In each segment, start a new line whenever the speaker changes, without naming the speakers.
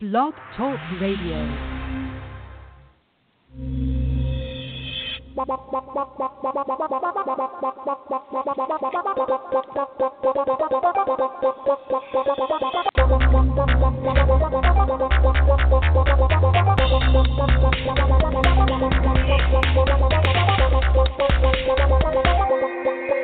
Blog Talk Radio.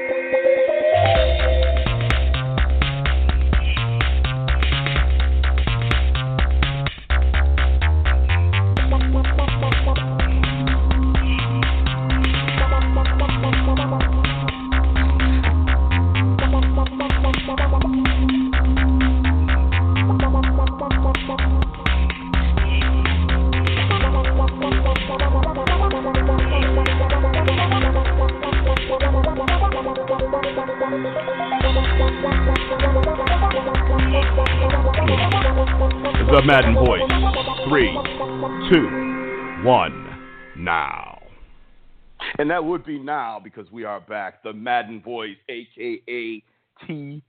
And that would be now because we are back. The Madden Voice, aka TMV.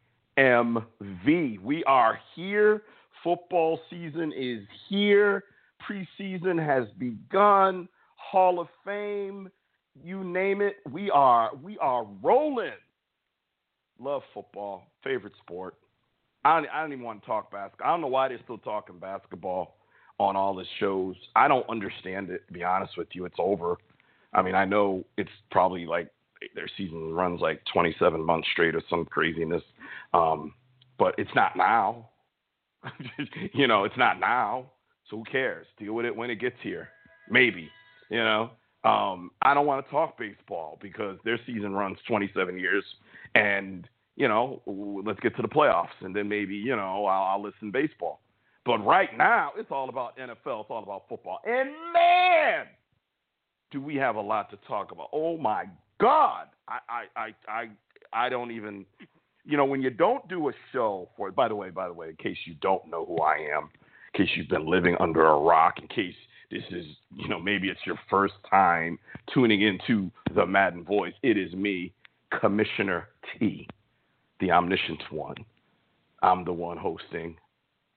We are here. Football season is here. Preseason has begun. Hall of Fame, you name it. We are we are rolling. Love football. Favorite sport. I don't, I don't even want to talk basketball. I don't know why they're still talking basketball on all the shows. I don't understand it. To be honest with you, it's over. I mean, I know it's probably like their season runs like 27 months straight or some craziness, um, but it's not now. you know, it's not now. So who cares? Deal with it when it gets here. Maybe. You know, um, I don't want to talk baseball because their season runs 27 years, and you know, let's get to the playoffs, and then maybe you know I'll, I'll listen baseball. But right now, it's all about NFL. It's all about football. And man, do we have a lot to talk about? Oh my God, I I I I, I don't even. You know, when you don't do a show for. By the way, by the way, in case you don't know who I am, in case you've been living under a rock, in case this is, you know, maybe it's your first time tuning into the Madden Voice. It is me, Commissioner T, the omniscient one. I'm the one hosting,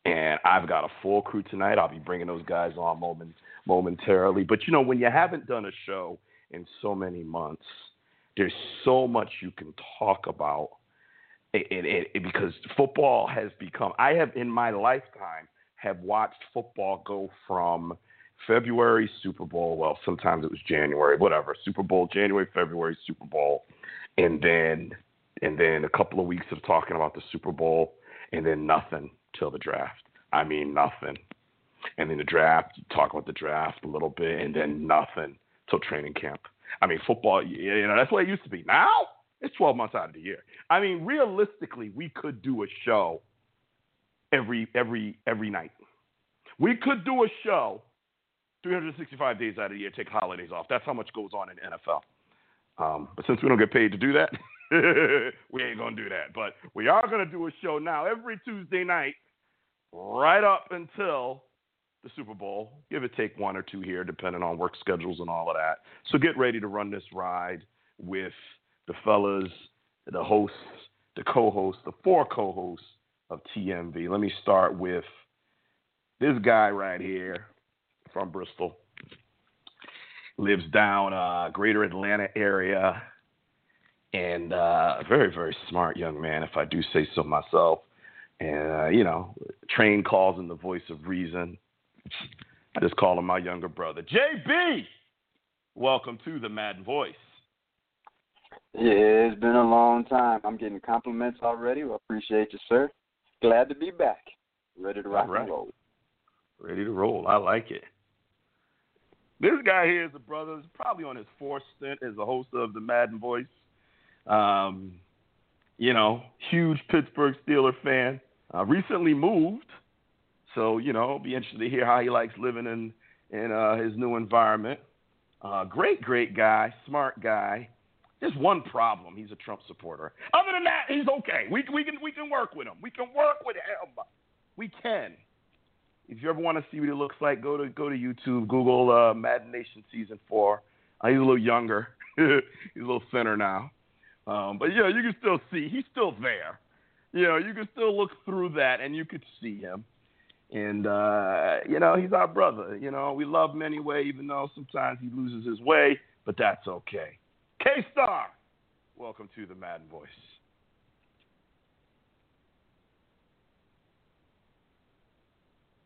and I've got a full crew tonight. I'll be bringing those guys on moment, momentarily. But you know, when you haven't done a show in so many months, there's so much you can talk about. It, it, it, because football has become, I have in my lifetime have watched football go from February Super Bowl. Well, sometimes it was January, whatever. Super Bowl, January, February Super Bowl, and then and then a couple of weeks of talking about the Super Bowl, and then nothing till the draft. I mean nothing. And then the draft, talk about the draft a little bit, and then nothing till training camp. I mean football, you know that's what it used to be. Now it's 12 months out of the year. I mean realistically, we could do a show every every every night. We could do a show 365 days out of the year, take holidays off. That's how much goes on in NFL. Um, but since we don't get paid to do that, we ain't gonna do that. But we are gonna do a show now every Tuesday night, right up until the Super Bowl. Give it take one or two here, depending on work schedules and all of that. So get ready to run this ride with the fellas, the hosts, the co-hosts, the four co-hosts of TMV. Let me start with this guy right here from Bristol. Lives down uh, greater Atlanta area. And uh, very, very smart young man, if I do say so myself. And, uh, you know, train calls in the voice of reason. I just call him my younger brother. JB, welcome to the Madden Voice.
Yeah, it's been a long time. I'm getting compliments already. Well, appreciate you, sir. Glad to be back. Ready to rock
right.
and roll.
Ready to roll. I like it. This guy here is a brother. He's probably on his fourth stint as a host of the Madden Voice. Um, you know, huge Pittsburgh Steeler fan. Uh, recently moved, so you know, be interested to hear how he likes living in in uh, his new environment. Uh, great, great guy, smart guy. There's one problem. He's a Trump supporter. Other than that, he's okay. We we can we can work with him. We can work with him. We can. If you ever want to see what he looks like, go to go to YouTube, Google uh, Madden Nation season four. Uh, he's a little younger. he's a little thinner now, um, but yeah, you can still see he's still there. You know, you can still look through that and you could see him. And uh, you know, he's our brother. You know, we love him anyway, even though sometimes he loses his way, but that's okay. KStarr, welcome to the Madden Voice.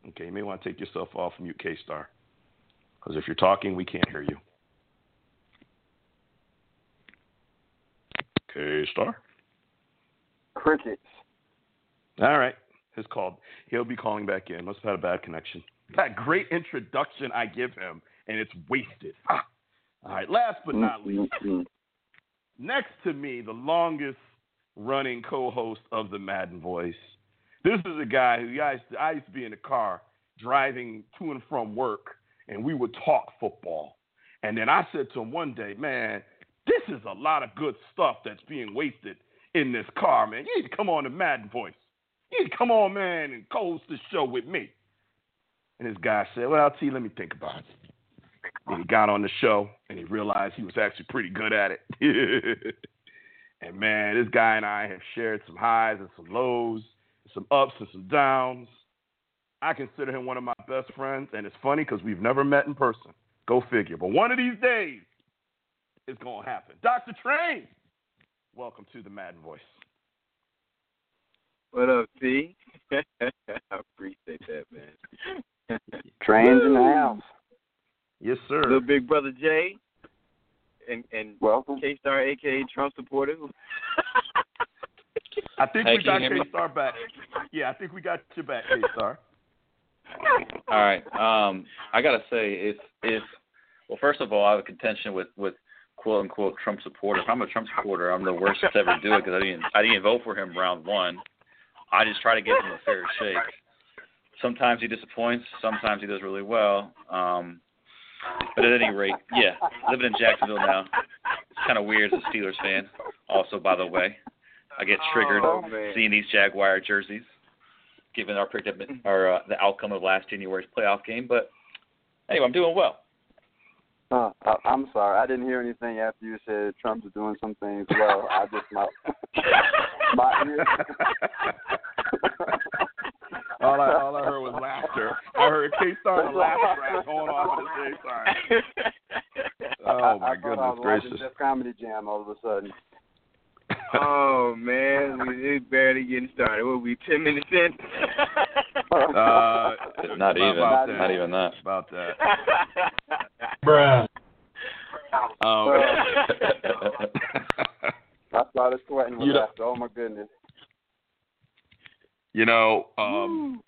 Okay, you may want to take yourself off mute, KStarr. Because if you're talking, we can't hear you. KStarr?
Crickets.
All right. His called. He'll be calling back in. Must have had a bad connection. That great introduction I give him, and it's wasted. Ah. All right. Last but not least,
Mm-hmm.
next to me, the longest running co-host of the Madden Voice. This is a guy who I used, to, I used to be in the car driving to and from work, and we would talk football. And then I said to him one day, man, this is a lot of good stuff that's being wasted in this car, man. You need to come on the Madden Voice. You come on, man, and co-host the show with me. And this guy said, well, T, let me think about it. And he got on the show, and he realized he was actually pretty good at it. and man, this guy and I have shared some highs and some lows, some ups and some downs. I consider him one of my best friends, and it's funny because we've never met in person. Go figure. But one of these days, it's going to happen. Dr. Train, welcome to the Madden Voice.
What up, T? I appreciate that, man.
Trains in the house.
Yes, sir.
Little big brother Jay, and and
Welcome.
KStarr, aka Trump supporter.
I think
Hey,
we got
you hear me?
KStarr back. Yeah, I think we got you back, K Star.
All right. Um, I gotta say, if if well, first of all, I have a contention with with quote unquote Trump supporter. If I'm a Trump supporter, I'm the worst to ever do it because I didn't I didn't vote for him round one. I just try to give him a fair shake. Sometimes he disappoints. Sometimes he does really well. Um, but at any rate, yeah, living in Jacksonville now, it's kind of weird as a Steelers fan. Also, by the way, I get triggered
Oh,
seeing these Jaguar jerseys, given our predicament or uh, the outcome of last January's playoff game. But anyway, I'm doing well.
Uh, I, I'm sorry, I didn't hear anything after you said Trump's doing some things well. I just my my ears.
all, I, all I heard was laughter. I heard KStarr and a laugh track going off at the same time. Oh,
I,
my
I thought I
goodness
was
gracious.
watching Def Comedy Jam all of a sudden.
oh man, we it's barely getting started. What we ten minutes in?
Uh,
Not even,
about
not even that.
About that.
Bruh.
Um,
I started sweating with
You know-
laughter. Oh my goodness.
you know, um,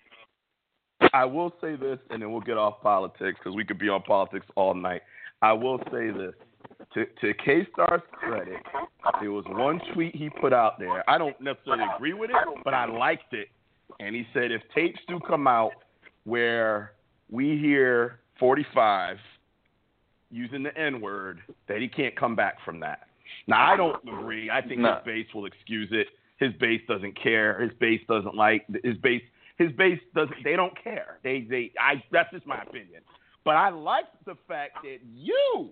I will say this, and then we'll get off politics because we could be on politics all night. I will say this. To, to KStarr's credit, there was one tweet he put out there. I don't necessarily agree with it, but I liked it. And he said if tapes do come out where we hear 45 using the N word, that he can't come back from that. Now, I don't agree. I think
No.
his base will excuse it. His base doesn't care. His base doesn't like his base. His base doesn't. They don't care. They they. I. That's just my opinion. But I like the fact that you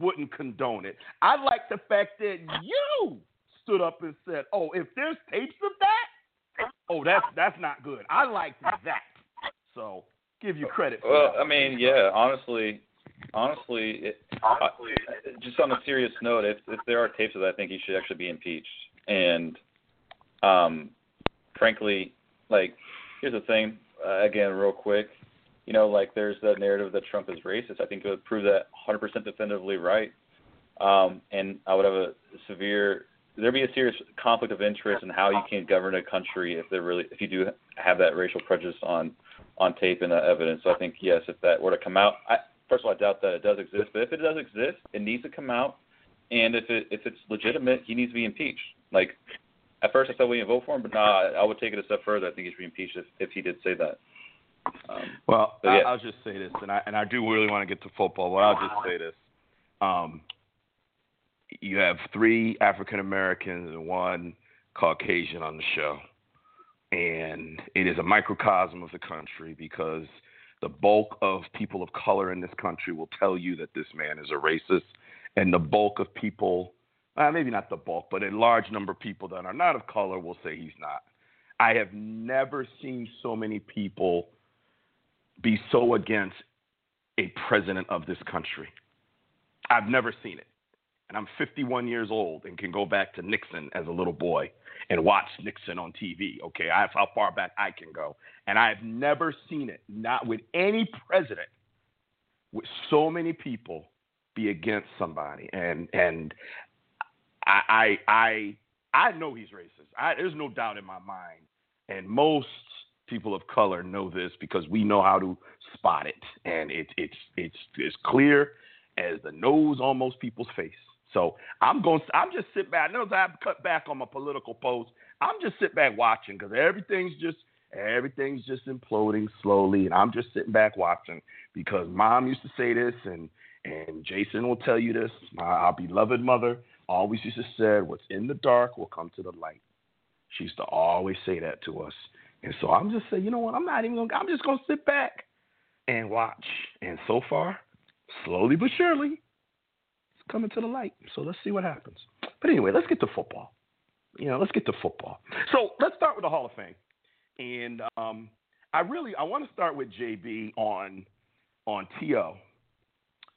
wouldn't condone it. I like the fact that you stood up and said, "Oh, if there's tapes of that, oh, that's that's not good." I like that. So give you credit. For
Well,
that.
I mean, yeah, honestly, honestly, it, I, just on a serious note, if if there are tapes of that, I think he should actually be impeached. And um, frankly, like, here's the thing. Uh, again, real quick, you know, like there's that narrative that Trump is racist. I think it would prove that 100% definitively right. Um, and I would have a severe there'd be a serious conflict of interest in how you can govern a country if there really if you do have that racial prejudice on on tape and that evidence. So I think yes, if that were to come out, I, first of all, I doubt that it does exist. But if it does exist, it needs to come out. And if it if it's legitimate, he needs to be impeached. Like at first, I said we didn't vote for him, but nah, I would take it a step further. I think he should be impeached if if he did say that. Um,
Well,
yeah.
I'll just say this, and I and I do really want to get to football, but I'll just say this: um, you have three African Americans and one Caucasian on the show, and it is a microcosm of the country because the bulk of people of color in this country will tell you that this man is a racist, and the bulk of people, uh, maybe not the bulk, but a large number of people that are not of color will say he's not. I have never seen so many people be so against a president of this country. I've never seen it. And I'm 51 years old and can go back to Nixon as a little boy and watch Nixon on TV. Okay, that's how far back I can go. And I've never seen it, not with any president, with so many people be against somebody. And and I I I, I know he's racist. I, there's no doubt in my mind. And most people of color know this because we know how to spot it, and it's it's it's it's clear as the nose on most people's face. So I'm going. I'm just sit back. I know I have cut back on my political posts. I'm just sit back watching because everything's just everything's just imploding slowly, and I'm just sitting back watching because mom used to say this, and and Jason will tell you this. My our beloved mother always used to say, "What's in the dark will come to the light." She used to always say that to us. And so I'm just saying, you know what? I'm not even gonna. I'm just gonna sit back and watch. And so far, slowly but surely, coming to the light. So let's see what happens. But anyway, let's get to football. You know, let's get to football. So let's start with the Hall of Fame. And um, I really I want to start with JB on on To.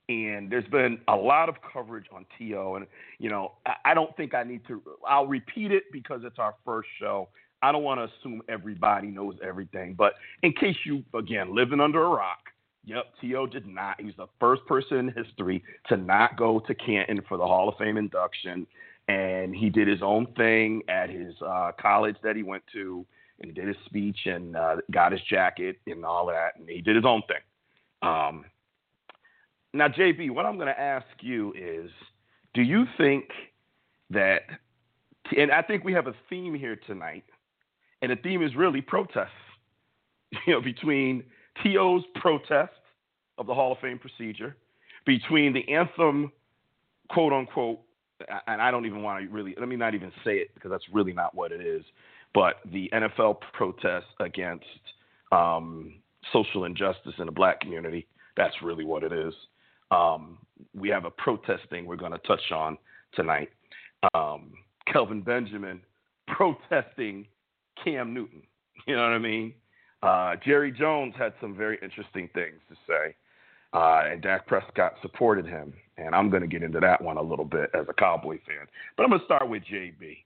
And there's been a lot of coverage on T.O., and you know I, I don't think I need to. I'll repeat it because it's our first show. I don't want to assume everybody knows everything, but in case you, again, living under a rock, yep, T.O. did not. He's the first person in history to not go to Canton for the Hall of Fame induction. And he did his own thing at his uh, college that he went to, and he did his speech and uh, got his jacket and all that, and he did his own thing. Um, now, JB, what I'm going to ask you is do you think that, and I think we have a theme here tonight and the theme is really protests. You know, between T.O.'s protest of the Hall of Fame procedure, between the anthem, quote unquote, and I don't even want to really, let me not even say it because that's really not what it is, but the NFL protest against um, social injustice in the black community. That's really what it is. Um, we have a protesting we're going to touch on tonight. Um, Kelvin Benjamin protesting Cam Newton. You know what I mean? Uh, Jerry Jones had some very interesting things to say, uh, and Dak Prescott supported him. And I'm going to get into that one a little bit as a Cowboy fan. But I'm going to start with JB.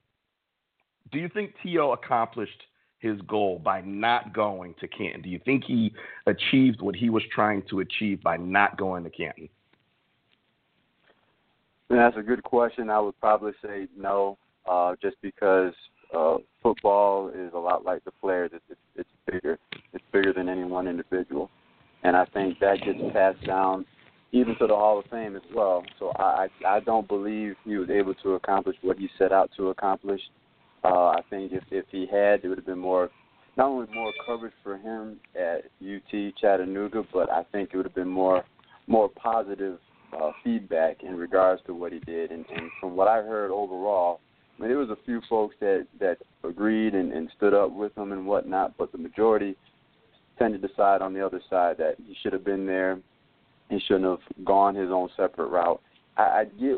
Do you think T.O. accomplished his goal by not going to Canton? Do you think he achieved what he was trying to achieve by not going to Canton?
That's a good question. I would probably say no, uh, just because uh, football is a lot like the players. It's, it's it's bigger. It's bigger than any one individual, and I think that gets passed down even to the Hall of Fame as well. So I I don't believe he was able to accomplish what he set out to accomplish. Uh, I think if if he had, there would have been more, not only more coverage for him at UT Chattanooga, but I think it would have been more more positive uh, feedback in regards to what he did. And, and from what I heard overall, I mean, there was a few folks that that agreed and, and stood up with him and whatnot, but the majority tended to decide on the other side that he should have been there. He shouldn't have gone his own separate route. I, I get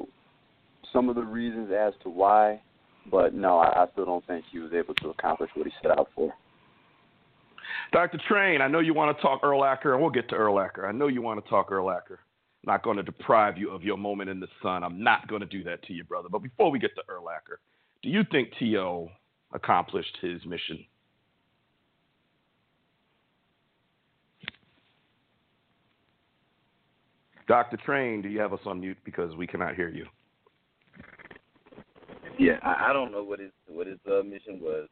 some of the reasons as to why, but no, I, I still don't think he was able to accomplish what he set out for.
Dr. Train, I know you want to talk Urlacher, and we'll get to Urlacher. I know you want to talk Urlacher. I'm not going to deprive you of your moment in the sun. I'm not going to do that to you, brother. But before we get to Urlacher, do you think T.O. accomplished his mission? Dr. Train, do you have us on mute because we cannot hear you?
Yeah, I, I don't know what his what his uh, mission was.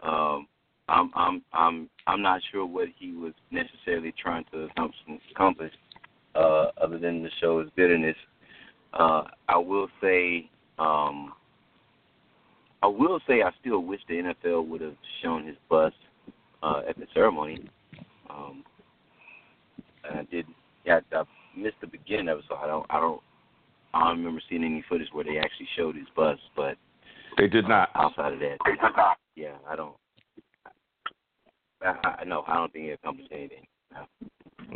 Um, I'm I'm I'm I'm not sure what he was necessarily trying to accomplish, uh, other than to show his bitterness. Uh, I will say um, I will say I still wish the NFL would have shown his bust uh, at the ceremony. Um, and I did. Yeah, I missed the beginning of it, so I don't. I don't. I don't remember seeing any footage where they actually showed his bust, but
they did not.
Outside of that, yeah, I don't. I, I no, I don't think he accomplished anything.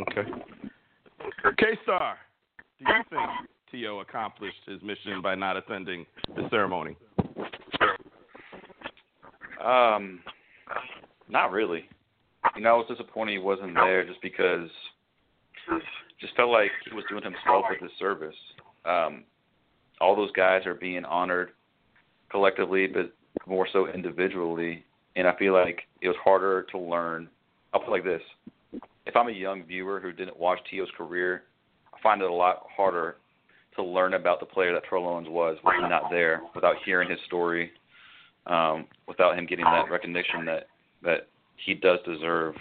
Okay. K Star, do you think T.O. accomplished his mission by not attending the ceremony?
Um, Not really. You know, I was disappointed he wasn't there just because just felt like he was doing himself a disservice. Um, all those guys are being honored collectively, but more so individually. And I feel like it was harder to learn. I'll put it like this: if I'm a young viewer who didn't watch T.O.'s career, I find it a lot harder to learn about the player that Terrell Owens was when he's not there, without hearing his story, um, without him getting that recognition that that he does deserve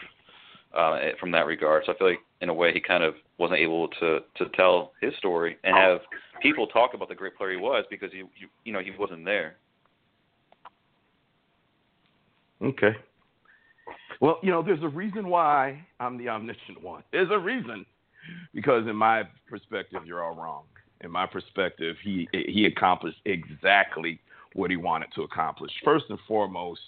uh, from that regard. So I feel like in a way he kind of wasn't able to to tell his story and have people talk about the great player he was because he, he you know he wasn't there.
Okay. Well, you know, there's a reason why I'm the omniscient one. There's a reason. Because in my perspective, you're all wrong. In my perspective, he he accomplished exactly what he wanted to accomplish. First and foremost,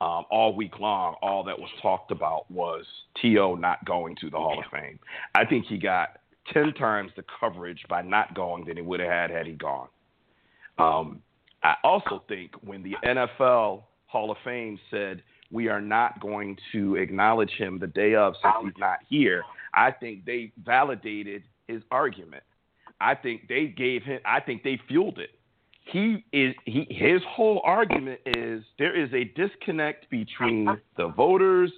um, all week long, all that was talked about was T.O. not going to the Hall of Fame. I think he got 10 times the coverage by not going than he would have had had he gone. Um, I also think when the NFL Hall of Fame said, we are not going to acknowledge him the day of since he's not here, I think they validated his argument. I think they gave him, I think they fueled it he is he his whole argument is there is a disconnect between the voters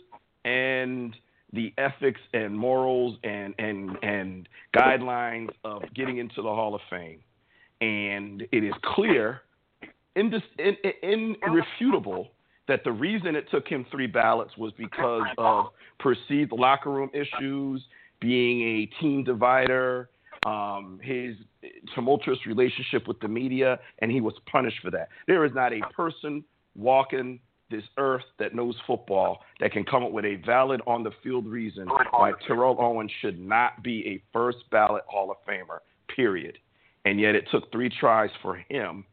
and the ethics and morals and and and guidelines of getting into the Hall of Fame, and it is clear, indis, in, in, irrefutable, that the reason it took him three ballots was because of perceived locker room issues, being a team divider, um, his tumultuous relationship with the media, and he was punished for that. There is not a person walking this earth that knows football that can come up with a valid on the field reason why Terrell Owens should not be a first ballot Hall of Famer, period. And yet it took three tries for him.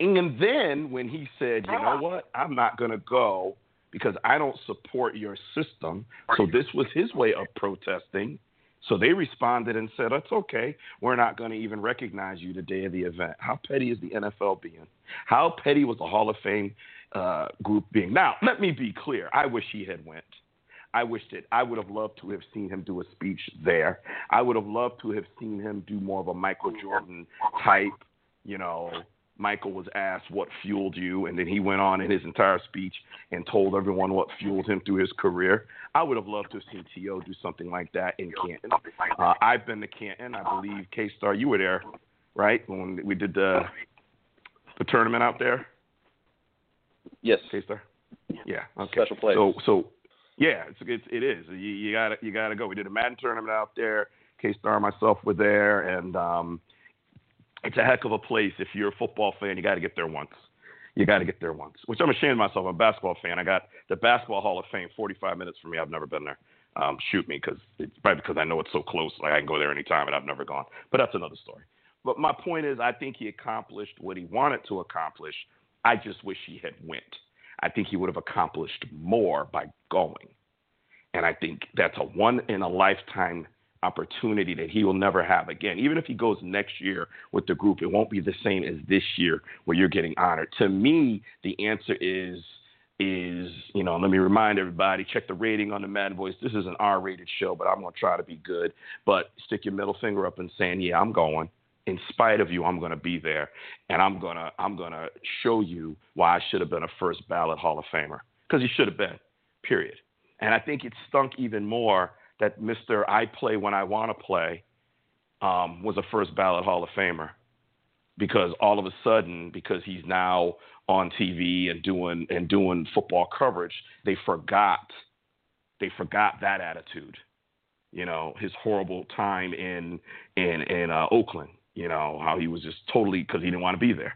And then when he said, you know what, I'm not going to go because I don't support your system. So this was his way of protesting. So they responded and said, That's okay. We're not going to even recognize you the day of the event. How petty is the NFL being? How petty was the Hall of Fame uh, group being? Now, let me be clear. I wish he had went. I wished it. I would have loved to have seen him do a speech there. I would have loved to have seen him do more of a Michael Jordan type, you know, Michael was asked what fueled you, and then he went on in his entire speech and told everyone what fueled him through his career. I would have loved to have seen T.O. do something like that in Canton. Uh, I've been to Canton. I believe KStarr, you were there, right? When we did the the tournament out there.
Yes.
KStarr. Yeah. Okay.
Special place.
So so yeah, it's, it's it is. You, you gotta you gotta go. We did a Madden tournament out there. KStarr and myself were there, and um, it's a heck of a place. If you're a football fan, you got to get there once. You got to get there once. Which I'm ashamed of myself. I'm a basketball fan. I got the Basketball Hall of Fame, 45 minutes from me. I've never been there. Um, shoot me because it's probably because I know it's so close. Like I can go there anytime, and I've never gone. But that's another story. But my point is, I think he accomplished what he wanted to accomplish. I just wish he had went. I think he would have accomplished more by going. And I think that's a one in a lifetime opportunity that he will never have again. Even if he goes next year with the group, it won't be the same as this year where you're getting honored. To me, the answer is is, you know, let me remind everybody, check the rating on the Mad Voice. This is an R-rated show, but I'm going to try to be good. But stick your middle finger up and saying, "Yeah, I'm going." In spite of you, I'm going to be there, and I'm to I'm to show you why I should have been a first ballot Hall of Famer because he should have been. Period. And I think it stunk even more that Mr. I play when I want to play um, was a first ballot Hall of Famer because all of a sudden, because he's now on TV and doing and doing football coverage, they forgot they forgot that attitude. You know, his horrible time in in in uh, Oakland. You know how he was just totally because he didn't want to be there.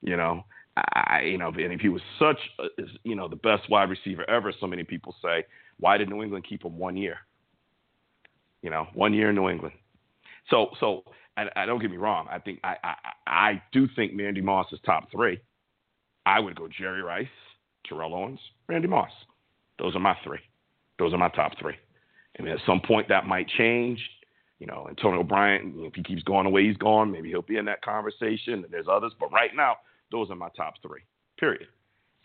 You know, I you know, and if he was such a, you know the best wide receiver ever, so many people say, why did New England keep him one year? You know, one year in New England. So, so, I, and don't get me wrong. I think I, I, I do think Randy Moss is top three. I would go Jerry Rice, Terrell Owens, Randy Moss. Those are my three. Those are my top three. And at some point that might change. You know, Antonio Bryant, if he keeps going the way he's going, maybe he'll be in that conversation. And there's others, but right now, those are my top three. Period.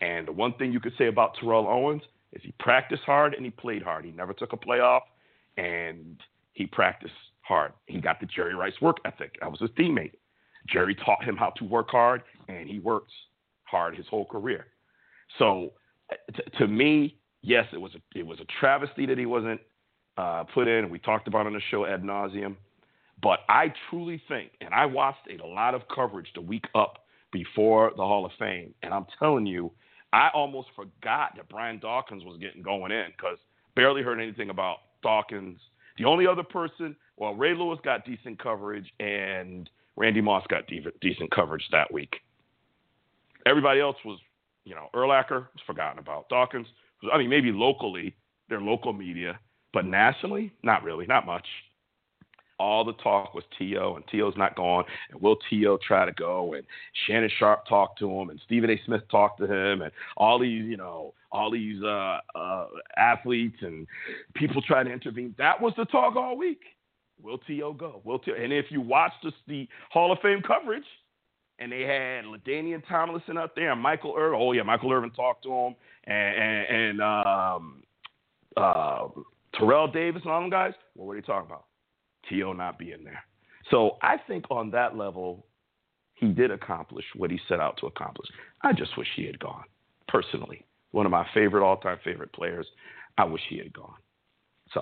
And the one thing you could say about Terrell Owens, is he practiced hard and he played hard. He never took a playoff, and he practiced hard. He got the Jerry Rice work ethic. I was his teammate. Jerry taught him how to work hard, and he worked hard his whole career. So, t- to me, yes, it was a, it was a travesty that he wasn't uh, put in. We talked about it on the show ad nauseum. But I truly think, and I watched a lot of coverage the week up before the Hall of Fame, and I'm telling you, I almost forgot that Brian Dawkins was getting going in because barely heard anything about Dawkins. The only other person, well, Ray Lewis got decent coverage, and Randy Moss got de- decent coverage that week. Everybody else was, you know, Urlacher was forgotten about. Dawkins, I mean, maybe locally, their local media, but nationally, not really, not much all the talk was T.O. and T.O.'s not gone. And will T.O. try to go? And Shannon Sharpe talked to him, and Stephen A. Smith talked to him, and all these, you know, all these uh, uh, athletes and people try to intervene. That was the talk all week. Will T.O. go? Will T.O. And if you watch the, the Hall of Fame coverage, and they had LaDainian Tomlinson up there and Michael Irvin. Oh yeah, Michael Irvin talked to him, and and, and um, uh, Terrell Davis and all them guys. What were they talking about? T.O. not being there. So I think on that level, he did accomplish what he set out to accomplish. I just wish he had gone, personally. One of my favorite, all time favorite players. I wish he had gone. So.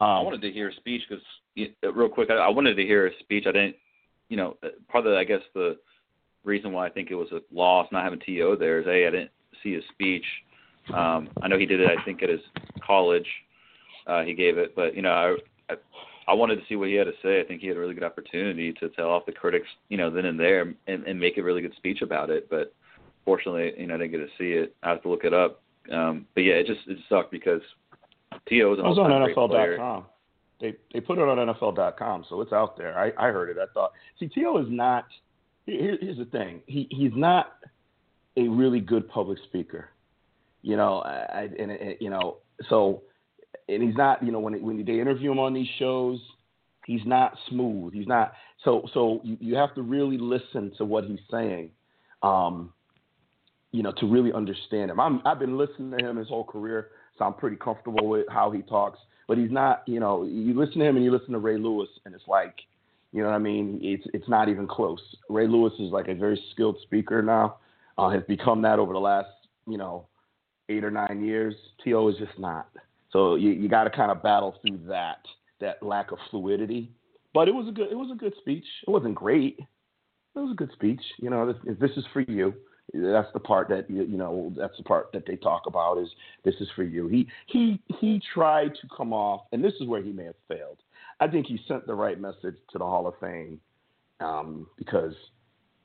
Um, I wanted to hear a speech because, real quick, I, I wanted to hear a speech. I didn't, you know, part of, the, I guess, the reason why I think it was a loss not having T.O. there is, A, I didn't see his speech. Um, I know he did it, I think, at his college. Uh, he gave it, but, you know, I, I, I wanted to see what he had to say. I think he had a really good opportunity to tell off the critics, you know, then and there, and, and make a really good speech about it. But fortunately, you know, I didn't get to see it. I have to look it up. Um, but yeah, it just it sucked because T.O. was an
was on NFL.com. They they put it on NFL.com, so it's out there. I, I heard it. I thought, see, T.O. is not. Here, here's the thing. He he's not a really good public speaker. You know, I, I and, and you know, so and he's not, you know, when when they interview him on these shows, he's not smooth. He's not. So so you, you have to really listen to what he's saying, um, you know, to really understand him. I'm I've been listening to him his whole career, so I'm pretty comfortable with how he talks. But he's not, you know, you listen to him and you listen to Ray Lewis, and it's like, you know what I mean? It's it's not even close. Ray Lewis is like a very skilled speaker now. Uh, has become that over the last, you know, eight or nine years. T.O. is just not. So you, you got to kind of battle through that that lack of fluidity. But it was a good it was a good speech. It wasn't great. It was a good speech. You know, this, this is for you. That's the part that you, know. That's the part that they talk about is this is for you. He he he tried to come off, and this is where he may have failed. I think he sent the right message to the Hall of Fame um, because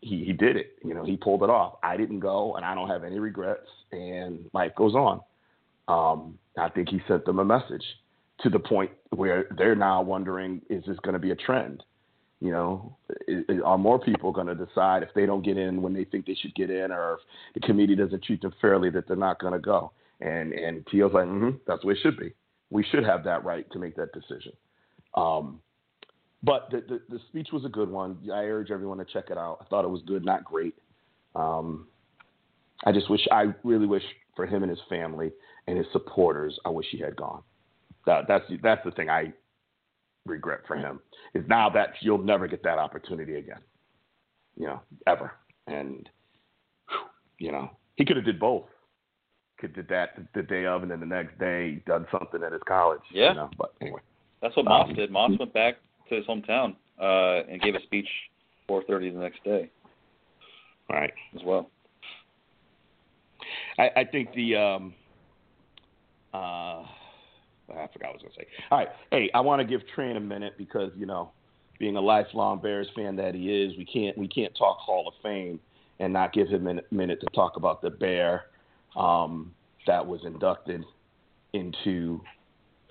he he did it. You know, he pulled it off. I didn't go, and I don't have any regrets. And life goes on. Um, I think he sent them a message to the point where they're now wondering, is this going to be a trend? You know, are more people going to decide if they don't get in when they think they should get in, or if the committee doesn't treat them fairly that they're not going to go? And and T.O.'s like, mm-hmm, that's the way it should be. We should have that right to make that decision. Um, but the, the, the speech was a good one. I urge everyone to check it out. I thought it was good, not great. Um, I just wish, I really wish for him and his family and his supporters, I wish he had gone. That, that's that's the thing I regret for him is now that you'll never get that opportunity again, you know, ever. And you know, he could have did both. Could did that the day of, and then the next day done something at his college.
Yeah.
You know? But anyway,
that's what Moss um, did. Moss went back to his hometown uh, and gave a speech 4:30 the next day.
Right.
As well.
I, I think the um, uh, I forgot what I was going to say. All right. Hey, I want to give Train a minute because, you know, being a lifelong Bears fan that he is, we can't we can't talk Hall of Fame and not give him a minute to talk about the Bear um, that was inducted into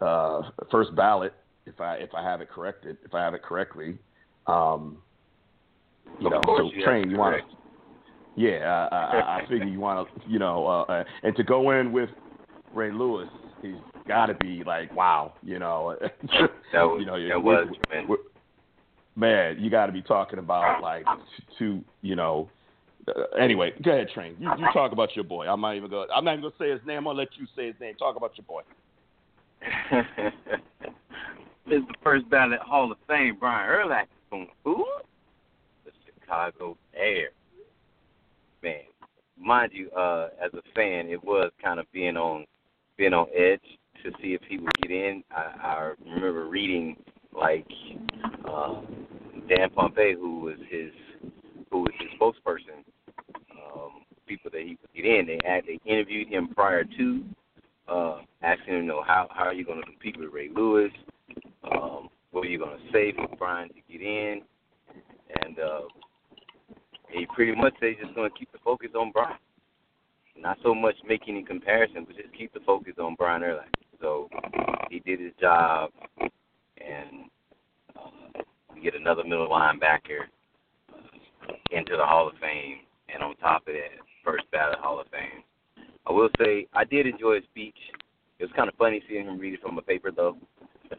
uh, first ballot, if I if I have it corrected, if I have it correctly. Um, you know, so
you
Train, you want to? Yeah, I, I, I figure you want to, you know, uh, and to go in with Ray Lewis, he's got to be like, wow, you know.
that was,
you know,
that was man.
man, you got to be talking about like two, you know, Uh, anyway, go ahead, Train. You, you talk about your boy. I'm not even going. I'm not even going to say his name. I'm gonna let you say his name. Talk about your boy.
it's the first ballot Hall of Fame, Brian Urlacher from who? The Chicago Bears. Man, mind you, uh, as a fan, it was kind of being on being on edge to see if he would get in. I, I remember reading like uh, Dan Pompei, who was his who was his spokesperson, um, people that he could get in. They had they interviewed him prior to uh, asking him, you know, how how are you going to compete with Ray Lewis? Um, what are you going to say for Brian to get in? And uh, he pretty much said he's just going to keep the focus on Brian. Not so much making any comparisons, but just keep the focus on Brian Urlacher. So he did his job, and uh, we get another middle linebacker uh, into the Hall of Fame, and on top of that, first ballot Hall of Fame. I will say I did enjoy his speech. It was kind of funny seeing him read it from a paper, though. so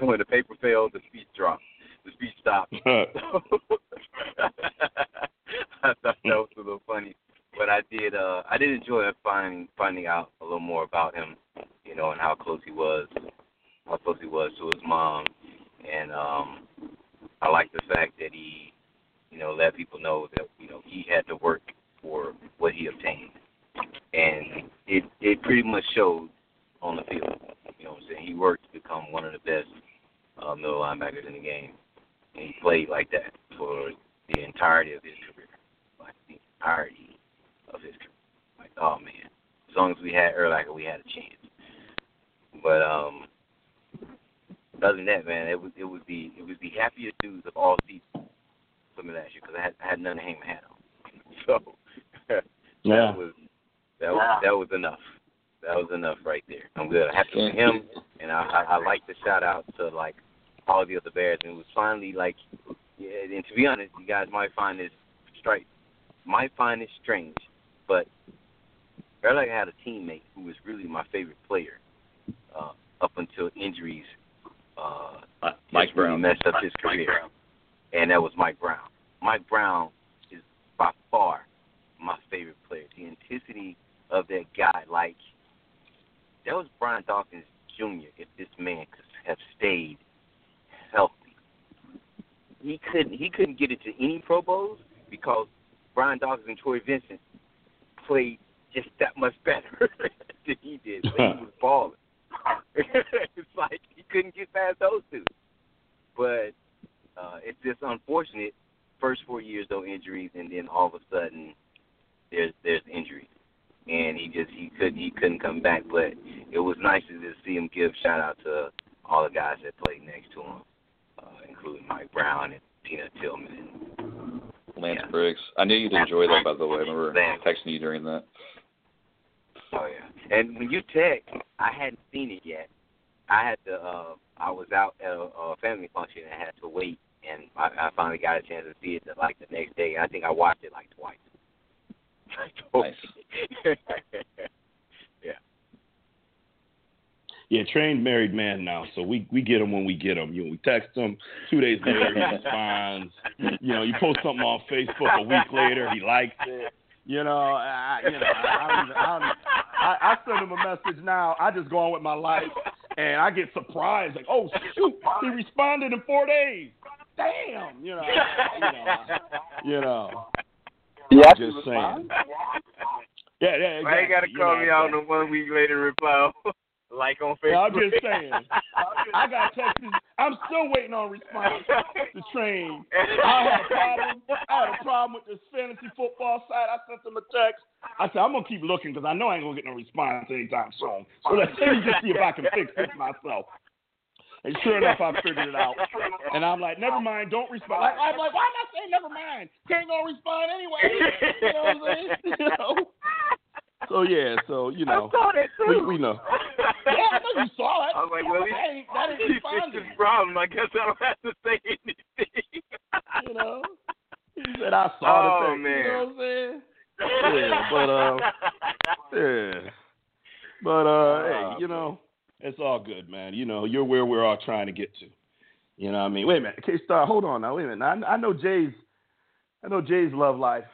when the paper fell, the speech dropped. The speech stopped. I thought that was a little funny, but I did. uh I did enjoy finding finding out a little more about him, you know, and how close he was, how close he was to his mom, and um I like the fact that he, you know, let people know that you know he had to work for what he obtained, and it it pretty much showed on the field. You know what I'm saying? He worked to become one of the best uh, middle linebackers in the game, and he played like that for the entirety of his career, like the entirety of his career. Like, oh man, as long as we had Urlacher, we had a chance. But um, other than that, man, it was it was the it was the happiest news of all season for me last year because I had I had nothing to hang my hat on. So
Yeah.
that was that was that was enough. That was enough right there. I'm good. I happy for him, and I, I I like to shout out to like all the other Bears, and it was finally like, yeah. And to be honest, you guys might find this straight, might find it strange, but Urlacher had a teammate who was really my favorite player uh, up until injuries. Uh,
Uh, Mike
just really messed up his career, and that was Mike Brown. Mike Brown is by far my favorite player. The intensity of that guy, like that was Brian Dawkins Jr. If this man could have stayed healthy, he couldn't. He couldn't get into any Pro Bowls because Brian Dawkins and Troy Vincent played just that much better than he did. So he was balling. it's like he couldn't get past those two. But uh, it's just unfortunate. First four years, though injuries, and then all of a sudden, there's there's injuries, and he just he couldn't he couldn't come back. But it was nice to just see him give shout out to all the guys that played next to him, uh, including Mike Brown and Peanut Tillman. And,
Lance
Yeah.
Briggs. I knew you'd enjoy that, by the way. I remember texting you during that.
Oh yeah. And when you text, I hadn't seen it yet. I had to. Uh, I was out at a, a family function and I had to wait, and I, I finally got a chance to see it like the next day. I think I watched it like twice.
Nice.
yeah.
Yeah, trained married man now, so we we get him when we get him. You know, we text him two days later, he responds. You know, you post something on Facebook a week later, he likes it. You know, I, you know, I, I, even, I, I, I send him a message now. I just go on with my life, and I get surprised, like, oh shoot, he responded in four days. Damn, you know, you know, you know.
Yeah,
Just saying. Yeah, yeah, exactly.
Why you gotta
You
call
know,
me out on the one week later reply? like on Facebook.
Yeah, I'm just saying. I got texted. I'm still waiting on response to train. I had a problem. I had a problem with this fantasy football site. I sent them a text. I said I'm gonna keep looking because I know I ain't gonna get no response anytime soon. So let's let me just see if I can fix this myself. And sure enough, I figured it out. And I'm like, never mind, don't respond. Like, I'm like, why am I saying never mind? Can't gonna respond anyway. You know what I'm saying? You know. So yeah, so you know,
I saw that
we,
too.
we know. Yeah, I know you saw it.
I was like, well,
that ain't, that ain't
he fixed
responding.
his problem. I guess I don't have to say anything.
You know. He said I saw
Oh,
the thing.
man.
You know what I'm saying? Yeah, but uh, yeah, but uh, hey, you know, it's all good, man. You know, you're where we're all trying to get to. You know what I mean? Wait a minute, K Star, hold on now. Wait a minute. I, I know Jay's. I know Jay's love life.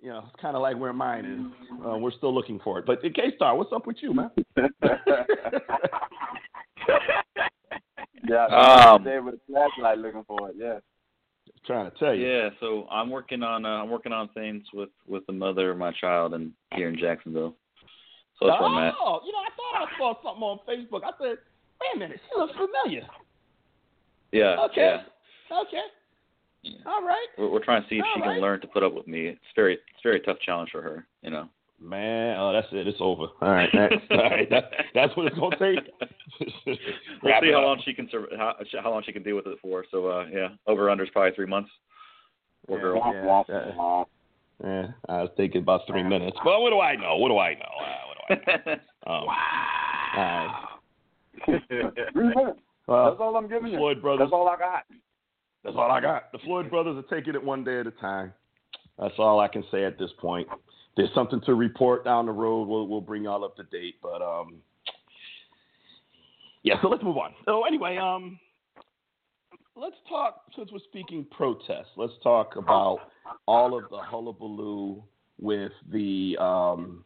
You know, it's kind of like where mine is. Uh, we're still looking for it. But KStarr, what's up with you, man?
yeah,
Um,
there with a flashlight looking for it. Yeah.
trying to tell you.
Yeah, so I'm working on uh, I'm working on things with with the mother of my child and here in Jacksonville. So that's where I'm at.
Oh, you know, I thought I saw something on Facebook. I said, wait a minute, she looks familiar.
Yeah.
Okay.
Yeah.
Okay.
Yeah.
All right.
We're, we're trying to see if she
All right.
can learn to put up with me. It's very it's a very tough challenge for her, you know.
Man, oh, that's it. It's over. All right, next. All right, that, that's what it's gonna take.
we'll see how long she can sur- how how long she can deal with it for. So uh yeah, over under is probably three months. Poor
Yeah.
girl.
Yeah,
womp,
yeah.
womp.
Yeah, I was thinking about three minutes. But what do I know? What do I know? Uh, what do I know? Um,
Three minutes.
well,
That's all I'm giving you.
Floyd brothers.
That's all I got.
That's all I got. The Floyd brothers are taking it one day at a time. That's all I can say at this point. There's something to report down the road. We'll we'll bring y'all up to date. But um, yeah. So let's move on. So anyway, um, let's talk since we're speaking protests. Let's talk about all of the hullabaloo with the um,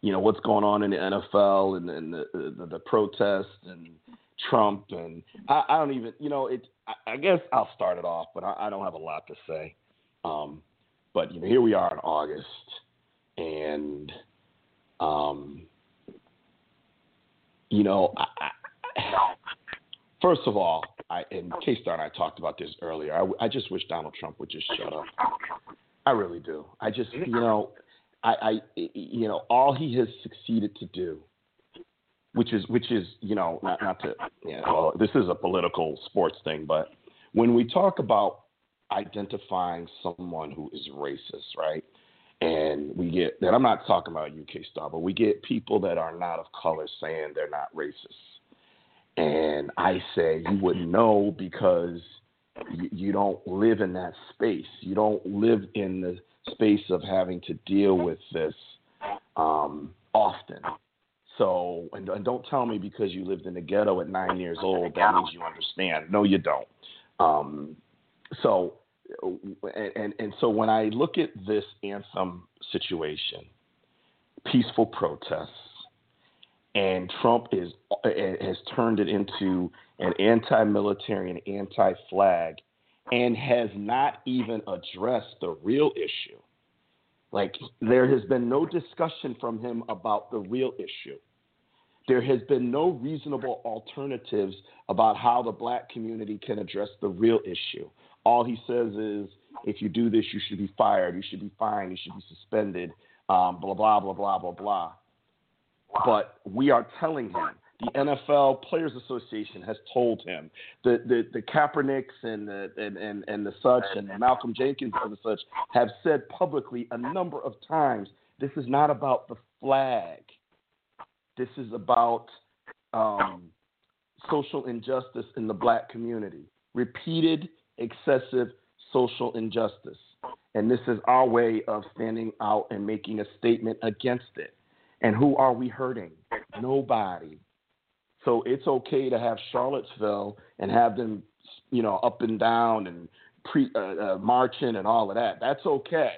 you know what's going on in the NFL and, and the, the the protests and Trump and I, I don't even you know it. I, I guess I'll start it off, but I, I don't have a lot to say. Um, but you know, here we are in August, and um, you know, I, I, first of all, I and KStarr and I talked about this earlier. I, I just wish Donald Trump would just shut up. I really do. I just you know, I, I you know, all he has succeeded to do which is which is you know not not to you know, well, this is a political sports thing, but when we talk about identifying someone who is racist, right? And we get that I'm not talking about UK Star, but we get people that are not of color saying they're not racist. And I say you wouldn't know because you, you don't live in that space. You don't live in the space of having to deal with this um, often. So, and, and don't tell me because you lived in the ghetto at nine years old that means you understand. No, you don't. Um, so, and, and and so when I look at this anthem situation, peaceful protests, and Trump is has turned it into an anti-military and anti-flag, and has not even addressed the real issue. Like there has been no discussion from him about the real issue. There has been no reasonable alternatives about how the black community can address the real issue. All he says is, if you do this, you should be fired, you should be fined, you should be suspended, um, blah blah blah blah blah blah. But we are telling him. The NFL Players Association has told him. The the, the Kaepernicks and the and, and, and the such and Malcolm Jenkins and the such have said publicly a number of times this is not about the flag. This is about um, social injustice in the black community. Repeated, excessive social injustice. And this is our way of standing out and making a statement against it. And who are we hurting? Nobody. So it's okay to have Charlottesville and have them, you know, up and down and pre uh, uh, marching and all of that. That's okay.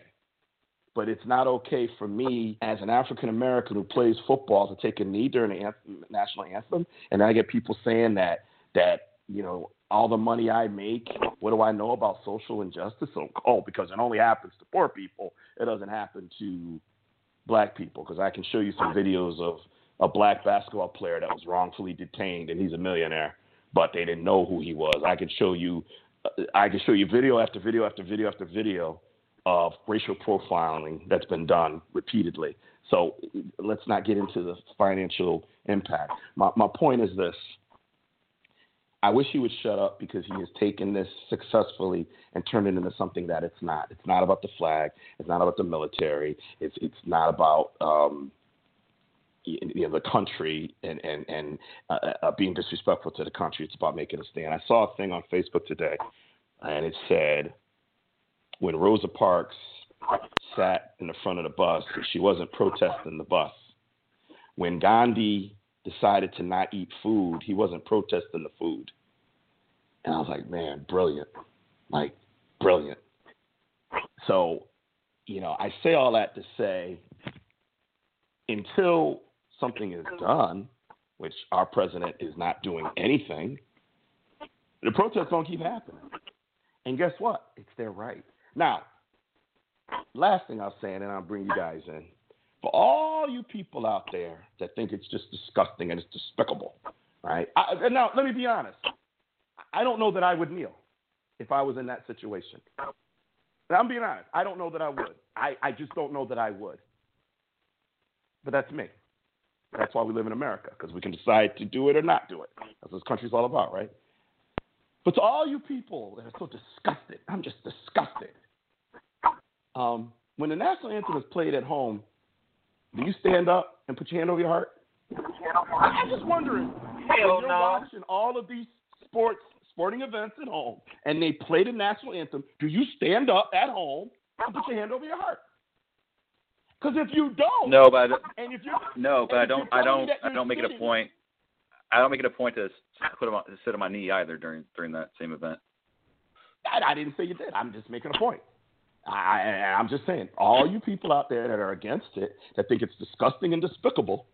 But it's not okay for me as an African American who plays football to take a knee during the anthem, national anthem, and I get people saying that that you know all the money I make, what do I know about social injustice? So, oh, because it only happens to poor people, it doesn't happen to black people. Because I can show you some videos of a black basketball player that was wrongfully detained, and he's a millionaire, but they didn't know who he was. I can show you, uh, I can show you video after video after video after video of racial profiling that's been done repeatedly. So let's not get into the financial impact. My my point is this. I wish he would shut up because he has taken this successfully and turned it into something that it's not. It's not about the flag. It's not about the military. It's it's not about um, you know the country and and and uh, uh, being disrespectful to the country. It's about making a stand. I saw a thing on Facebook today, and it said when Rosa Parks sat in the front of the bus, she wasn't protesting the bus. When Gandhi decided to not eat food, he wasn't protesting the food. And I was like, man, brilliant. Like, brilliant. So, you know, I say all that to say until something is um, done, which our president is not doing anything, the protests don't keep happening. And guess what? It's their right. Now, last thing I'll say, and then I'll bring you guys in. For all you people out there that think it's just disgusting and it's despicable, right? I, now, let me be honest. I don't know that I would kneel if I was in that situation. I'm being honest. I don't know that I would. I, I just don't know that I would. But that's me. That's why we live in America, because we can decide to do it or not do it. That's what this country's all about, right? But to all you people that are so disgusted, I'm just disgusted. Um, when the national anthem is played at home, do you stand up and put your hand over your heart? I'm just wondering.
Hell
when you're
no.
watching all of these sports sporting events at home and they play the national anthem, do you stand up at home and put your hand over your heart? Because if you don't,
No, but I,
and if you're
no, but I don't. I don't. I don't make it a point. I don't make it a point to put him on, to sit on my knee either during during that same event.
I, I didn't say you did. I'm just making a point. I, I, I'm just saying, all you people out there that are against it, that think it's disgusting and despicable,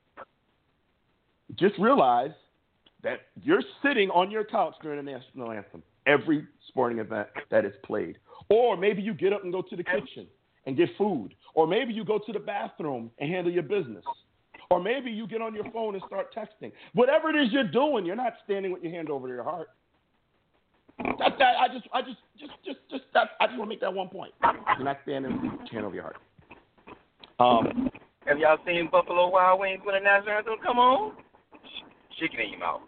just realize that you're sitting on your couch during the national anthem every sporting event that is played. Or maybe you get up and go to the kitchen and get food. Or maybe you go to the bathroom and handle your business. Or maybe you get on your phone and start texting. Whatever it is you're doing, you're not standing with your hand over your heart. That, that, I just, I just, just, just, just, that, I just want to make that one point. You're not standing with your hand over your heart. Um,
Have y'all seen Buffalo Wild Wings when the national anthem come on? Chicken in your mouth.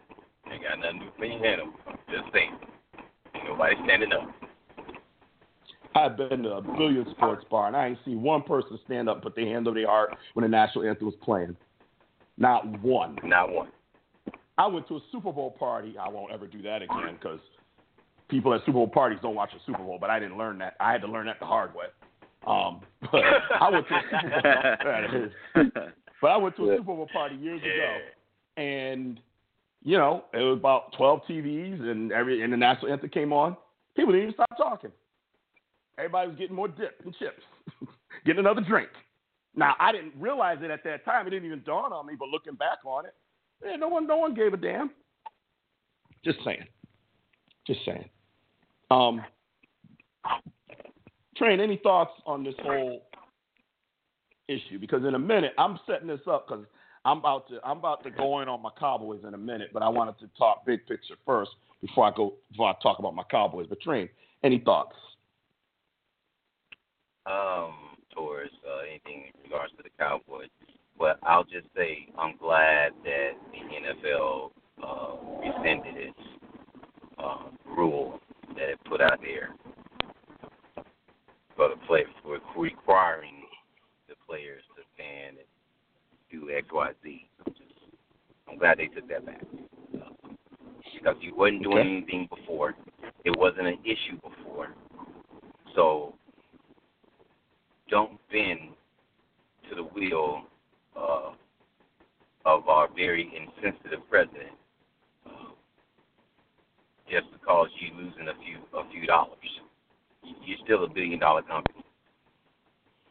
Ain't got nothing to do when you hand. Just saying. Ain't nobody standing up.
I've been to a billion sports bar, and I ain't seen one person stand up and put their hand over their heart when the national anthem was playing. Not one.
Not one.
I went to a Super Bowl party. I won't ever do that again because people at Super Bowl parties don't watch the Super Bowl. But I didn't learn that. I had to learn that the hard way. Um, but I went to a Super Bowl. but I went to a Super Bowl party years ago, and you know it was about twelve TVs, and every and the national anthem came on. People didn't even stop talking. Everybody was getting more dip and chips, getting another drink. Now I didn't realize it at that time. It didn't even dawn on me. But looking back on it, yeah, no one, no one gave a damn. Just saying. Just saying. Um, Train, any thoughts on this whole issue? Because in a minute, I'm setting this up because I'm about to I'm about to go in on my Cowboys in a minute, but I wanted to talk big picture first before I go before I talk about my Cowboys. But Train, any thoughts?
Um, towards uh, anything in regards to the Cowboys. But I'll just say I'm glad that the NFL uh, rescinded its uh, rule that it put out there for the play for requiring the players to fan and do X, Y, Z. I'm, just, I'm glad they took that back because you wasn't doing
Okay.
anything before. It wasn't an issue before. So don't bend to the will uh, of our very insensitive president uh, just because you're losing a few a few dollars. You're still a billion dollar company.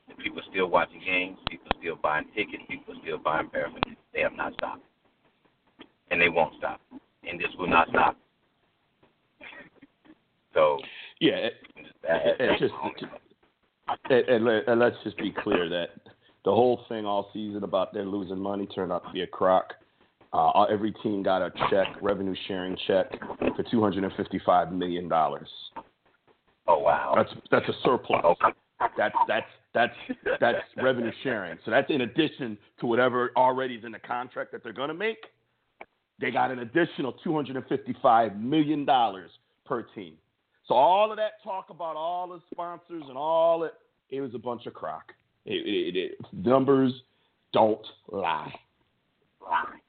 And people are still watching games. People are still buying tickets. People are still buying paraphernalia. They have not stopped, and they won't stop, and this will not stop. So
Yeah, it,
that,
it, it's just and, and, let- and let's just be clear that the whole thing all season about they're losing money turned out to be a crock. Uh, every team got a check, revenue sharing check, for two hundred and fifty-five million dollars.
oh wow.
That's that's a surplus.
okay.
That's that's that's that's revenue sharing. So that's in addition to whatever already is in the contract that they're going to make. They got an additional two hundred and fifty-five million dollars per team. So all of that talk about all the sponsors and all it, it was a bunch of crock. It, it, it, numbers don't lie.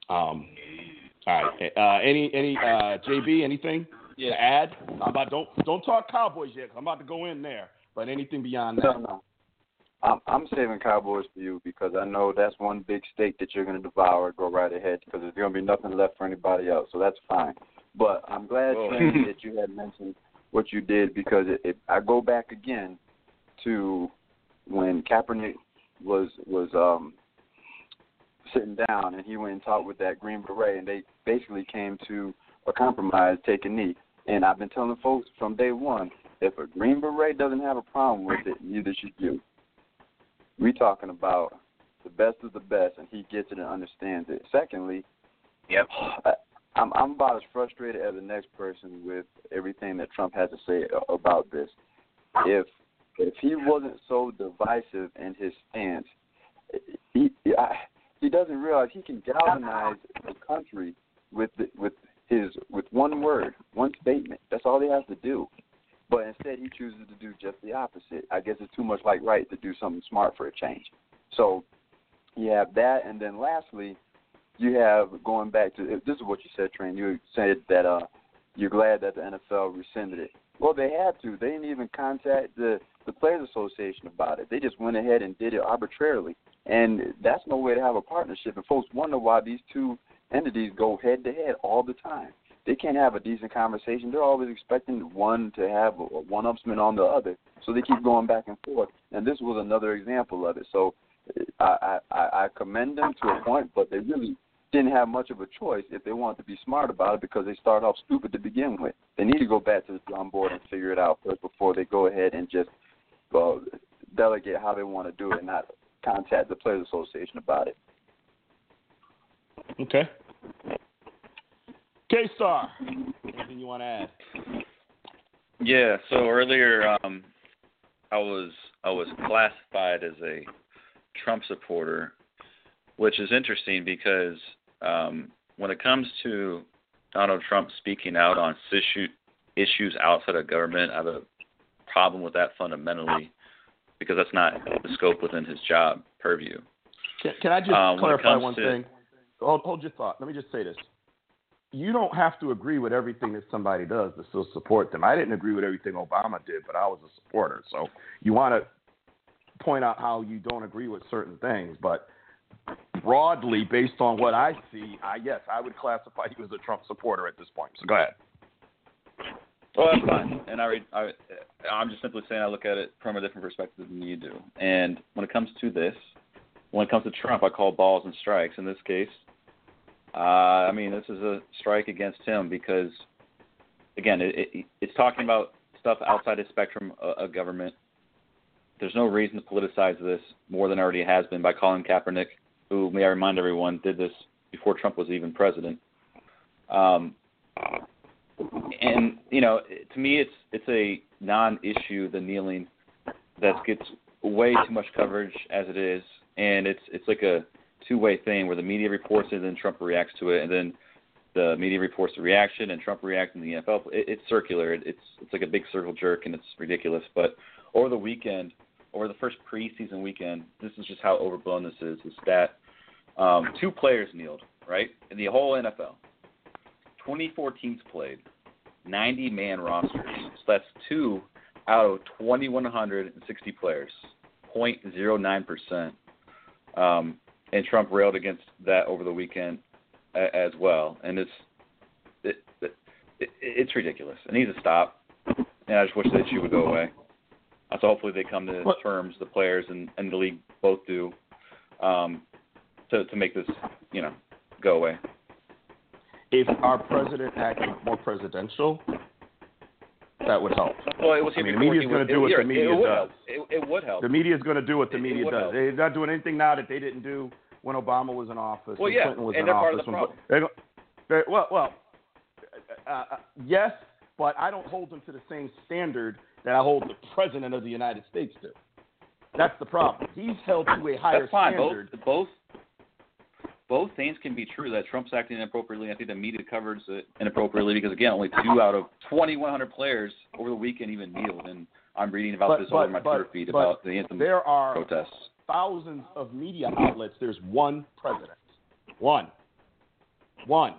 Um, all right. Uh, any any uh, JB anything
Yeah.
to add? I'm about don't don't talk Cowboys yet. 'cause I'm about to go in there. But anything beyond that?
no. I'm, I'm saving Cowboys for you because I know that's one big steak that you're going to devour. Go right ahead because there's going to be nothing left for anybody else. So that's fine. But I'm glad,
Whoa.
Train, that you had mentioned what you did because it, it, I go back again to when Kaepernick was was um sitting down and he went and talked with that Green Beret and they basically came to a compromise, take a knee. And I've been telling folks from day one, if a Green Beret doesn't have a problem with it, neither should you. We talking about the best of the best, and he gets it and understands it. Secondly,
Yep.
I, I'm I'm about as frustrated as the next person with everything that Trump has to say about this. If if he wasn't so divisive in his stance, he I, he doesn't realize he can galvanize the country with the, with his with one word, one statement. That's all he has to do. But instead, he chooses to do just the opposite. I guess it's too much like right to do something smart for a change. So you have that, and then lastly, you have going back to this is what you said, Train. You said that uh, you're glad that the NFL rescinded it. Well, they had to. They didn't even contact the the Players Association about it. They just went ahead and did it arbitrarily, and that's no way to have a partnership. And folks wonder why these two entities go head to head all the time. They can't have a decent conversation. They're always expecting one to have a one-upsman on the other, so they keep going back and forth. And this was another example of it. So uh, I, I, I commend them to a point, but they really didn't have much of a choice if they wanted to be smart about it because they started off stupid to begin with. They need to go back to the drawing board and figure it out first before they go ahead and just uh, delegate how they want to do it and not contact the Players Association about it.
Okay. KStarr, anything you want to add?
Yeah. So earlier, um, I was I was classified as a Trump supporter, which is interesting because um, when it comes to Donald Trump speaking out on issue, issues outside of government, I have a problem with that fundamentally because that's not the scope within his job purview.
Can, can I just
Um,
clarify one
to-
thing? Hold, hold your thought. Let me just say this. You don't have to agree with everything that somebody does to still support them. I didn't agree with everything Obama did, but I was a supporter. So you want to point out how you don't agree with certain things, but broadly, based on what I see, I yes, I would classify you as a Trump supporter at this point. So go ahead.
Well, that's fine. And I, I, I'm just simply saying I look at it from a different perspective than you do. And when it comes to this, when it comes to Trump, I call balls and strikes. In this case, uh, I mean, this is a strike against him because, again, it, it, it's talking about stuff outside the spectrum of, of government. There's no reason to politicize this more than already has been by calling Kaepernick, who, may I remind everyone, did this before Trump was even president. Um, and you know, to me, it's it's a non-issue. The kneeling that gets way too much coverage as it is, and it's it's like a two-way thing where the media reports it, and then Trump reacts to it, and then the media reports the reaction, and Trump reacts in the NFL. It, it's circular. It, it's it's like a big circle jerk, and it's ridiculous. But over the weekend, over the first preseason weekend, this is just how overblown this is. Is that um, two players kneeled right in the whole NFL. 24 teams played, 90 man rosters. So that's two out of 2,160 players, 0.09%. Um, and Trump railed against that over the weekend a, as well. And it's it, it, it, it's ridiculous. It needs to stop. And I just wish the issue would go away. Uh, So hopefully they come to
What-
terms, the players and, and the league both do, um, to to make this you know go away.
If our president acted more presidential, that would help.
Well, it was
I mean, the media's gonna do what the
it
media does.
It, it would help.
The media is going to do what the media does.
help.
They're not doing anything now that they didn't do when Obama was in office.
Well, yeah,
Clinton was
and
in
they're part of the problem.
they're- well, well, uh, uh, yes, but I don't hold them to the same standard that I hold the president of the United States to. That's the problem. He's held to a higher
That's fine.
standard.
Both both both things can be true. That Trump's acting inappropriately. I think the media covers it inappropriately because again, only two out of 2,100 players over the weekend even kneeled. And I'm reading about
But-
this all over my
but-
Twitter feed about the anthem
There are
protests.
thousands of media outlets. There's one president. One. One.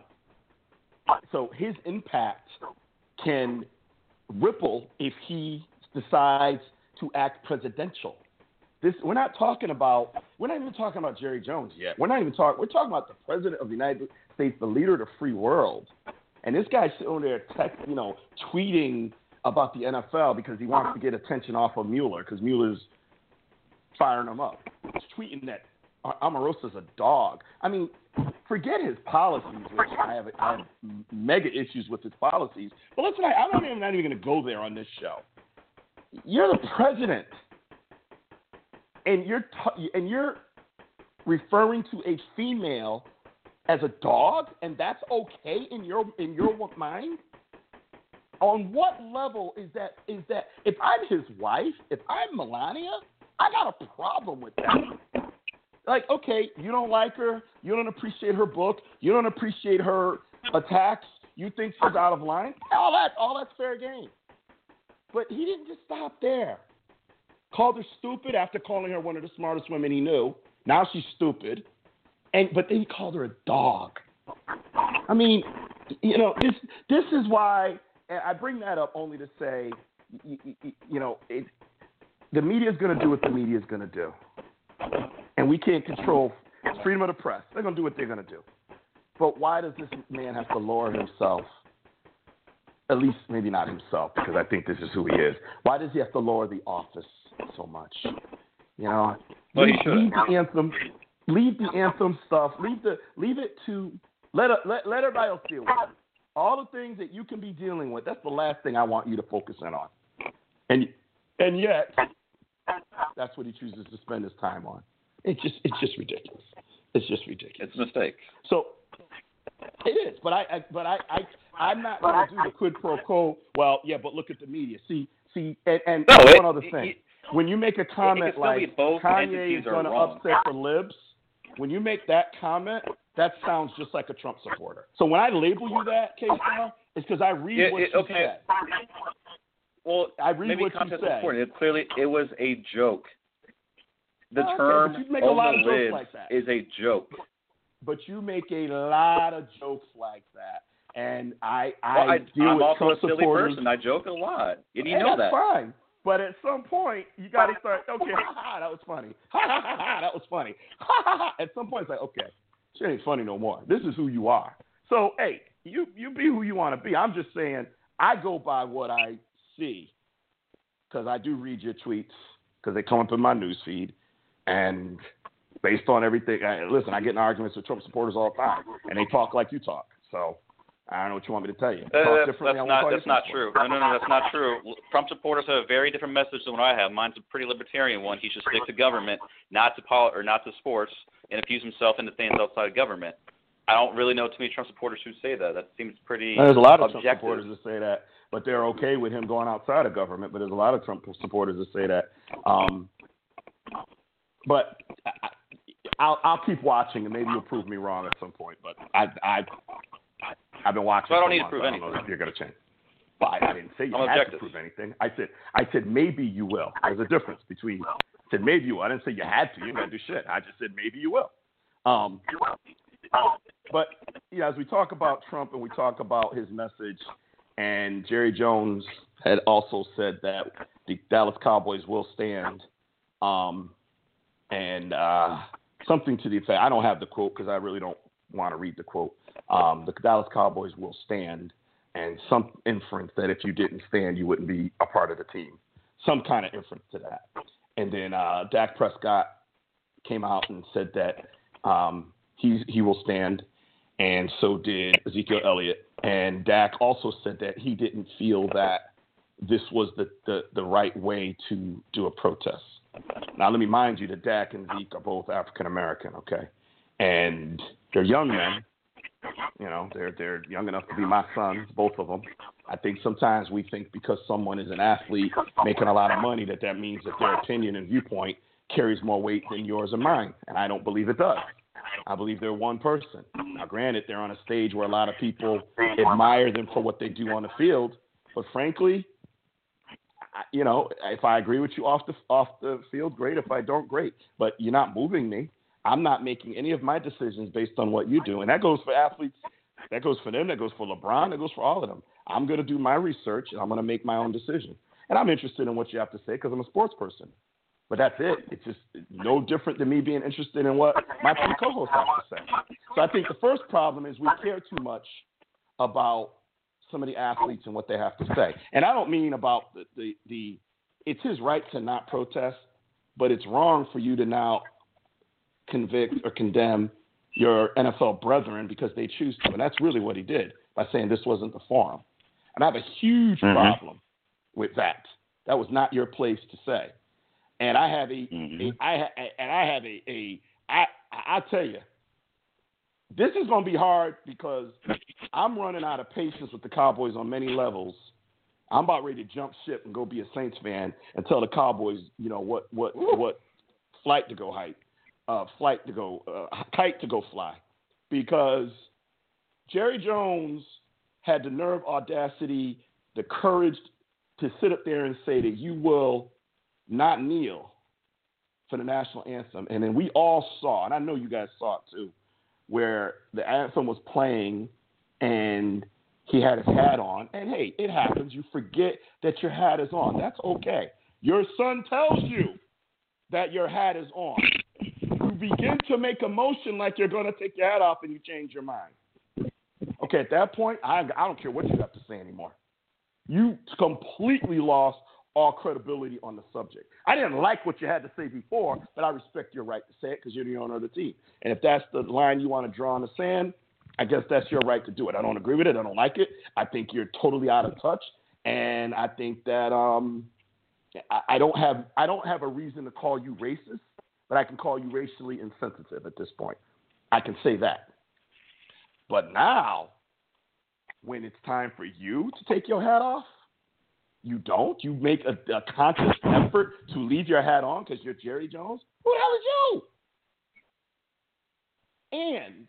So his impact can ripple if he decides to act presidential. This we're not talking about we're not even talking about Jerry Jones yet. We're not even talking we're talking about the president of the United States, the leader of the free world. And this guy's sitting there text, you know, tweeting about the NFL because he wants to get attention off of Mueller because Mueller's firing him up. He's tweeting that Omarosa's a dog. I mean, forget his policies, which I have, I have mega issues with his policies. But listen, I, I'm not even, not even going to go there on this show. You're the president, and you're t- and you're referring to a female as a dog, and that's okay in your in your mind. On what level is that? Is that if I'm his wife, if I'm Melania, I got a problem with that. Like, okay, you don't like her, you don't appreciate her book, you don't appreciate her attacks, you think she's out of line. All that, all that's fair game. But he didn't just stop there. Called her stupid after calling her one of the smartest women he knew. Now she's stupid, and but then he called her a dog. I mean, you know, this this is why I bring that up only to say, you, you, you know, it, the media is going to do what the media is going to do, and we can't control freedom of the press. They're going to do what they're going to do. But why does this man have to lower himself? At least maybe not himself, because I think this is who he is. Why does he have to lower the office so much? You know,
well,
leave,
leave
the anthem, leave the anthem stuff. Leave the leave it to let let let everybody else deal with it. All the things that you can be dealing with. That's the last thing I want you to focus in on. And and yet, that's what he chooses to spend his time on. It's just it's just ridiculous. It's just ridiculous.
It's a mistake.
So it is, but I, I but I, I I'm not going to do the quid pro quo. Well, yeah, but look at the media. See, see, and, and
no,
one
it,
other thing.
It,
when you make a comment like Kanye is going to upset the libs, when you make that comment, that sounds just like a Trump supporter. So when I label you that, Case now, it's because I read
it,
what
it,
you
okay.
said.
Well,
I read
maybe
what you said.
important. It clearly it was a joke. The term
but you make a
"on the libs"
like
is a joke.
But you make a lot of jokes like that, and I I,
Well, I,
deal
I'm
with
also
Trump
a silly
supporters.
person. I joke a lot, and you
and
know
that's
that.
fine. But at some point, you got to start. Okay, ha ha, that was funny. Ha ha ha, ha that was funny. Ha ha ha. At some point, it's like, okay, she ain't funny no more. This is who you are. So, hey, you you be who you want to be. I'm just saying, I go by what I see because I do read your tweets because they come up in my news feed, and based on everything, I, listen, I get in arguments with Trump supporters all the time, and they talk like you talk. So. I don't know what you want me to tell you.
Uh, that's that's not that's not true. No, no, no, that's not true. Trump supporters have a very different message than what I have. Mine's a pretty libertarian one. He should stick to government, not to pol- or not to sports, and infuse himself into things outside of government. I don't really know too many Trump supporters who say that. That seems pretty
There's a lot of Trump supporters that say that, but they're okay with him going outside of government. But there's a lot of Trump supporters that say that. Um, but I, I'll, I'll keep watching, and maybe you'll prove me wrong at some point. But I, I, I've been watching.
So I don't need to prove
I don't know
anything.
if you're going to change. But I, I didn't say you
I'm
had to prove anything. I said, I said maybe you will. There's a difference between. I said maybe you. Will. I didn't say you had to. You to do shit. I just said maybe you will. Um, but you know, as we talk about Trump and we talk about his message, and Jerry Jones had also said that the Dallas Cowboys will stand, um, and uh, something to the effect. I don't have the quote because I really don't want to read the quote. Um, the Dallas Cowboys will stand, and some inference that if you didn't stand, you wouldn't be a part of the team. Some kind of inference to that. And then uh, Dak Prescott came out and said that um, he he will stand, and so did Ezekiel Elliott. And Dak also said that he didn't feel that this was the, the, the right way to do a protest. Now, let me mind you that Dak and Zeke are both African American, okay? And they're young men. You know, they're they're young enough to be my sons, both of them. I think sometimes we think because someone is an athlete making a lot of money that that means that their opinion and viewpoint carries more weight than yours or mine, and I don't believe it does. I believe they're one person. Now, granted, they're on a stage where a lot of people admire them for what they do on the field, but frankly, you know, if I agree with you off the off the field, great. If I don't, great. But you're not moving me. I'm not making any of my decisions based on what you do, and that goes for athletes. That goes for them. That goes for LeBron. That goes for all of them. I'm going to do my research, and I'm going to make my own decision. And I'm interested in what you have to say because I'm a sports person. But that's it. It's just no different than me being interested in what my two co-hosts have to say. So I think the first problem is we care too much about some of the athletes and what they have to say. And I don't mean about the, the, the it's his right to not protest, but it's wrong for you to now convict or condemn your NFL brethren because they choose to. And that's really what he did by saying this wasn't the forum. And I have a huge
Mhm.
problem with that. That was not your place to say. And I have a,
Mhm.
a I and I have a, a I I tell you, this is going to be hard because I'm running out of patience with the Cowboys on many levels. I'm about ready to jump ship and go be a Saints fan and tell the Cowboys, you know what what what flight to go hike, uh, flight to go uh, kite to go fly, because Jerry Jones had the nerve, audacity, the courage to sit up there and say that you will not kneel for the national anthem, and then we all saw, and I know you guys saw it too, where the anthem was playing and he had his hat on. And hey, it happens. You forget that your hat is on. That's okay. Your son tells you that your hat is on. Begin to make a motion like you're going to take your hat off and you change your mind. Okay, at that point, I, I don't care what you have to say anymore. You completely lost all credibility on the subject. I didn't like what you had to say before, but I respect your right to say it because you're the owner of the team. And if that's the line you want to draw in the sand, I guess that's your right to do it. I don't agree with it. I don't like it. I think you're totally out of touch, and I think that um, I, I don't have I don't have a reason to call you racist, but I can call you racially insensitive at this point. I can say that. But now, when it's time for you to take your hat off, you don't. You make a, a conscious effort to leave your hat on because you're Jerry Jones. Who the hell is you? And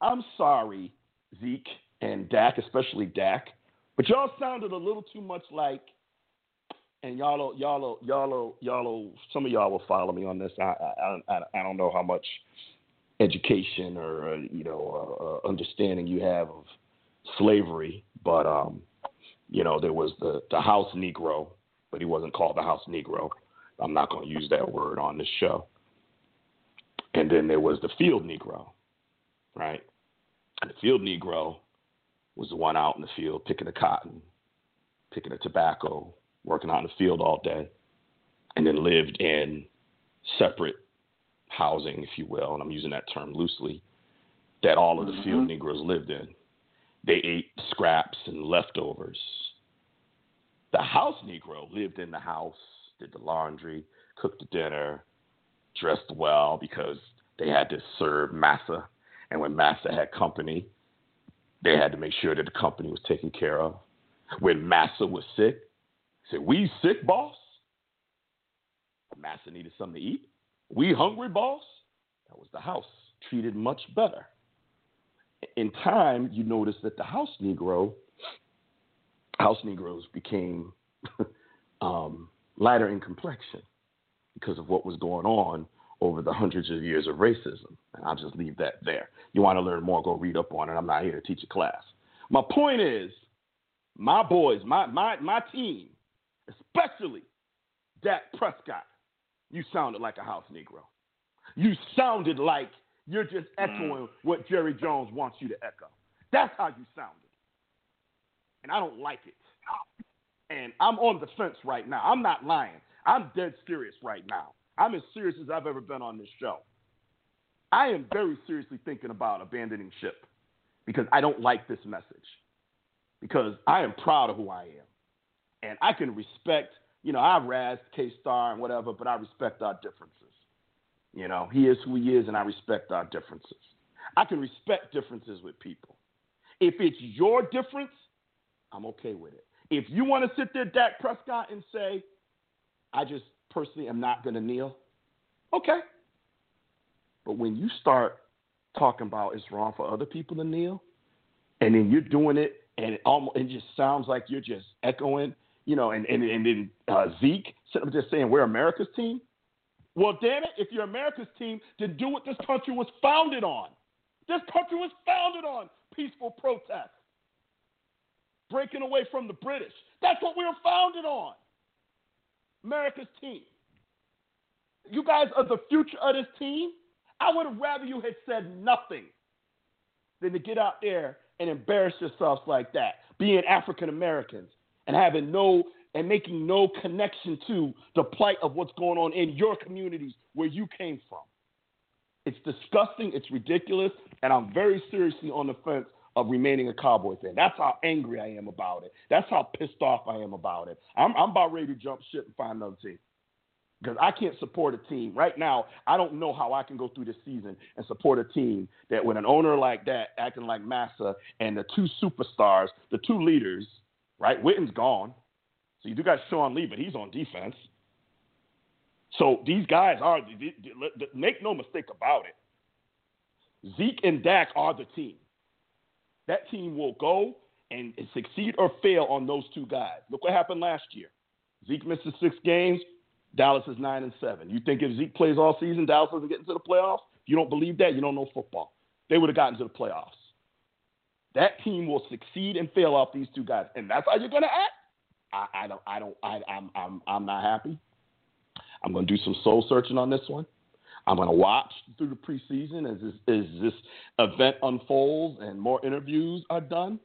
I'm sorry, Zeke and Dak, especially Dak, but y'all sounded a little too much like. And y'all, y'all, y'all, y'all, some of y'all will follow me on this. I, I, I, don't know how much education or uh, you know uh, uh, understanding you have of slavery, but um, you know there was the the house Negro, but he wasn't called the house Negro. I'm not going to use that word on this show. And then there was the field Negro, right? And the field Negro was the one out in the field picking the cotton, picking the tobacco, working out in the field all day, and then lived in separate housing, if you will, and I'm using that term loosely, that all of the field mm-hmm. Negroes lived in. They ate scraps and leftovers. The house Negro lived in the house, did the laundry, cooked the dinner, dressed well because they had to serve massa. And when massa had company, they had to make sure that the company was taken care of. When massa was sick, said, We sick, boss? Massa needed something to eat. We hungry, boss? That was the house, treated much better. In time, you notice that the house Negro, house Negroes became um, lighter in complexion because of what was going on over the hundreds of years of racism. And I'll just leave that there. You want to learn more, go read up on it. I'm not here to teach a class. My point is, my boys, my my my team, especially Dak Prescott, you sounded like a house Negro. You sounded like you're just hmm. echoing what Jerry Jones wants you to echo. That's how you sounded. And I don't like it. And I'm on the fence right now. I'm not lying. I'm dead serious right now. I'm as serious as I've ever been on this show. I am very seriously thinking about abandoning ship because I don't like this message. Because I am proud of who I am. And I can respect, you know, I've razzed KStarr and whatever, but I respect our differences. You know, he is who he is, and I respect our differences. I can respect differences with people. If it's your difference, I'm okay with it. If you want to sit there, Dak Prescott, and say, I just personally am not going to kneel, okay. But when you start talking about it's wrong for other people to kneel, and then you're doing it, and it almost it just sounds like you're just echoing, you know, and and, and then uh, Zeke sitting up there saying we're America's team. Well, damn it, if you're America's team, then do what this country was founded on. This country was founded on peaceful protest, breaking away from the British. That's what we were founded on. America's team. You guys are the future of this team. I would have rather you had said nothing than to get out there and embarrass yourselves like that, being African Americans and having no and making no connection to the plight of what's going on in your communities where you came from. It's disgusting, it's ridiculous, and I'm very seriously on the fence of remaining a Cowboy fan. That's how angry I am about it. That's how pissed off I am about it. I'm, I'm about ready to jump ship and find another team because I can't support a team right now. I don't know how I can go through this season and support a team that with an owner like that acting like Massa and the two superstars, the two leaders, right? Witten's gone, so you do got Sean Lee, but he's on defense. So these guys are. Make no mistake about it. Zeke and Dak are the team. That team will go and succeed or fail on those two guys. Look what happened last year. Zeke misses six games. Dallas is nine and seven. You think if Zeke plays all season, Dallas doesn't get into the playoffs? You don't believe that? You don't know football. They would have gotten to the playoffs. That team will succeed and fail off these two guys, and that's how you're going to act. I, I don't. I don't. I, I'm. I'm. I'm not happy. I'm going to do some soul searching on this one. I'm going to watch through the preseason as this, as this event unfolds and more interviews are done.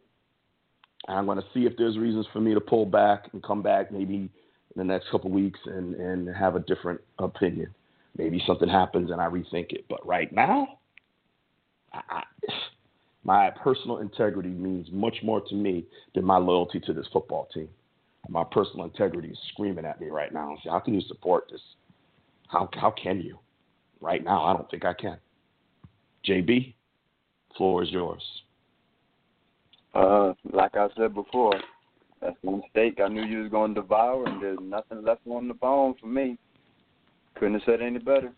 And I'm going to see if there's reasons for me to pull back and come back maybe in the next couple weeks and, and have a different opinion. Maybe something happens and I rethink it. But right now, I, I, my personal integrity means much more to me than my loyalty to this football team. My personal integrity is screaming at me right now. how can you support this? How how can you? Right now, I don't think I can. JB, floor is yours.
Uh, like I said before, that's one steak I knew you was going to devour, and there's nothing left on the bone for me. Couldn't have said any better.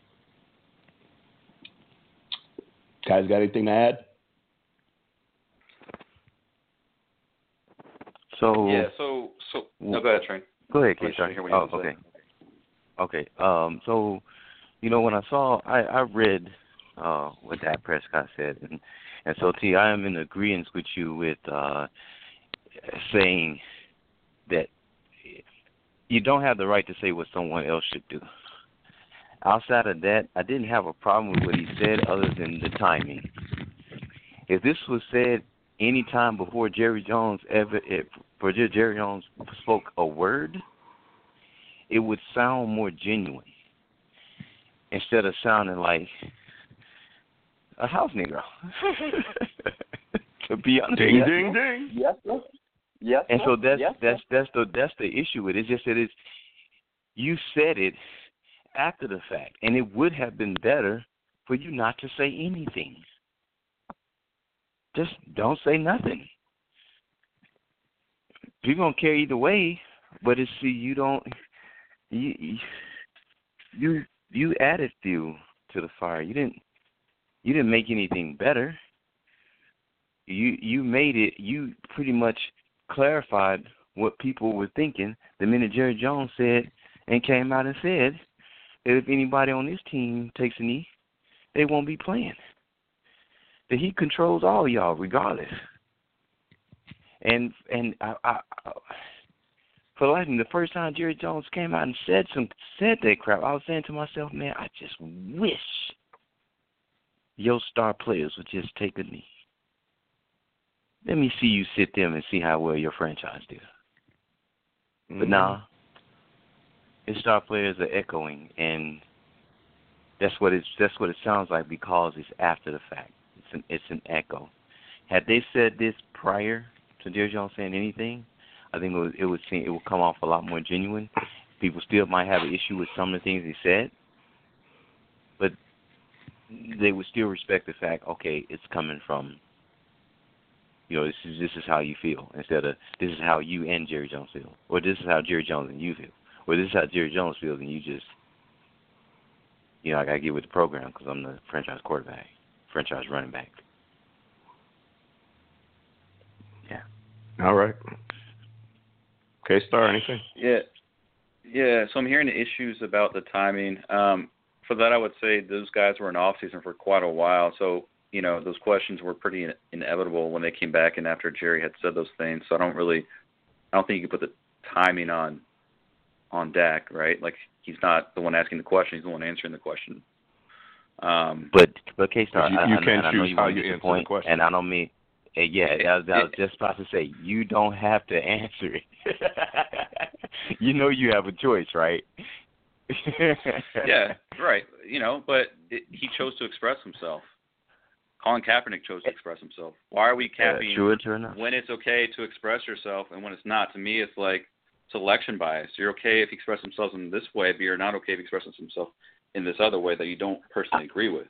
Guys, got anything to add?
So yeah, so so no, go ahead, Trey.
Go ahead, Keith. Oh, okay. Okay. Um. So, you know, when I saw, I I read uh what Dak Prescott said, and and so T, I am in agreement with you with uh saying that you don't have the right to say what someone else should do. Outside of that, I didn't have a problem with what he said other than the timing. If this was said any time before Jerry Jones ever, if, for Jerry Jones spoke a word, it would sound more genuine instead of sounding like a house Negro. to be honest,
ding, ding, ding.
Yes, sir. Yes.
And so that's
yes,
that's that's the that's the issue with it. It's just that it's you said it after the fact, and it would have been better for you not to say anything. Just don't say nothing. People don't care either way, but it's see you don't you you you added fuel to the fire. You didn't you didn't make anything better. You you made it. You pretty much clarified what people were thinking the minute Jerry Jones said and came out and said that if anybody on this team takes a knee, they won't be playing. That he controls all y'all regardless. And and I, I, I for the life of me, the first time Jerry Jones came out and said some said that crap, I was saying to myself, man, I just wish your star players would just take a knee. Let me see you sit there and see how well your franchise did. Mm-hmm. But now, his star players are echoing, and that's what it's that's what it sounds like because it's after the fact. It's an it's an echo. Had they said this prior to Jones saying anything, I think it would it would seem it would come off a lot more genuine. People still might have an issue with some of the things he said, but they would still respect the fact. Okay, it's coming from you know, this is this is how you feel instead of this is how you and Jerry Jones feel, or this is how Jerry Jones and you feel, or this is how Jerry Jones feels and you just, you know, I gotta get with the program because I'm the franchise quarterback, franchise running back. Yeah.
All right. Okay, Star, anything?
Yeah. Yeah, so I'm hearing issues about the timing. Um, for that, I would say those guys were in off season for quite a while. So you know those questions were pretty inevitable when they came back and after Jerry had said those things. So I don't really, I don't think you can put the timing on on Dak, right? Like he's not the one asking the question; he's the one answering the question. Um,
but but KStarr,
you,
you
I, can
I,
choose
you
how you
answer
point,
the question, and I don't mean
Uh, yeah, I was, I was just about to say you don't have to answer it. you know you have a choice, right?
yeah, right. You know, but it, he chose to express himself. Colin Kaepernick chose to express himself. Why are we capping
true or true enough.
when it's okay to express yourself and when it's not? To me, it's like selection bias. You're okay if he expresses himself in this way, but you're not okay if he expresses himself in this other way that you don't personally agree with.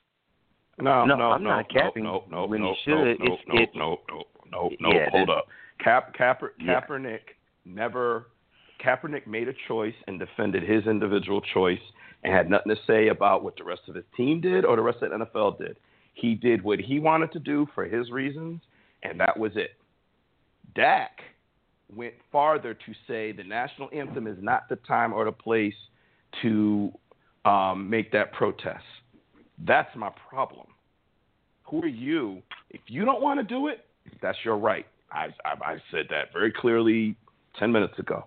No,
No,
no,
I'm
no,
not capping
no, no,
when
no,
you should.
no,
It's-
no, no,
it's-
no, no, no, no,
Yeah,
Hold up. Cap, Kaeper,
Yeah.
Kaepernick never. Kaepernick made a choice and defended his individual choice and had nothing to say about what the rest of his team did or the rest of the NFL did. He did what he wanted to do for his reasons, and that was it. Dak went farther to say the national anthem is not the time or the place to um, make that protest. That's my problem. Who are you? If you don't want to do it, that's your right. I, I, I said that very clearly 10 minutes ago.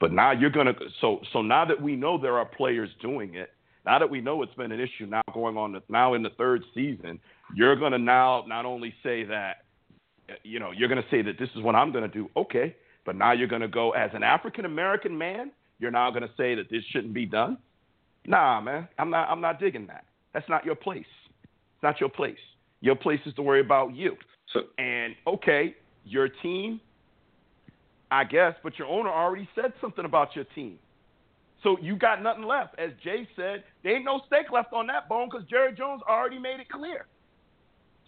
But now you're going to, so, so now that we know there are players doing it, now that we know it's been an issue now going on, now in the third season, you're going to now not only say that, you know, you're going to say that this is what I'm going to do. Okay. But now you're going to go as an African American man, you're now going to say that this shouldn't be done. Nah, man, I'm not. I'm not digging that. That's not your place. It's not your place. Your place is to worry about you.
So
And okay, your team, I guess, but your owner already said something about your team. So you got nothing left. As Jay said, there ain't no steak left on that bone because Jerry Jones already made it clear.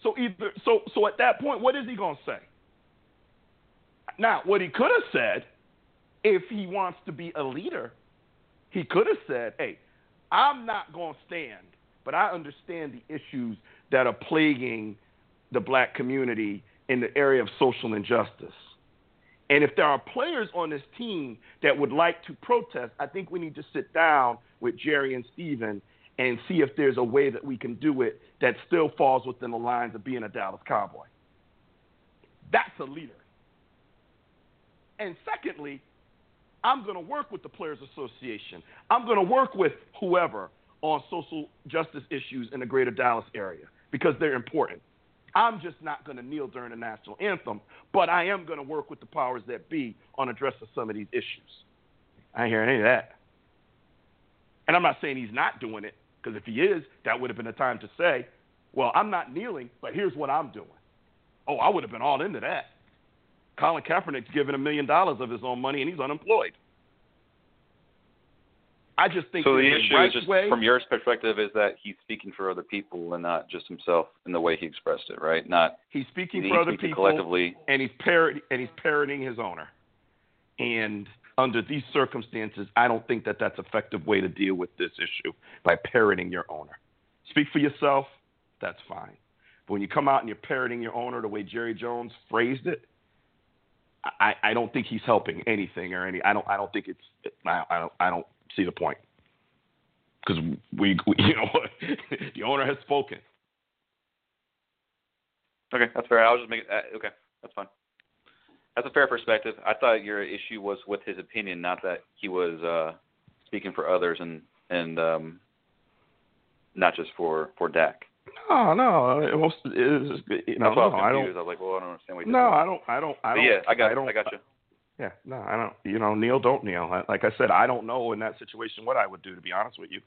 So either so so at that point, what is he gonna say? Now, what he could have said, if he wants to be a leader, he could have said, "Hey, I'm not gonna stand, but I understand the issues that are plaguing the black community in the area of social injustice. And if there are players on this team that would like to protest, I think we need to sit down with Jerry and Steven and see if there's a way that we can do it that still falls within the lines of being a Dallas Cowboy. That's a leader. And secondly, I'm going to work with the Players Association. I'm going to work with whoever on social justice issues in the greater Dallas area because they're important. I'm just not going to kneel during the national anthem, but I am going to work with the powers that be on addressing some of these issues. I ain't hearing any of that. And I'm not saying he's not doing it, because if he is, that would have been a time to say, well, I'm not kneeling, but here's what I'm doing. Oh, I would have been all into that. Colin Kaepernick's given a million dollars of his own money, and he's unemployed. I just think
so the issue
right
is just
way.
from your perspective is that he's speaking for other people and not just himself in the way he expressed it, right? Not
he's speaking for other people.
collectively.
and he's parrot and he's parroting his owner. And under these circumstances, I don't think that that's effective way to deal with this issue by parroting your owner. Speak for yourself, that's fine. But when you come out and you're parroting your owner the way Jerry Jones phrased it, I, I don't think he's helping anything or any. I don't. I don't think it's. I, I don't. I don't see the point because we, we, you know, the owner has spoken.
Okay, that's fair. I was just making. Uh, okay, that's fine. That's a fair perspective. I thought your issue was with his opinion, not that he was uh, speaking for others and and um, not just for for Dak.
No, no. It was, it was, you know,
That's why I was
I
confused.
don't.
I was like, well, I don't understand what. You're
No. I don't. I don't. I don't.
yeah, I got.
I don't.
I got you.
Yeah, no, I don't. You know, kneel, don't kneel. Like I said, I don't know in that situation what I would do. To be honest with you,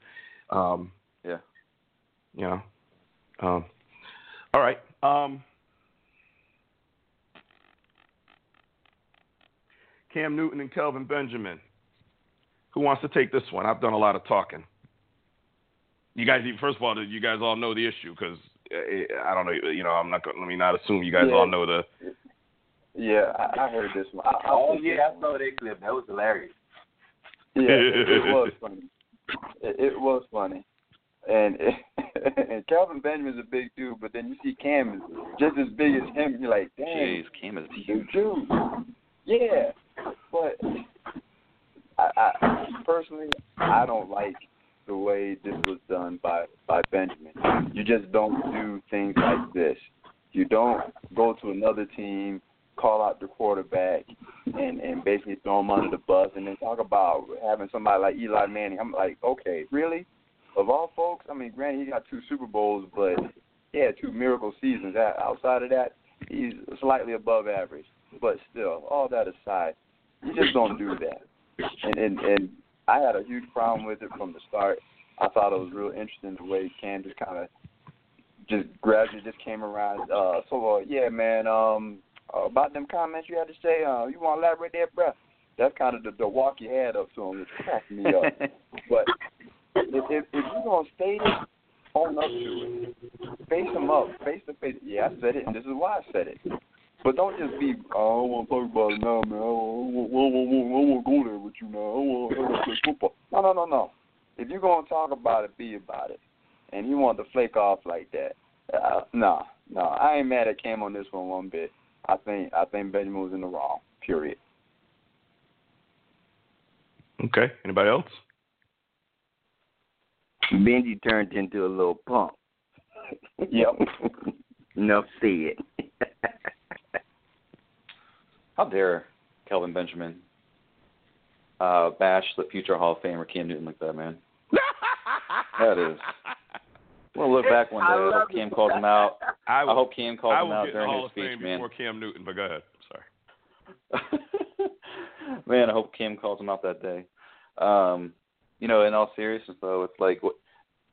um,
Yeah.
you know. Um, all right. Um, Cam Newton and Kelvin Benjamin. Who wants to take this one? I've done a lot of talking. You guys, first of all, you guys all know the issue because I don't know. You know, I'm not going. Let me not assume you guys
Yeah.
all know the.
Yeah, I, I heard this one. I, I
Oh
think
yeah, I saw that clip. That was hilarious.
Yeah, it, it was funny. It, it was funny, and and Kelvin Benjamin's a big dude, but then you see Cam is just as big as him. You're like, dang,
Jeez, Cam is huge.
dude, dude. Yeah, but I, I personally, I don't like the way this was done by by Benjamin. You just don't do things like this. You don't go to another team, call out the quarterback, and and basically throw him under the bus, and then talk about having somebody like Eli Manning. I'm like, okay, really? Of all folks, I mean, granted he got two Super Bowls, but had two miracle seasons. Outside of that, he's slightly above average. But still, all that aside, you just don't do that. And and and I had a huge problem with it from the start. I thought it was real interesting the way Cam just kind of just gradually just came around. Uh, so uh, yeah, man. Um, uh, about them comments you had to say. Uh, you want to elaborate there, bro? That's kind of the, the walk you had up to him, which cracked me up. but if, if, if you're gonna state it, own up to it. Face them up, face to face. Yeah, I said it. And this is why I said it. But don't just be, oh, I don't want to talk about it now, man. I don't, want to go there with you now. I want to play football. No, no, no, no. If you're going to talk about it, be about it. And you want to flake off like that. Uh, no, no. I ain't mad at Cam on this one one bit. I think I think Benjamin was in the wrong. Period.
Okay. Anybody else?
Benji turned into a little punk.
Yep.
Enough said.
How dare Kelvin Benjamin uh, bash the future Hall of Famer Cam Newton like that, man? that is. We'll look back one day. I, I Cam calls him out. I, will, I hope Cam calls him out during his speech, man.
Before Cam Newton, but go ahead.
Sorry. man, I hope Cam calls him out that day. Um, you know, in all seriousness, though, it's like, what,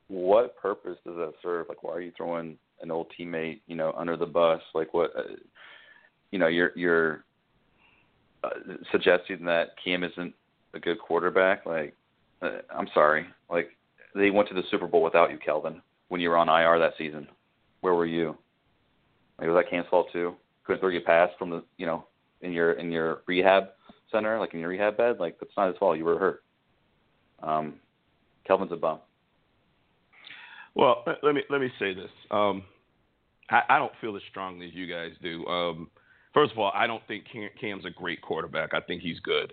what purpose does that serve? Like, why are you throwing an old teammate, you know, under the bus? Like, what? Uh, you know, you're you're uh, suggesting that Cam isn't a good quarterback. Like, uh, I'm sorry. Like, they went to the Super Bowl without you, Kelvin, when you were on IR that season. Where were you? Like, was that Cam's fault too? Couldn't throw you a pass from the, you know, in your in your rehab center, like in your rehab bed. Like, that's not his fault. You were hurt. Um, Kelvin's a bum.
Well, let me let me say this. Um, I, I don't feel as strongly as you guys do. Um, first of all, I don't think Cam, Cam's a great quarterback. I think he's good.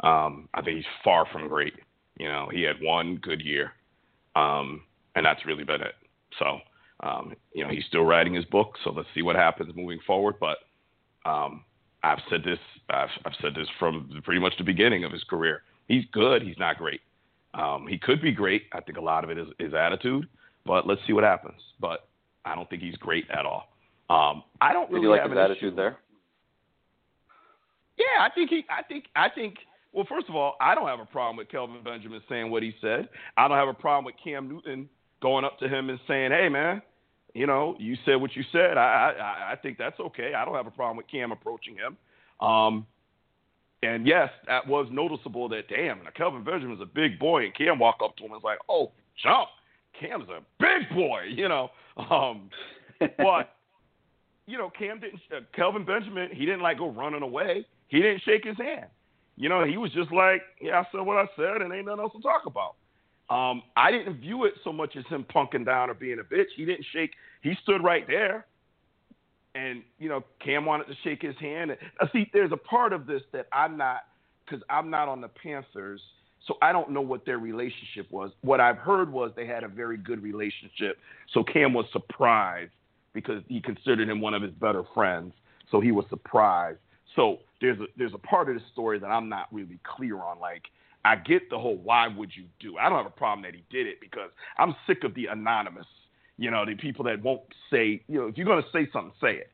Um, I think he's far from great. You know, he had one good year, um, and that's really been it. So, um, you know, he's still writing his book. So let's see what happens moving forward. But um, I've said this. I've, I've said this from pretty much the beginning of his career. He's good. He's not great. Um, he could be great. I think a lot of it is his attitude, but let's see what happens. But I don't think he's great at all. Um, I don't really
Did you like
have
his attitude
issue.
there.
Yeah, I think he. I think. I think. Well, first of all, I don't have a problem with Kelvin Benjamin saying what he said. I don't have a problem with Cam Newton going up to him and saying, "Hey, man, you know, you said what you said. I I, I think that's okay. I don't have a problem with Cam approaching him. Um, and yes, that was noticeable that damn, and Kelvin Benjamin's a big boy, and Cam walked up to him and was like, "Oh, jump! Cam's a big boy," you know. Um, but you know, Cam didn't. Uh, Kelvin Benjamin, he didn't like go running away. He didn't shake his hand. You know, he was just like, "Yeah, I said what I said, and ain't nothing else to talk about." Um, I didn't view it so much as him punking down or being a bitch. He didn't shake. He stood right there and you know Cam wanted to shake his hand. And, see, there's a part of this that I'm not because I'm not on the Panthers, so I don't know what their relationship was. What I've heard was they had a very good relationship. So Cam was surprised because he considered him one of his better friends. So he was surprised. So there's a there's a part of the story that I'm not really clear on. Like I get the whole why would you do? I don't have a problem that he did it because I'm sick of the anonymous you know, the people that won't say, you know, if you're going to say something, say it,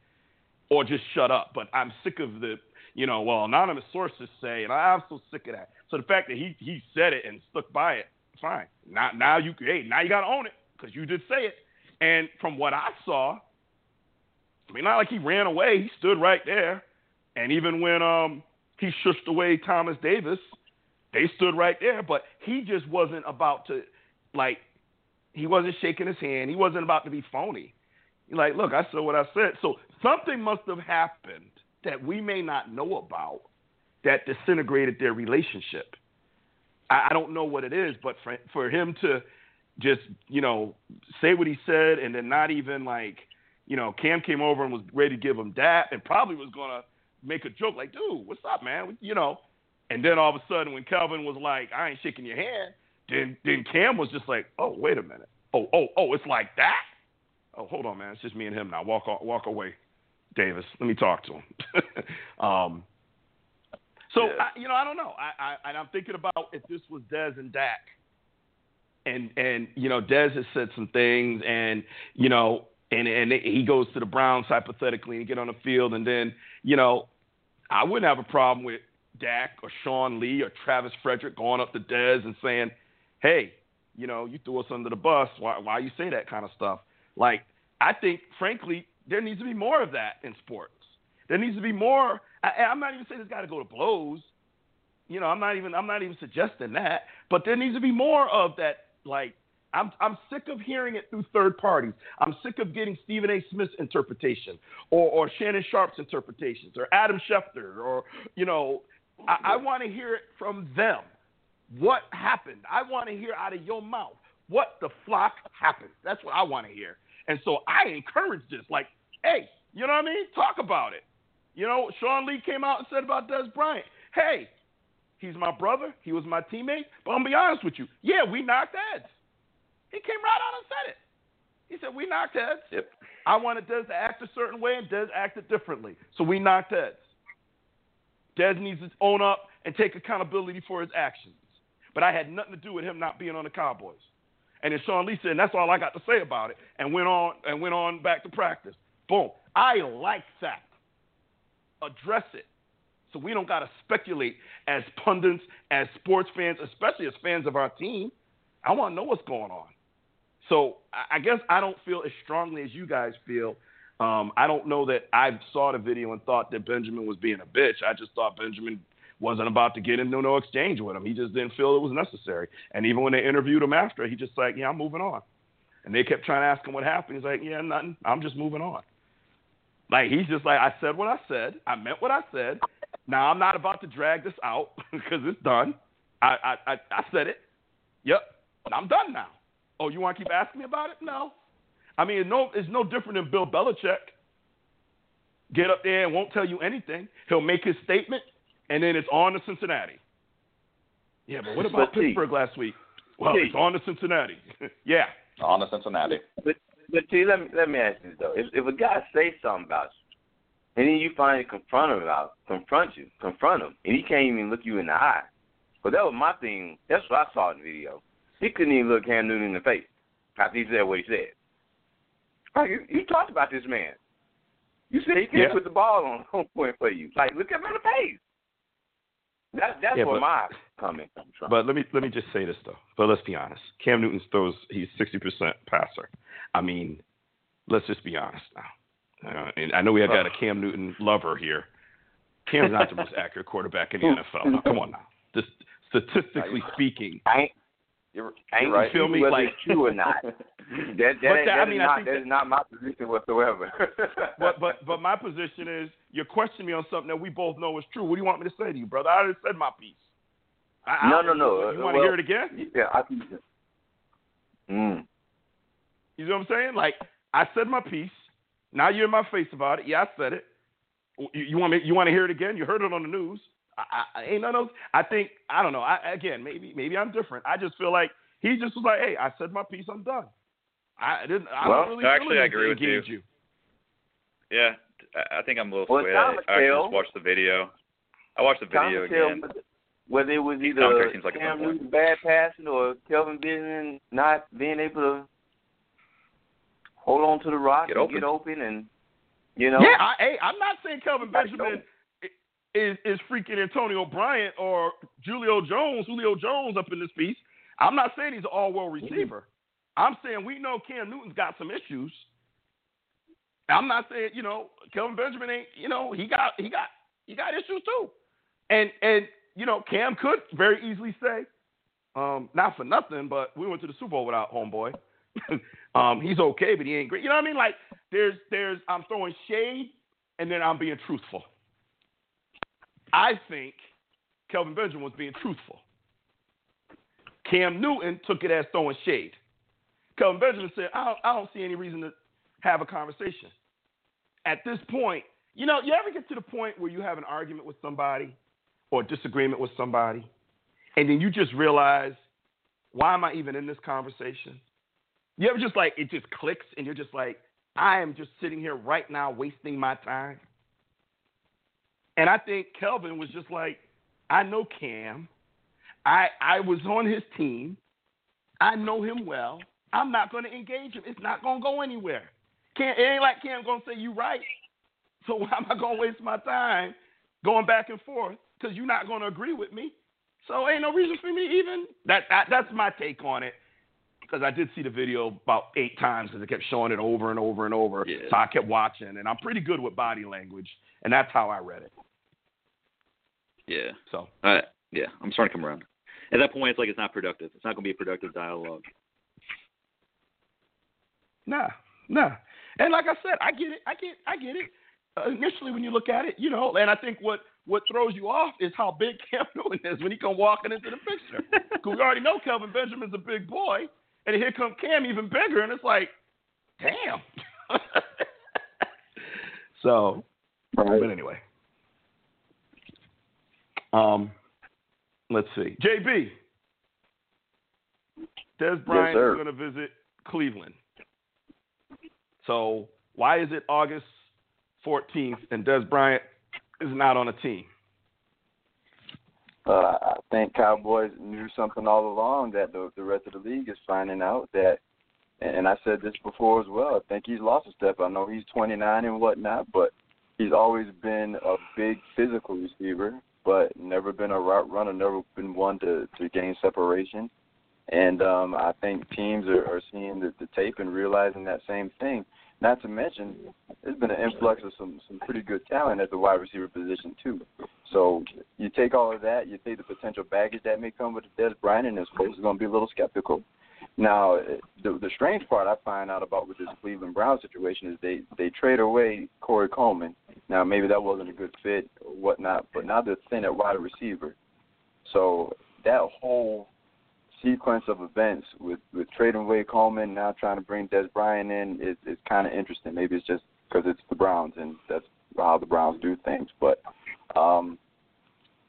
or just shut up. But I'm sick of the, you know, well, anonymous sources say, and I'm so sick of that. So the fact that he he said it and stuck by it, fine. Now now you hey now you got to own it because you did say it. And from what I saw, I mean, not like he ran away. He stood right there. And even when um he shushed away Thomas Davis, they stood right there. But he just wasn't about to like he wasn't shaking his hand. He wasn't about to be phony. Like, look, I said what I said. So something must have happened that we may not know about that disintegrated their relationship. I, I don't know what it is, but for, for him to just, you know, say what he said and then not even like, you know, Cam came over and was ready to give him that and probably was to make a joke like, dude, what's up, man? You know, and then all of a sudden when Kelvin was like, I ain't shaking your hand, then then Cam was just like, oh wait a minute, oh oh oh, it's like that. Oh hold on, man, it's just me and him now. Walk walk away, Davis. Let me talk to him. um, so
yeah.
I, you know, I don't know. I, I and I'm thinking about if this was Dez and Dak, and and you know, Dez has said some things, and you know, and and he goes to the Browns hypothetically and get on the field, and then you know, I wouldn't have a problem with Dak or Sean Lee or Travis Frederick going up to Dez and saying, "Hey, you know, you threw us under the bus. Why why you say that kind of stuff?" Like I think, frankly, there needs to be more of that in sports. There needs to be more. I, I'm not even saying it's got to go to blows. You know, I'm not even I'm not even suggesting that, but there needs to be more of that. Like, I'm I'm sick of hearing it through third parties. I'm sick of getting Stephen A. Smith's interpretation, or or Shannon Sharpe's interpretations, or Adam Schefter, or you know, I, I want to hear it from them. What happened? I want to hear out of your mouth what the flock happened. That's what I want to hear. And so I encourage this. Like, hey, you know what I mean? Talk about it. You know, Sean Lee came out and said about Dez Bryant, hey, he's my brother. He was my teammate. But I'm going to be honest with you. Yeah, we knocked heads. He came right out and said it. He said, we knocked heads.
Yep.
I wanted Dez to act a certain way, and Dez acted differently. So we knocked heads. Dez needs to own up and take accountability for his actions. But I had nothing to do with him not being on the Cowboys. And then Sean Lee said, and that's all I got to say about it, and went on and went on back to practice. Boom. I like that. Address it. So we don't got to speculate as pundits, as sports fans, especially as fans of our team. I want to know what's going on. So I guess I don't feel as strongly as you guys feel. Um, I don't know that I saw the video and thought that Benjamin was being a bitch. I just thought Benjamin wasn't about to get into no exchange with him. He just didn't feel it was necessary. And even when they interviewed him after, he just like, yeah, I'm moving on. And they kept trying to ask him what happened. He's like, yeah, nothing. I'm just moving on. Like he's just like, I said what I said. I meant what I said. Now I'm not about to drag this out because it's done. I, I I I said it. Yep. I'm done now. Oh, you want to keep asking me about it? No. I mean, it's no, it's no different than Bill Belichick. Get up there and won't tell you anything. He'll make his statement, and then it's on to Cincinnati. Yeah, but what about
But see-
Pittsburgh last week? Well,
see.
it's on to Cincinnati. yeah.
On to Cincinnati.
But but see, let me let me ask you this though: if if a guy says something about you, and then you finally confront him about confront you, confront him, and he can't even look you in the eye. But that was my thing. That's what I saw in the video. He couldn't even look Cam Newton in the face after he said what he said. Like you, you talked about this man. You said he can't
Yeah.
put the ball on home point for you. Like look at him in the face. That, that's
Yeah,
where
but-
my comment comes from.
But let me let me just say this though. But let's be honest. Cam Newton throws he's sixty percent passer. I mean, let's just be honest now. Uh, and I know we have got a Cam Newton lover here. Cam's not the most accurate quarterback in the NFL. Now, come on now. Just statistically speaking,
I ain't,
You're,
I ain't
right.
feel me?
whether
Like-
it's true or not. That that,
that-
that
I mean, I
not that
that-
is not my position whatsoever.
but but but my position is you're questioning me on something that we both know is true. What do you want me to say to you, brother? I already said my piece. I, I
No,
don't-
no, no.
You
Uh,
want to
well-
hear it again?
yeah, I think. Mm.
You know what I'm saying? Like I said my piece. Now you're in my face about it. Yeah, I said it. You, you want me? You want to hear it again? You heard it on the news. I, I, I ain't none of those. I think I don't know. I, again, maybe maybe I'm different. I just feel like he just was like, hey, I said my piece. I'm done. I didn't. I
Well,
don't really
actually,
feel
I agree with you.
you.
Yeah, I- I think I'm a little
Well,
swayed. I, I just watched the video. I watched the video
to tell
again.
whether it was either
Carter seems like
Cam
fun.
Newton bad passing or Kelvin Benjamin not being able to hold on to the rock
Get
and
open.
get open, and you know.
Yeah, I, hey, I'm not saying Kelvin Benjamin is is freaking Antonio Bryant or Julio Jones, Julio Jones up in this piece. I'm not saying he's an all world receiver. I'm saying we know Cam Newton's got some issues. I'm not saying, you know, Kelvin Benjamin ain't, you know, he got he got he got issues too. And and you know, Cam could very easily say, um, not for nothing, but we went to the Super Bowl without homeboy. um, he's okay, but he ain't great. You know what I mean? Like there's there's I'm throwing shade and then I'm being truthful. I think Kelvin Benjamin was being truthful. Cam Newton took it as throwing shade. Kelvin Benjamin said, I don't, I don't see any reason to have a conversation. At this point, you know, you ever get to the point where you have an argument with somebody or disagreement with somebody, and then you just realize, why am I even in this conversation? You ever just like, it just clicks, and you're just like, I am just sitting here right now wasting my time? And I think Kelvin was just like, I know Cam. I I was on his team. I know him well. I'm not going to engage him. It's not going to go anywhere. Cam, it ain't like Cam gonna say you right. So why am I gonna waste my time going back and forth? Because you're not gonna agree with me. So ain't no reason for me even. That, that that's my take on it. Because I did see the video about eight times because it kept showing it over and over and over.
Yeah.
So I kept watching, and I'm pretty good with body language, and that's how I read it.
Yeah.
So
Uh, yeah, I'm starting to come around. At that point, it's like it's not productive. It's not going to be a productive dialogue.
Nah, nah. And like I said, I get it. I get, I get it. Uh, initially, when you look at it, you know, and I think what what throws you off is how big Cam Newton is when he come walking into the picture. Because we already know Kelvin Benjamin's a big boy, and here come Cam even bigger, and it's like, damn. so,
Right.
but anyway, um, let's see, JB. Dez Bryant
sir.
is going to visit Cleveland. So why is it August 14th and Dez Bryant is not on a team?
Uh, I think Cowboys knew something all along that the, the rest of the league is finding out that, and I said this before as well. I think he's lost a step. I know he's 29 and whatnot, but he's always been a big physical receiver, but never been a route runner, never been one to to gain separation. And um, I think teams are, are seeing the, the tape and realizing that same thing. Not to mention, there's been an influx of some some pretty good talent at the wide receiver position too. So you take all of that, you take the potential baggage that may come with Dez Bryant, and his folks are going to be a little skeptical. Now, the the strange part I find out about with this Cleveland Brown situation is they they trade away Corey Coleman. Now maybe that wasn't a good fit or whatnot, but now they're thin at wide receiver. So that whole sequence of events with with trading away Coleman now trying to bring Dez Bryant in is is kind of interesting. Maybe it's just because it's the Browns and that's how the Browns do things. But um,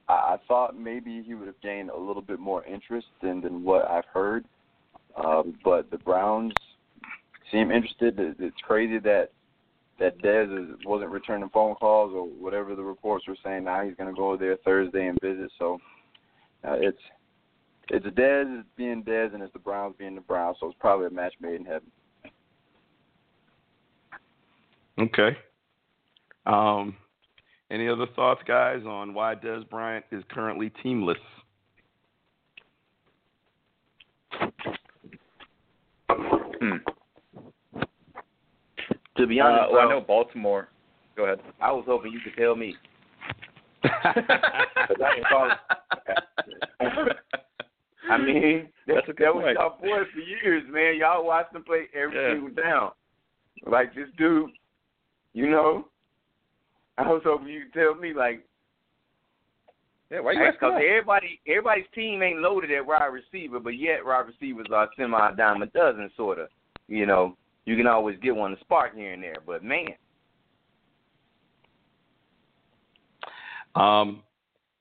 I, I thought maybe he would have gained a little bit more interest than than what I've heard. Um, but the Browns seem interested. It's crazy that that Dez is, wasn't returning phone calls or whatever the reports were saying. Now he's going to go there Thursday and visit. So uh, it's it's Dez being Dez and it's the Browns being the Browns. So it's probably a match made in heaven.
Okay. Um, any other thoughts, guys, on why Dez Bryant is currently teamless?
Hmm.
To be
Uh,
honest,
well, I know Baltimore. Go ahead.
I was hoping you could tell me. I can call I mean,
That's good
that was
point.
y'all boys for years, man. Y'all watched them play every
Yeah.
single down. Like this dude, you know. I was hoping you could tell me, like,
yeah, why you
because
asking that?
everybody, everybody's team ain't loaded at wide receiver, but yet wide receivers are semi dime a dozen, sort of. You know, you can always get one to spark here and there, but man,
Um,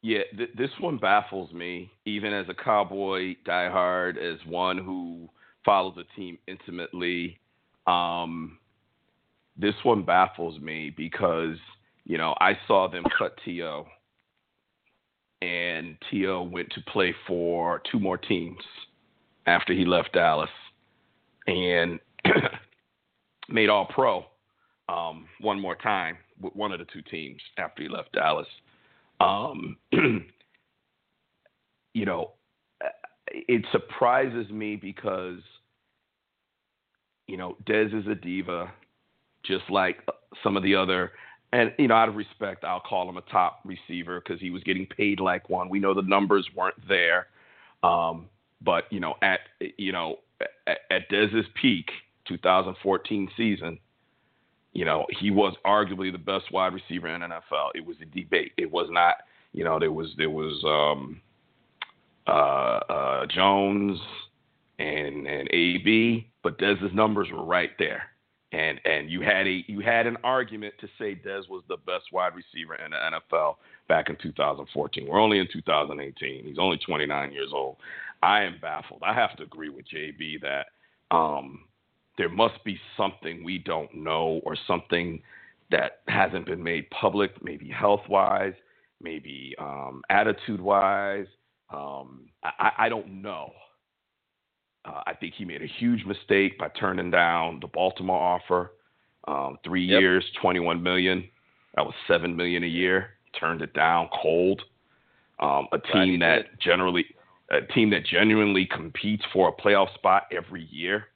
yeah, th- this one baffles me, even as a Cowboy diehard, as one who follows the team intimately. Um, this one baffles me because you know I saw them cut T.O, and T.O went to play for two more teams after he left Dallas, and made All Pro um, one more time with one of the two teams after he left Dallas. Um, you know, it surprises me because, you know, Dez is a diva, just like some of the other. And you know, out of respect, I'll call him a top receiver because he was getting paid like one. We know the numbers weren't there, um, but you know, at you know, at, at Dez's peak, 2014 season, you know, he was arguably the best wide receiver in NFL. It was a debate. It was not, you know, there was there was um, uh, uh, Jones and and AB, but Dez's numbers were right there. And and you had a you had an argument to say Dez was the best wide receiver in the NFL back in 2014. We're only in 2018. He's only 29 years old. I am baffled. I have to agree with JB that um, there must be something we don't know or something that hasn't been made public, maybe health wise, maybe um, attitude wise. Um, I, I don't know. Uh, I think he made a huge mistake by turning down the Baltimore offer. Um, three
Yep.
years, 21 million. That was seven million a year. Turned it down cold. Um, a team that generally, a team that genuinely competes for a playoff spot every year.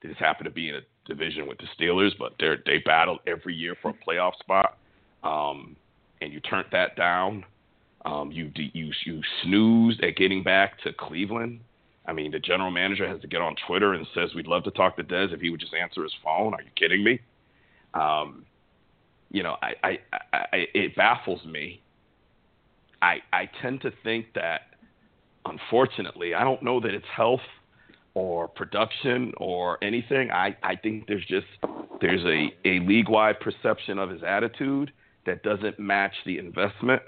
They just happen to be in a division with the Steelers, but they they battle every year for a playoff spot. Um, and you turned that down. Um, you you you snoozed at getting back to Cleveland. I mean, the general manager has to get on Twitter and says we'd love to talk to Dez if he would just answer his phone. Are you kidding me? Um, you know, I, I, I, it baffles me. I I tend to think that, unfortunately, I don't know that it's health or production or anything. I, I think there's just there's a, a league wide perception of his attitude that doesn't match the investment,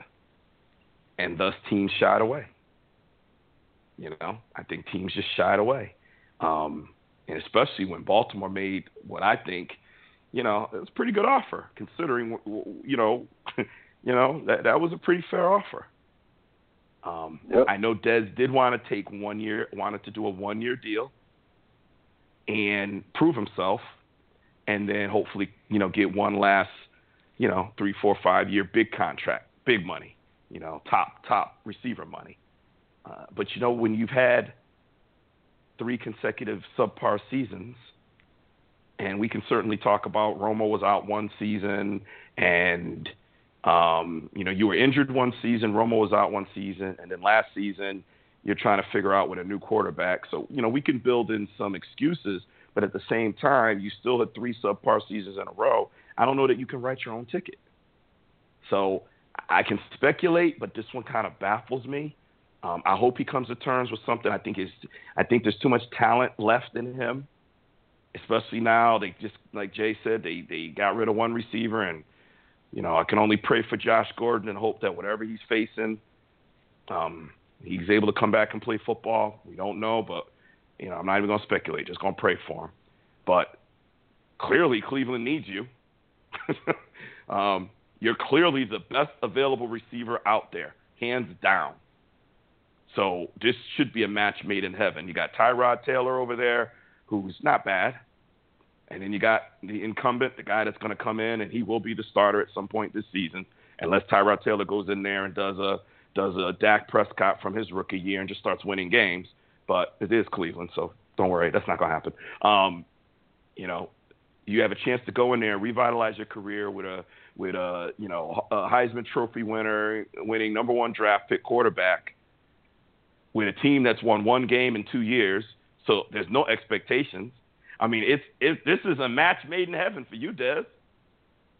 and thus teams shied away. You know, I think teams just shied away, um, and especially when Baltimore made what I think, you know, it was a pretty good offer considering, you know, you know that that was a pretty fair offer. Um,
Yep.
I know Dez did want to take one year, wanted to do a one year deal and prove himself, and then hopefully, you know, get one last, you know, three, four, five year big contract, big money, you know, top top receiver money. Uh, but you know, when you've had three consecutive subpar seasons, and we can certainly talk about Romo was out one season, and um, you know, you were injured one season, Romo was out one season, and then last season you're trying to figure out with a new quarterback. So, you know, we can build in some excuses, but at the same time, you still had three subpar seasons in a row. I don't know that you can write your own ticket. So I can speculate, but this one kind of baffles me. Um, I hope he comes to terms with something. I think is I think there's too much talent left in him, especially now. They just like Jay said, they they got rid of one receiver, and you know I can only pray for Josh Gordon and hope that whatever he's facing, um, he's able to come back and play football. We don't know, but you know I'm not even gonna speculate. Just gonna pray for him. But clearly Cleveland needs you. um, you're clearly the best available receiver out there, hands down. So this should be a match made in heaven. You got Tyrod Taylor over there, who's not bad, and then you got the incumbent, the guy that's going to come in, and he will be the starter at some point this season, unless Tyrod Taylor goes in there and does a does a Dak Prescott from his rookie year and just starts winning games. But it is Cleveland, so don't worry, that's not going to happen. Um, you know, you have a chance to go in there and revitalize your career with a with a you know a Heisman Trophy winner, winning number one draft pick quarterback, with a team that's won one game in two years. So there's no expectations. I mean, it's it, this is a match made in heaven for you, Dez.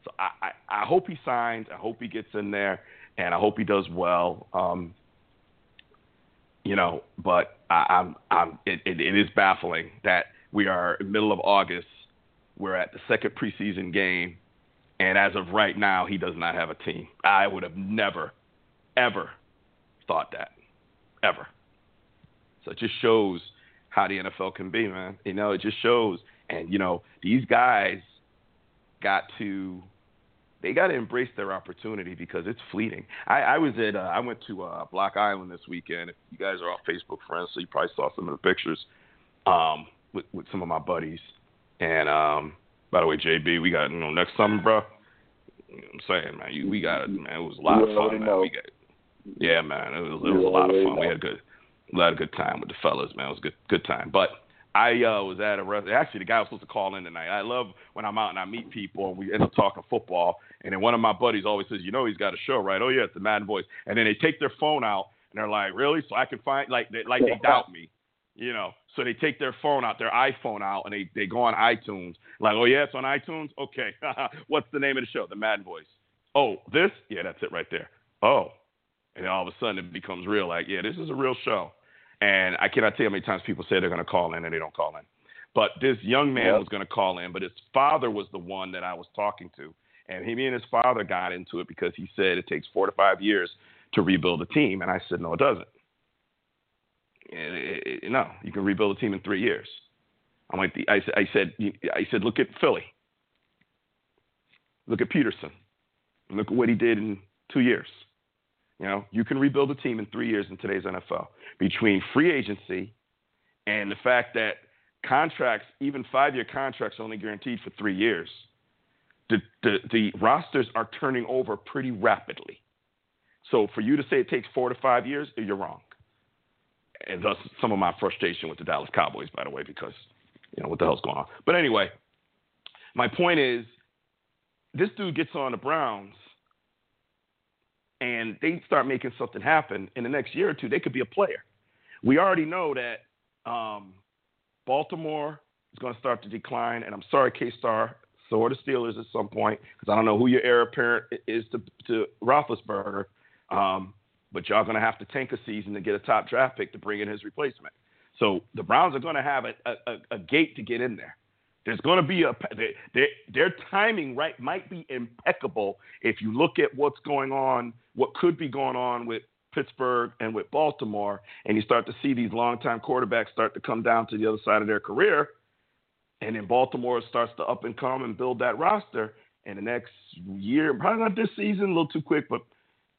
So I, I I hope he signs. I hope he gets in there, and I hope he does well. Um, you know, but I, I'm I'm it, it, it is baffling that we are in the middle of August. We're at the second preseason game, and as of right now, he does not have a team. I would have never, ever thought that, ever. So it just shows how the NFL can be, man. You know, it just shows. And you know, these guys got to they got to embrace their opportunity because it's fleeting. I, I was at uh, I went to uh, Block Island this weekend. If you guys are all Facebook friends, so you probably saw some of the pictures um, with with some of my buddies. And um, by the way, JB, we got you know next summer, bro. You know what I'm saying, man, you, we got man. It was a lot
You
of fun, man.
know.
We got, yeah, man. It was it was a lot of fun. We
know.
had good a lot of good time with the fellas, man. It was a good good time. But I uh, was at a restaurant. Actually, the guy was supposed to call in tonight. I love when I'm out and I meet people and we end up talking football. And then one of my buddies always says, "You know, he's got a show, right? Oh yeah, it's the Madden Voice." And then they take their phone out and they're like, "Really?" So I can find like they, like they doubt me, you know. So they take their phone out, their iPhone out, and they they go on iTunes. Like, "Oh yeah, it's on iTunes. Okay, what's the name of the show? The Madden Voice. Oh, this? Yeah, that's it right there. Oh, and then all of a sudden it becomes real. Like, yeah, this is a real show. And I cannot tell you how many times people say they're going to call in and they don't call in. But this young man
Yep.
was going to call in, but his father was the one that I was talking to. And he, me and his father got into it because he said it takes four to five years to rebuild a team. And I said, no, it doesn't. And it, it, no, you can rebuild a team in three years. I'm like, I, said- I said, I said, look at Philly. Look at Pederson. Look at what he did in two years. You know, you can rebuild a team in three years in today's NFL between free agency and the fact that contracts, even five-year contracts, are only guaranteed for three years. the, the the rosters are turning over pretty rapidly. So for you to say it takes four to five years, you're wrong. And thus some of my frustration with the Dallas Cowboys, by the way, because you know what the hell's going on. But anyway, my point is, this dude gets on the Browns, and they start making something happen. In the next year or two, they could be a player. We already know that um, Baltimore is going to start to decline, and I'm sorry, KStarr, so are the Steelers at some point, because I don't know who your heir apparent is to, to Roethlisberger. Um, but y'all going to have to tank a season to get a top draft pick to bring in his replacement. So the Browns are going to have a, a, a gate to get in there. There's going to be a their, their timing right might be impeccable if you look at what's going on, what could be going on with Pittsburgh and with Baltimore, and you start to see these longtime quarterbacks start to come down to the other side of their career, and then Baltimore starts to up and come and build that roster. And the next year, probably not this season, a little too quick, but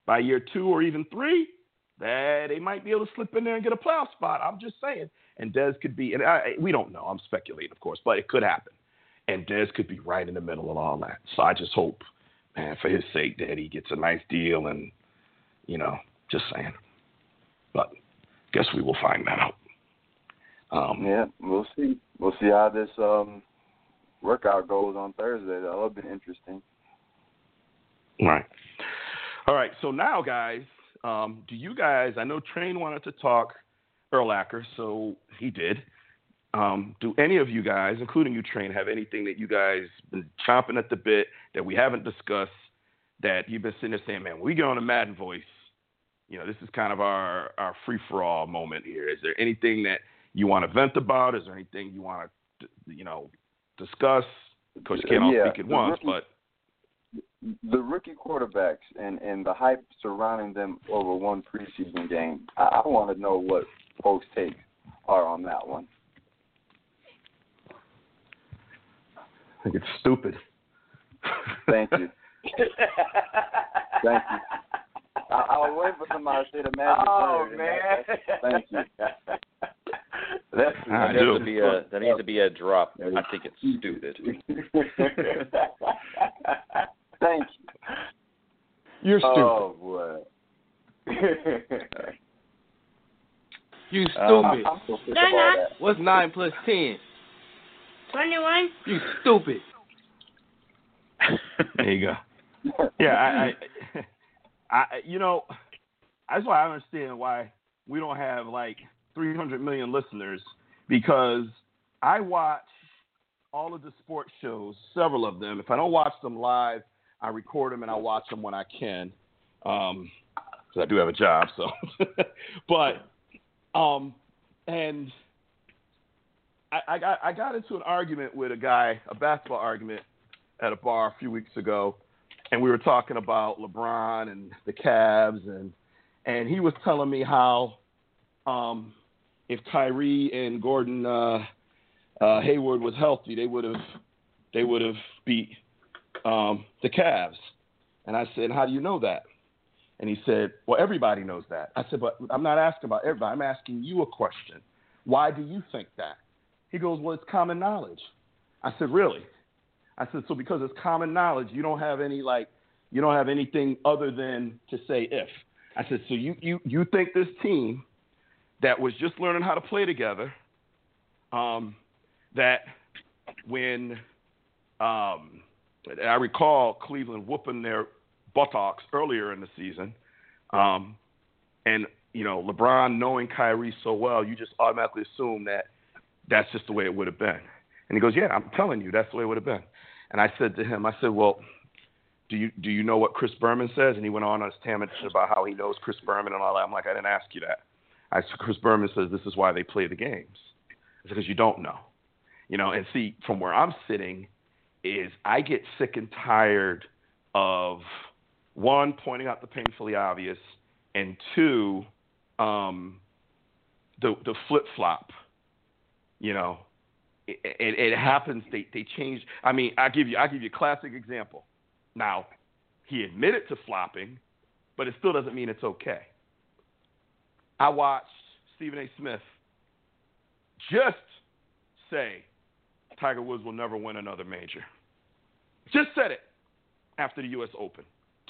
by year two or even three, that they might be able to slip in there and get a playoff spot. I'm just saying. And Dez could be, and I, we don't know. I'm speculating, of course, but it could happen. And Dez could be right in the middle of all that. So I just hope, man, for his sake, that he gets a nice deal. And you know, just saying. But guess we will find that out.
Um, yeah, we'll see. We'll see how this um, workout goes on Thursday. That'll be interesting.
Right. All right. So now, guys, um, do you guys? I know Train wanted to talk Urlacher, so he did. Um, do any of you guys, including you, Train, have anything that you guys been chomping at the bit that we haven't discussed that you've been sitting there saying, man, when we get on the Madden voice, you know, this is kind of our, our free for all moment here. Is there anything that you want to vent about? Is there anything you want to, you know, discuss? Because you can't all
yeah,
speak at once,
rookie,
but
the rookie quarterbacks and and the hype surrounding them over one preseason game. I, I want to know what folks' takes are on that one.
I think it's stupid.
Thank you. Thank you. I, I was waiting for somebody to say the magic
Oh
word.
man!
Thank you.
That's,
That needs to be a that needs to be a drop. I think it's stupid.
Thank you.
You're stupid.
Oh boy.
You
Um,
stupid.
I'm so sick of
They're
all
not.
What's nine plus ten?
21.
You stupid.
There you go. Yeah, I, I, I, you know, that's why I understand why we don't have like 300 million listeners because I watch all of the sports shows, several of them. If I don't watch them live, I record them and I watch them when I can, um, because I do have a job. So, but, um, and I, I got I got into an argument with a guy, a basketball argument at a bar a few weeks ago, and we were talking about LeBron and the Cavs, and and he was telling me how um, if Kyrie and Gordon uh, uh, Hayward was healthy, they would have they would have beat um, the Cavs. And I said, how do you know that? And he said, well, everybody knows that. I said, but I'm not asking about everybody. I'm asking you a question. Why do you think that? He goes, well, it's common knowledge. I said, really? I said, so because it's common knowledge, you don't have any like, you don't have anything other than to say if. I said, so you you you think this team that was just learning how to play together, um, that when um, I recall Cleveland whooping their buttocks earlier in the season, um, and you know LeBron knowing Kyrie so well, you just automatically assume that that's just the way it would have been. And he goes, yeah, I'm telling you, that's the way it would have been. And I said to him, I said, well, do you do you know what Chris Berman says? And he went on on his tangent about how he knows Chris Berman and all that. I'm like, I didn't ask you that. I said, Chris Berman says this is why they play the games. I said, because you don't know. You know, and see, from where I'm sitting, is I get sick and tired of one pointing out the painfully obvious, and two, um, the the flip flop. You know, it, it, it happens. They they change. I mean, I give you I give you a classic example. Now, he admitted to flopping, but it still doesn't mean it's okay. I watched Stephen A. Smith just say Tiger Woods will never win another major. just said it after the U.S. Open.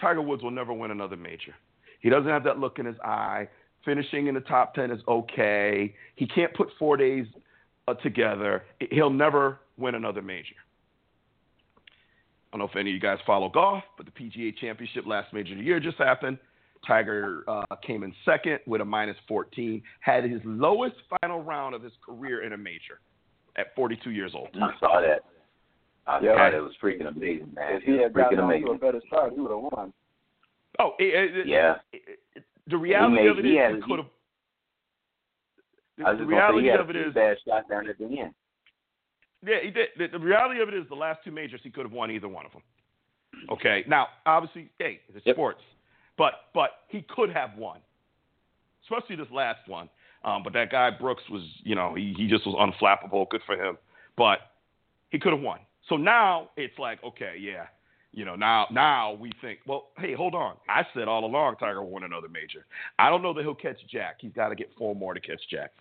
Tiger Woods will never win another major. He doesn't have that look in his eye. Finishing in the top 10 is okay. He can't put four days uh, together. He'll never win another major. I don't know if any of you guys follow golf, but the PGA Championship last major of the year just happened. Tiger uh, came in second with a minus 14, had his lowest final round of his career in a major at 42 years old.
I saw that. I
Yeah.
thought it was freaking amazing, man.
If he had gotten off to a better start, he would have won.
Oh, it, it,
Yeah.
it, it, the reality
made-
of it is
he had-
he could have.
I was
The
just gonna say
reality
he had
of
a
it
few
is,
bad shots down at the end.
yeah, he did. The, the reality of it is, the last two majors he could have won either one of them. Okay, now obviously, hey, it's
Yep.
sports, but but he could have won, especially this last one. Um, but that guy Brooks was, you know, he he just was unflappable. Good for him, but he could have won. So now it's like, okay, yeah, you know, now now we think, well, hey, hold on. I said all along Tiger win another major. I don't know that he'll catch Jack. He's got to get four more to catch Jack.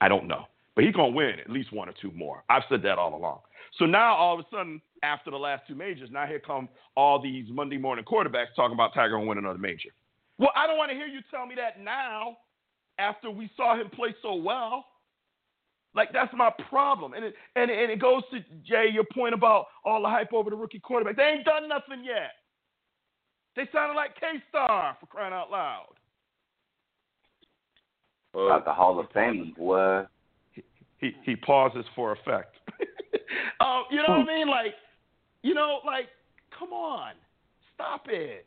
I don't know, but he's gonna win at least one or two more. I've said that all along. So now all of a sudden, after the last two majors, now here come all these Monday morning quarterbacks talking about Tiger will win another major. Well, I don't want to hear you tell me that now, after we saw him play so well. Like that's my problem, and it and and it goes to Jay your point about all the hype over the rookie quarterback. They ain't done nothing yet. They sounded like K Star for crying out loud.
About the Hall of Fame, boy.
He he pauses for effect. um, you know what I mean? Like, you know, like, come on, stop it.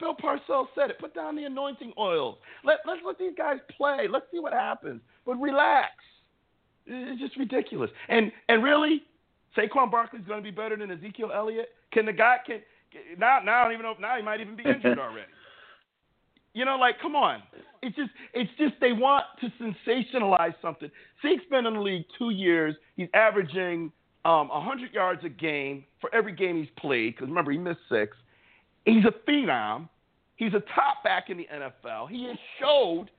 Bill Parcells said it. Put down the anointing oils. Let let's let these guys play. Let's see what happens. But relax. It's just ridiculous. And and really, Saquon Barkley's going to be better than Ezekiel Elliott. Can the guy can now now I don't even know if now he might even be injured already. You know, like come on. It's just it's just they want to sensationalize something. Zeke's been in the league two years. He's averaging um, 100 yards a game for every game he's played. Because remember, he missed six. He's a phenom. He's a top back in the NFL. He has showed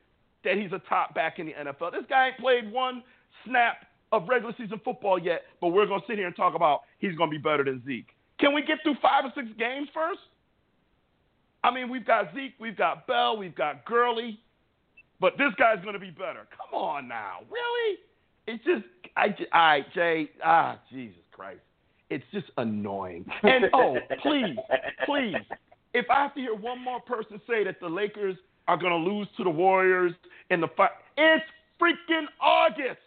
that he's a top back in the NFL. This guy ain't played one snap of regular season football yet, but we're going to sit here and talk about he's going to be better than Zeke. Can we get through five or six games first? I mean, we've got Zeke, we've got Bell, we've got Gurley, but this guy's going to be better. Come on now. Really? It's just, I, I, Jay, ah, Jesus Christ. It's just annoying. And oh, please, please, if I have to hear one more person say that the Lakers are going to lose to the Warriors in the fight, it's freaking August.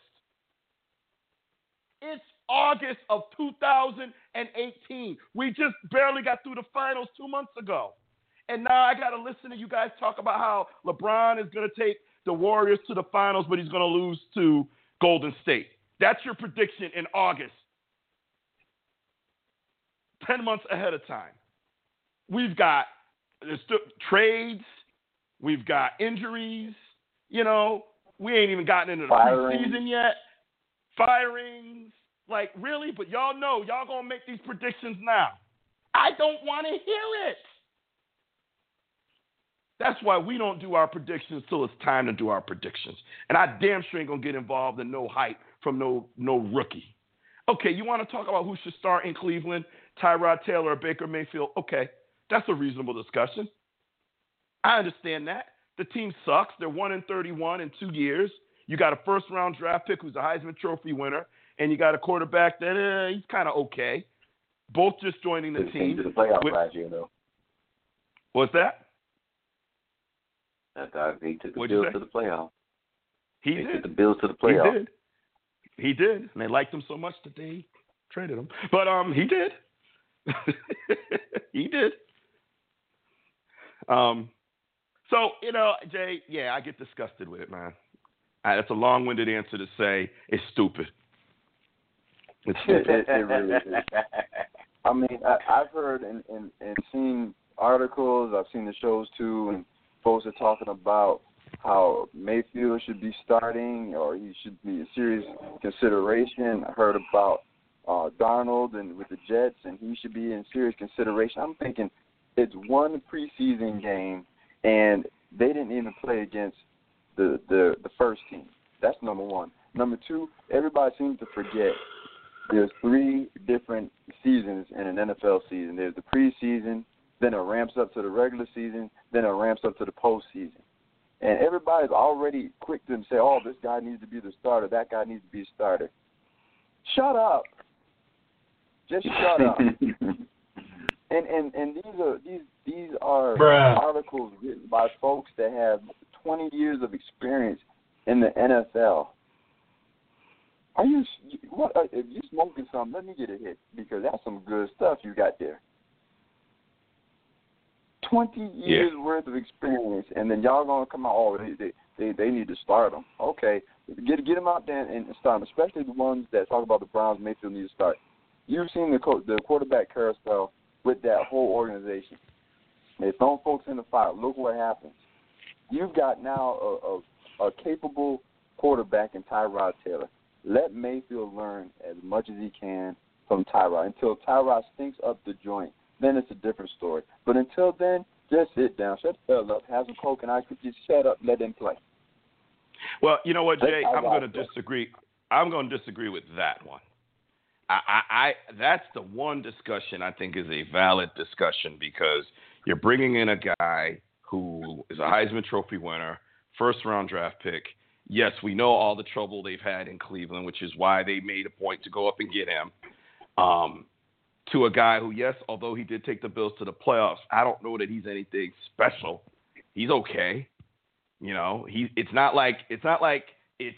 It's August of 2018. We just barely got through the finals two months ago. And now I got to listen to you guys talk about how LeBron is going to take the Warriors to the finals, but he's going to lose to Golden State. That's your prediction in August. 10 months ahead of time. We've got still trades, we've got injuries, you know, we ain't even gotten into the preseason yet. Firings, like really, but y'all know y'all gonna make these predictions now. I don't want to hear it. That's why we don't do our predictions till it's time to do our predictions. And I damn sure ain't gonna get involved in no hype from no no rookie. Okay, you want to talk about who should start in Cleveland, Tyrod Taylor or Baker Mayfield? Okay, that's a reasonable discussion. I understand that. The team sucks. They're one in thirty-one in two years. You got a first-round draft pick who's a Heisman Trophy winner, and you got a quarterback that eh, he's kind of okay. Both just joining the
team to the playoffs
With-
last year, though.
What's that?
I thought he took the
What'd
Bills to the playoffs.
He
He
did.
took the Bills to the
He did. He did. And they liked him so much that they traded him. But um he did. he did. Um so, you know, Jay, yeah, I get disgusted with it, man. That's a long winded answer to say it's stupid. It's
It,
stupid.
it, it really is. I mean, I, I've heard and, and, and seen articles, I've seen the shows too, and folks are talking about how Mayfield should be starting or he should be a serious consideration. I heard about uh, Darnold and with the Jets, and he should be in serious consideration. I'm thinking it's one preseason game, and they didn't even play against the the the first team. That's number one. Number two, everybody seems to forget there's three different seasons in an NFL season. There's the preseason, then it ramps up to the regular season, then it ramps up to the postseason. And everybody's already quick to say, "Oh, this guy needs to be the starter. That guy needs to be a starter." Shut up. Just shut up. and and and these are these these are
Bruh.
articles written by folks that have 20 years of experience in the NFL. Are you what? uh, If you smoking something, let me get a hit because that's some good stuff you got there. 20 years worth of experience, and then y'all gonna come out. Oh, they they they, they need to start them. Okay, get get them out there and, and start them, especially the ones that talk about the Browns. Mayfield need to start. You've seen the co- the quarterback carousel with that whole organization. They throw folks in the fire. Look what happens. You've got now a, a, a capable quarterback in Tyrod Taylor. Let Mayfield learn as much as he can from Tyrod until Tyrod stinks up the joint. Then it's a different story. But until then, just sit down, shut the hell up, have some coke and ice cream, just shut up, let him play.
Well, you know what, Jay? I'm going to disagree. I'm going to disagree with that one. I, I, I that's the one discussion I think is a valid discussion because you're bringing in a guy who is a Heisman Trophy winner, first round draft pick. Yes, we know all the trouble they've had in Cleveland, which is why they made a point to go up and get him. Um, to a guy who, yes, although he did take the Bills to the playoffs, I don't know that he's anything special. He's okay. You know, he it's not like it's not like it's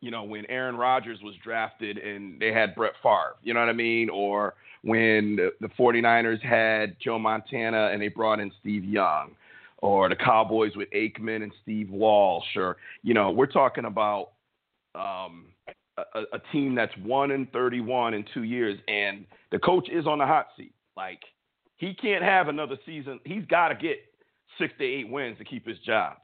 you know when Aaron Rodgers was drafted and they had Brett Favre, you know what I mean, or when the, the 49ers had Joe Montana and they brought in Steve Young, or the Cowboys with Aikman and Steve Walsh, or you know we're talking about um, a, a team that's one and 31 in two years, and the coach is on the hot seat. Like he can't have another season. He's got to get six to eight wins to keep his job.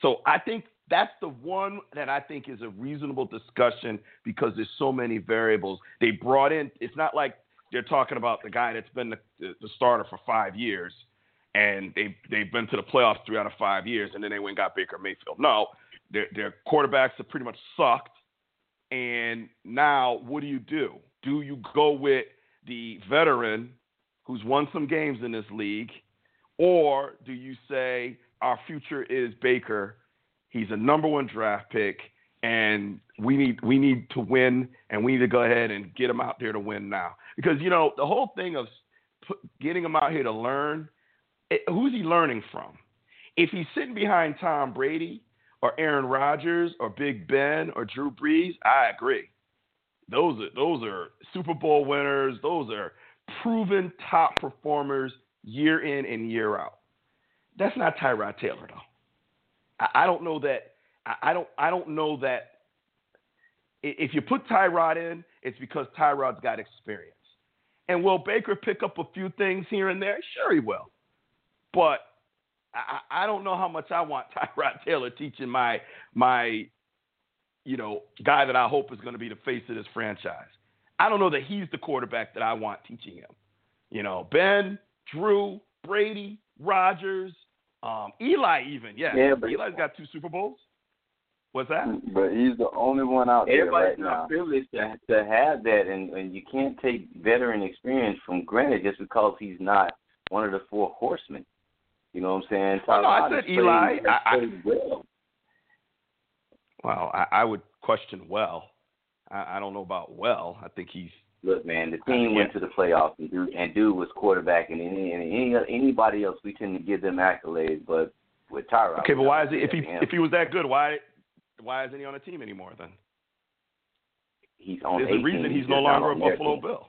So I think that's the one that I think is a reasonable discussion because there's so many variables. They brought in. It's not like they're talking about the guy that's been the, the starter for five years and they they've been to the playoffs three out of five years, and then they went got Baker Mayfield. No, their their quarterbacks have pretty much sucked. And now, what do you do? Do you go with the veteran who's won some games in this league, or do you say our future is Baker? He's a number one draft pick, and we need we need to win, and we need to go ahead and get him out there to win now. Because you know the whole thing of getting him out here to learn, Eh, who's he learning from? If he's sitting behind Tom Brady or Aaron Rodgers or Big Ben or Drew Brees, I agree. Those are those are Super Bowl winners. Those are proven top performers year in and year out. That's not Tyrod Taylor though. I, I don't know that. I, I don't. I don't know that. If you put Tyrod in, it's because Tyrod's got experience. And will Baker pick up a few things here and there? Sure, he will. But I, I I don't know how much I want Tyrod Taylor teaching my my you know guy that I hope is going to be the face of this franchise. I don't know that he's the quarterback that I want teaching him. You know, Ben, Drew, Brady, Rodgers, um, Eli, even yeah.
Yeah, but-
Eli's got two Super Bowls. What's that?
But he's the only one out there
Everybody's
right
not
now.
privileged to, to have that, and, and you can't take veteran experience from granted just because he's not one of the four horsemen. You know what I'm saying?
Oh, no, I said
played-
Eli. I-
played well.
Well, I, I would question well. I, I don't know about well. I think he's
Look, man, the team went to the playoffs, and dude, and dude was quarterback, and any, and any anybody else, we tend to give them accolades, but with Tyrod,
okay. But why is he if he
him.
if he was that good? Why why isn't he on a team anymore then?
he's on
There's a reason he's
just
no longer a Buffalo
team.
Bill.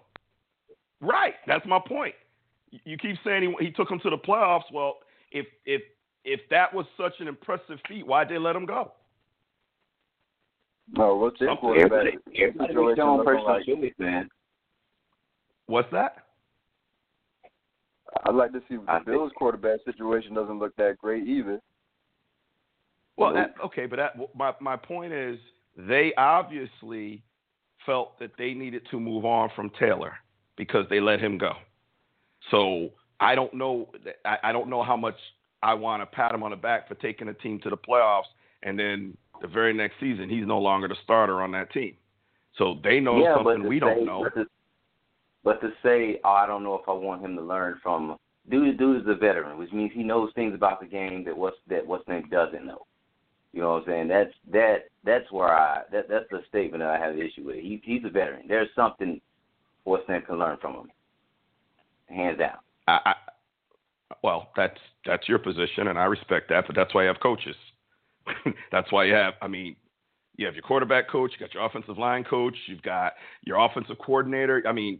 Right. That's my point. You- You keep saying he, he took him to the playoffs. Well, if if if that was such an impressive feat, why'd they let him go?
No, what's their
Something-
quarterback
Everybody, everybody
situation
makes own personal
like?
choice, man.
What's that?
I'd like to see
I
the
think-
Bills' quarterback situation doesn't look that great either.
Well, that, okay, but that, my my point is they obviously felt that they needed to move on from Taylor because they let him go. So I don't know. I, I don't know how much I want to pat him on the back for taking a team to the playoffs, and then the very next season he's no longer the starter on that team. So they know
yeah,
something we
say,
don't know.
But to, but to say, oh, I don't know if I want him to learn from dude. Dude is a veteran, which means he knows things about the game that what's that what's name doesn't know. You know what I'm saying? That's that that's where I that that's the statement that I have an issue with. He he's a veteran. There's something what's name can learn from him. Hands down.
I, I well, that's that's your position, and I respect that. But that's why you have coaches. that's why you have. I mean, you have your quarterback coach, you got your offensive line coach, you've got your offensive coordinator. I mean,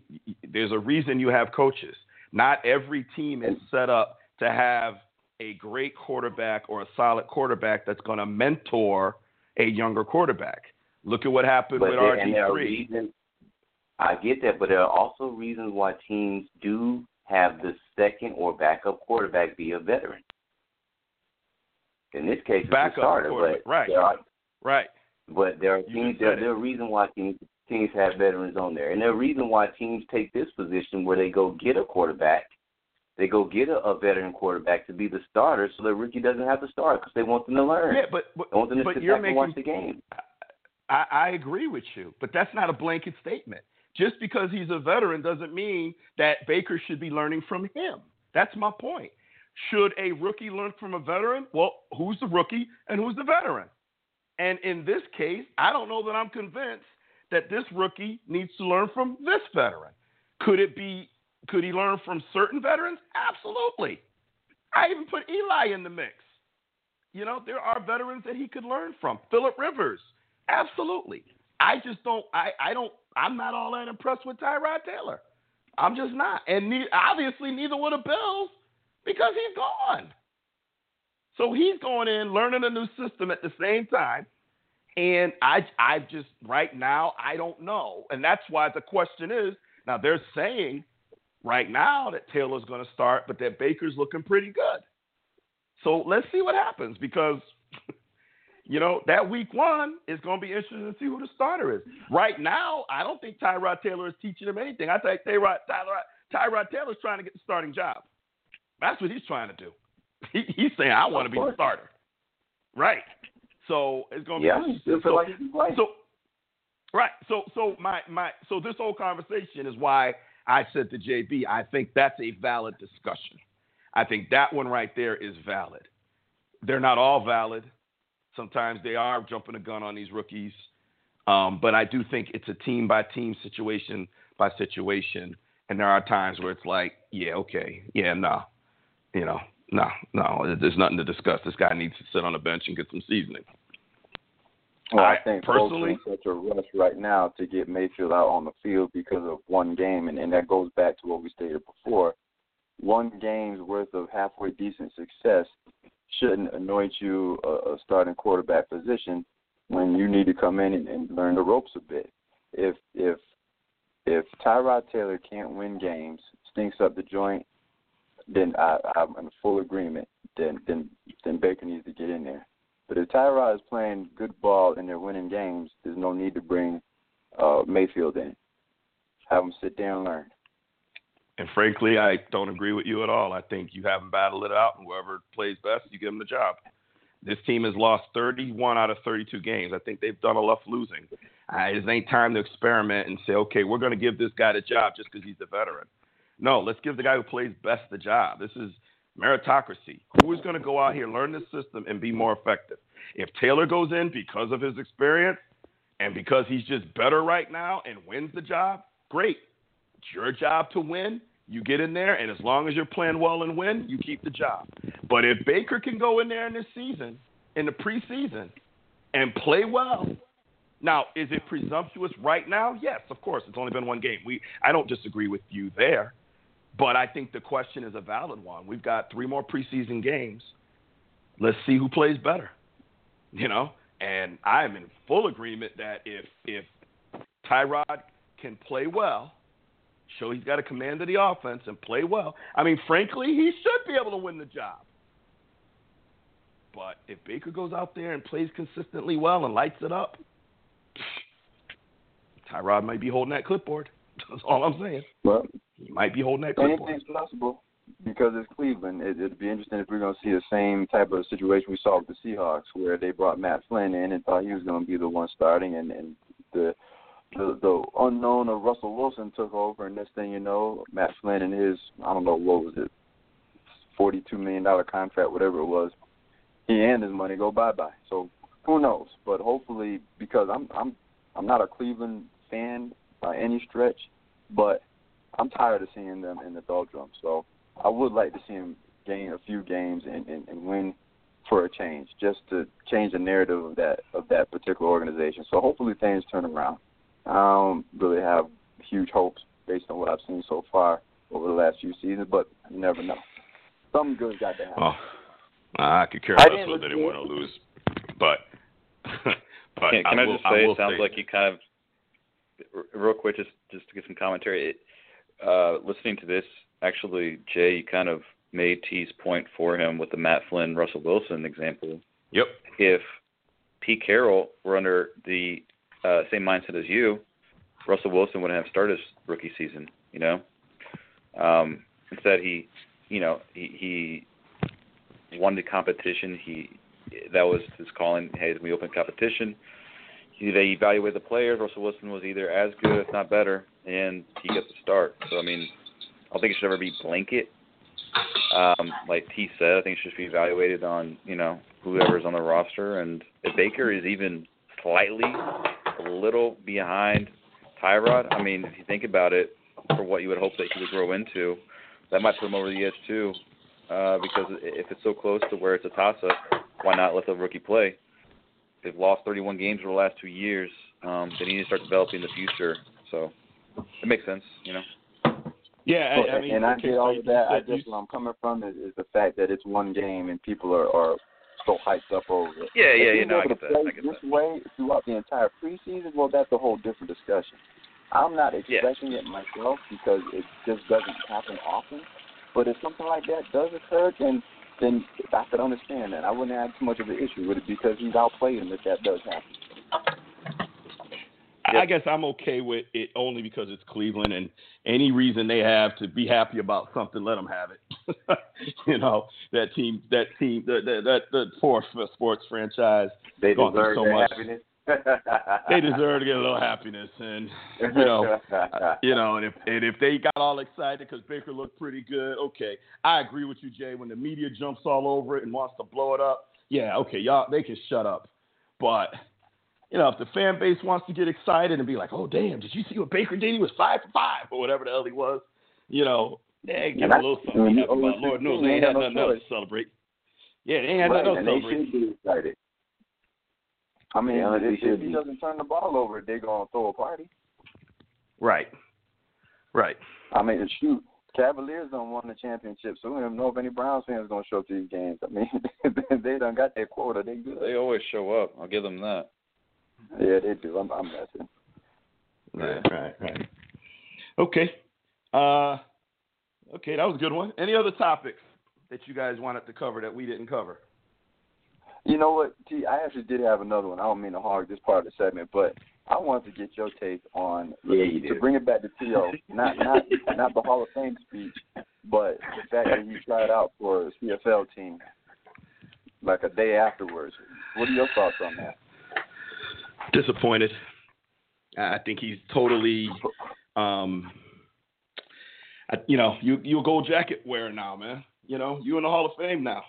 there's a reason you have coaches. Not every team is set up to have a great quarterback or a solid quarterback that's going to mentor a younger quarterback. Look at what happened
But
with
there, and are
RG3.
reasons. I get that, but there are also reasons why teams do have the second or backup quarterback be a veteran. In this case, it's a starter, but
right.
there are
Right.
But there are teams there, there are reasons why teams teams have veterans on there. And there are reasons why teams take this position where they go get a quarterback. They go get a, a veteran quarterback to be the starter so that rookie doesn't have to start because they want them to learn.
Yeah, but but,
they want them to sit
you're
back and
making
watch the game.
I, I agree with you, but that's not a blanket statement. Just because he's a veteran doesn't mean that Baker should be learning from him. That's my point. Should a rookie learn from a veteran? Well, who's the rookie and who's the veteran? And in this case, I don't know that I'm convinced that this rookie needs to learn from this veteran. Could it be could he learn from certain veterans? Absolutely. I even put Eli in the mix. You know, there are veterans that he could learn from. Philip Rivers, absolutely. I just don't. I, I don't. I'm not all that impressed with Tyrod Taylor. I'm just not. And ne- obviously, neither were the Bills because he's gone. So he's going in, learning a new system at the same time. And I, I just right now, I don't know, and that's why the question is now. They're saying right now that Taylor's going to start, but that Baker's looking pretty good. So let's see what happens because, you know, that week one is going to be interesting to see who the starter is. Right now, I don't think Tyrod Taylor is teaching him anything. I think Tyrod, Tyrod, Tyrod Taylor's trying to get the starting job. That's what he's trying to do. He, he's saying, I want to be the starter. Right. So it's going to be
Yeah, I
interesting. So-
like he's
so right. So so my my so this whole conversation is why I said to JB, I think that's a valid discussion. I think that one right there is valid. They're not all valid. Sometimes they are jumping the gun on these rookies. Um, but I do think it's a team by team situation by situation. And there are times where it's like, yeah, okay, yeah, no, you know, no, no, there's nothing to discuss. This guy needs to sit on the bench and get some seasoning.
Well, I,
I-
think
personally-
folks are in such a rush right now to get Mayfield out on the field because of one game, and, and that goes back to what we stated before. One game's worth of halfway decent success shouldn't anoint you a, a starting quarterback position when you need to come in and, and learn the ropes a bit. If if if Tyrod Taylor can't win games, stinks up the joint, then I, I'm in full agreement. Then then then Baker needs to get in there. But if Tyrod is playing good ball and they're winning games, there's no need to bring uh, Mayfield in. Have him sit there and learn.
And frankly, I don't agree with you at all. I think you have them battle it out, and whoever plays best, you give them the job. This team has lost 31 out of 32 games. I think they've done enough losing. Uh, it ain't time to experiment and say, okay, we're going to give this guy the job just because he's a veteran. No, let's give the guy who plays best the job. This is meritocracy. Who is going to go out here, learn this system, and be more effective? If Taylor goes in because of his experience and because he's just better right now and wins the job, great. It's your job to win. You get in there, and as long as you're playing well and win, you keep the job. But if Baker can go in there in this season, in the preseason, and play well, now is it presumptuous right now? Yes, of course. It's only been one game. We I don't disagree with you there, but I think the question is a valid one. We've got three more preseason games. Let's see who plays better. You know, and I am in full agreement that if if Tyrod can play well show he's got a command of the offense and play well. I mean, frankly, he should be able to win the job. But if Baker goes out there and plays consistently well and lights it up, Tyrod might be holding that clipboard. That's all I'm saying.
Well,
He might be holding that clipboard.
anything's possible because it's Cleveland. It, it'd be interesting if we're going to see the same type of situation we saw with the Seahawks, where they brought Matt Flynn in and thought he was going to be the one starting, and, and the the the unknown of Russell Wilson took over, and this thing, you know, Matt Flynn and his I don't know what was it, forty two million dollar contract, whatever it was, he and his money go bye bye. So who knows? But hopefully, because I'm I'm I'm not a Cleveland fan by any stretch, but I'm tired of seeing them in the doldrums. So I would like to see him gain a few games and, and, and win for a change, just to change the narrative of that of that particular organization. So hopefully things turn around. I don't really have huge hopes based on what I've seen so far over the last few seasons, but you never know. Something good's got to happen.
Oh, I could care less whether they
look
win or lose, but but
Can, can I,
will,
just say,
will
it sounds
say-
like you kind of, real quick, just just to get some commentary. It, uh, listening to this, actually, Jay, you kind of made T's point for him with the Matt Flynn, Russell Wilson example.
Yep.
If Pete Carroll were under the uh, same mindset as you, Russell Wilson wouldn't have started his rookie season. You know, um, instead he, you know, he he wanted competition. He that was his calling. Hey, we open competition. He, they evaluated the players. Russell Wilson was either as good, if not better, and he gets the start. So I mean, I don't think it should ever be blanket. Um, like T said, I think it should be evaluated on you know whoever's on the roster, and if Baker is even slightly a little behind Tyrod, I mean, if you think about it, for what you would hope that he would grow into, that might put him over the edge too. Uh, because if it's so close to where it's a toss-up, why not let the rookie play? They've lost 31 games over the last two years. Um, they need to start developing the future. So it makes sense, you know.
Yeah, I, I mean,
and I
okay,
get all of that. I just where I'm coming from is, is the fact that it's one game and people are, are so hyped up over it.
Yeah, yeah,
if
yeah.
he's
No, I
able
get
to
that.
play
I get
this
that.
way throughout the entire preseason, well, that's a whole different discussion. I'm not
Yeah.
expecting it myself because it just doesn't happen often. But if something like that does occur, then then I could understand that. I wouldn't have too much of an issue with it because he's outplayed him if that does happen.
I guess I'm okay with it only because it's Cleveland, and any reason they have to be happy about something, let them have it. you know that team, that team, that that that the fourth sports franchise.
They deserve
so much.
happiness.
They deserve to get a little happiness, and you know, you know, and if and if they got all excited because Baker looked pretty good, okay, I agree with you, Jay. When the media jumps all over it and wants to blow it up, yeah, okay, y'all, they can shut up. But you know, if the fan base wants to get excited and be like, "Oh, damn, did you see what Baker did? He was five for five, or whatever the hell he was," you know, yeah, give
And
him a
I-
little something. to
when
be
you
happy about. Lord knows they
ain't
ain't had
got no
nothing else to celebrate. Yeah, they ain't had
right,
nothing else
and
to
they
celebrate.
should be excited. I mean,
Yeah, they
if,
should
if he
be.
doesn't turn the ball over, they're gonna throw a party.
Right, right.
I mean, shoot, Cavaliers don't won the championship, so we don't even know if any Browns fans gonna show up to these games. I mean, they done got their quota. They good.
They always show up. I'll give them that.
Yeah, they do. I'm, I'm messing.
Right, right, right. Okay. Uh, okay, that was a good one. Any other topics that you guys wanted to cover that we didn't cover?
You know what? T, I actually did have another one. I don't mean to hog this part of the segment, but I wanted to get your take on
Yeah, you
to
do.
bring it back to T.O. not not not the Hall of Fame speech, but the fact that he tried out for a CFL team like a day afterwards. What are your thoughts on that?
Disappointed. I think he's totally, um, You know, you you a gold jacket wearer now, man. You know, you in the Hall of Fame now,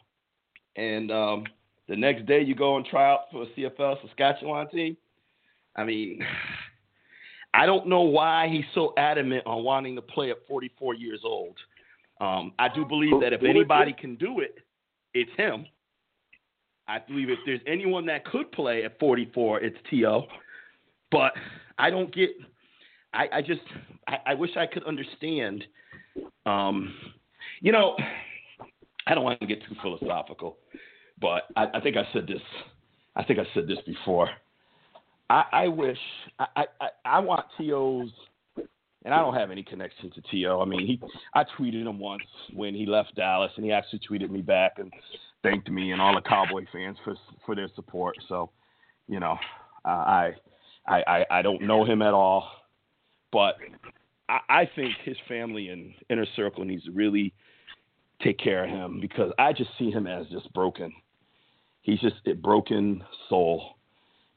and um, the next day you go and try out for a CFL Saskatchewan team. I mean, I don't know why he's so adamant on wanting to play at 44 years old. Um, I do believe that if anybody can do it, it's him. I believe if there's anyone that could play at 44, it's T.O. But I don't get. I, I just. I, I wish I could understand. Um, you know, I don't want to get too philosophical, but I, I think I said this. I think I said this before. I, I wish. I, I, I- want T.O.'s. And I don't have any connection to T.O. I mean, he. I tweeted him once when he left Dallas, and he actually tweeted me back and thanked me and all the Cowboy fans for for their support. So, you know, uh, I I I don't know him at all, but I, I think his family and inner circle needs to really take care of him because I just see him as just broken. He's just a broken soul,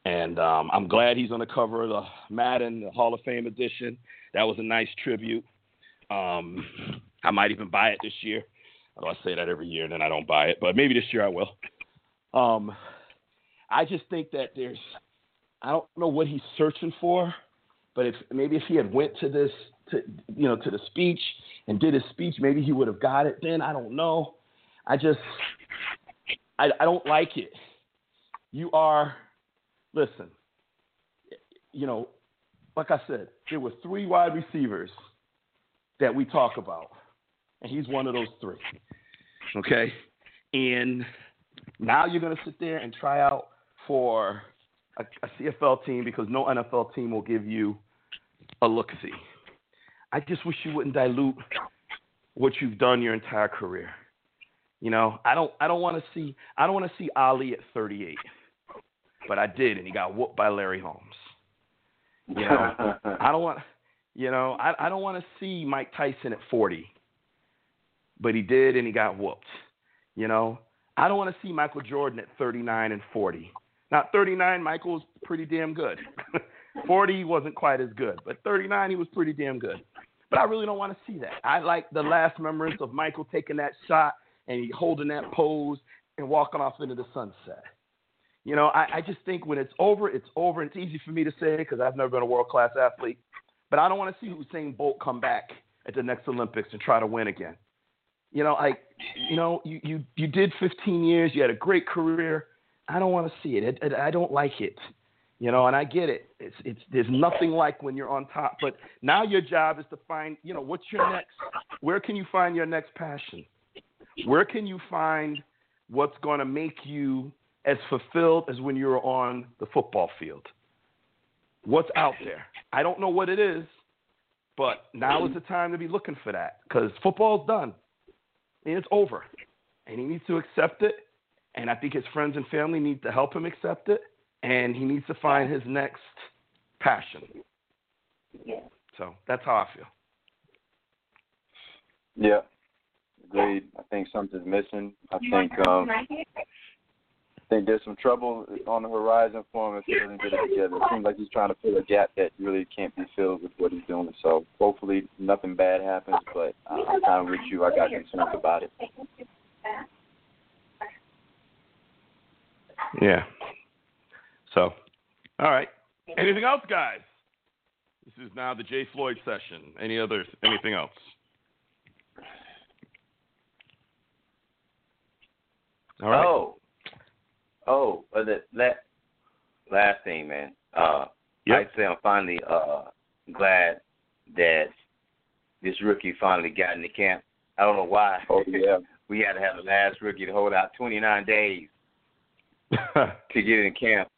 And um, I'm glad he's on the cover of the Madden the Hall of Fame edition. That was a nice tribute. Um, I might even buy it this year. I say that every year and then I don't buy it, but maybe this year I will. Um, I just think that there's, I don't know what he's searching for, but if maybe if he had went to this, to you know, to the speech and did his speech, maybe he would have got it. Then I don't know. I just, I, I don't like it. You are, listen, you know, like I said, there were three wide receivers that we talk about, and he's one of those three. Okay, and now you're going to sit there and try out for a, a CFL team because no NFL team will give you a look see. I just wish you wouldn't dilute what you've done your entire career. You know, I don't I don't want to see I don't want to see Ali at 38. But I did and he got whooped by Larry Holmes. You know, I don't want you know, I I don't want to see Mike Tyson at 40. But he did and he got whooped. You know, I don't want to see Michael Jordan at 39 and 40. Now, 39, Michael was pretty damn good. 40 wasn't quite as good, but 39 he was pretty damn good. But I really don't want to see that. I like the last remembrance of Michael taking that shot and he holding that pose and walking off into the sunset. You know, I, I just think when it's over, it's over. And It's easy for me to say because I've never been a world class athlete, but I don't want to see Usain Bolt come back at the next Olympics and try to win again. You know, like you know, you you you did 15 years. You had a great career. I don't want to see it. It, it. I don't like it. You know, and I get it. It's it's there's nothing like when you're on top. But now your job is to find, you know, what's your next where can you find your next passion? Where can you find what's going to make you as fulfilled as when you're on the football field? What's out there? I don't know what it is, but now is the time to be looking for that because football's done and it's over. And he needs to accept it. And I think his friends and family need to help him accept it and he needs to find his next passion. Yeah. So that's how I feel.
Yeah, agreed. I think something's missing. I think um, I think there's some trouble on the horizon for him if he doesn't get it together. It seems like he's trying to fill a gap that really can't be filled with what he's doing. So hopefully nothing bad happens. But uh, I'm kind of with you. I got concerns about it.
Yeah. So, all right. Anything else, guys? This is now the Jay Floyd session. Any others? Anything else? All right.
Oh, oh, the, that last thing, man. Uh,
Yep.
I'd say I'm finally uh, glad that this rookie finally got into camp. I don't know why.
Oh yeah.
we had to have the last rookie to hold out 29 days to get in camp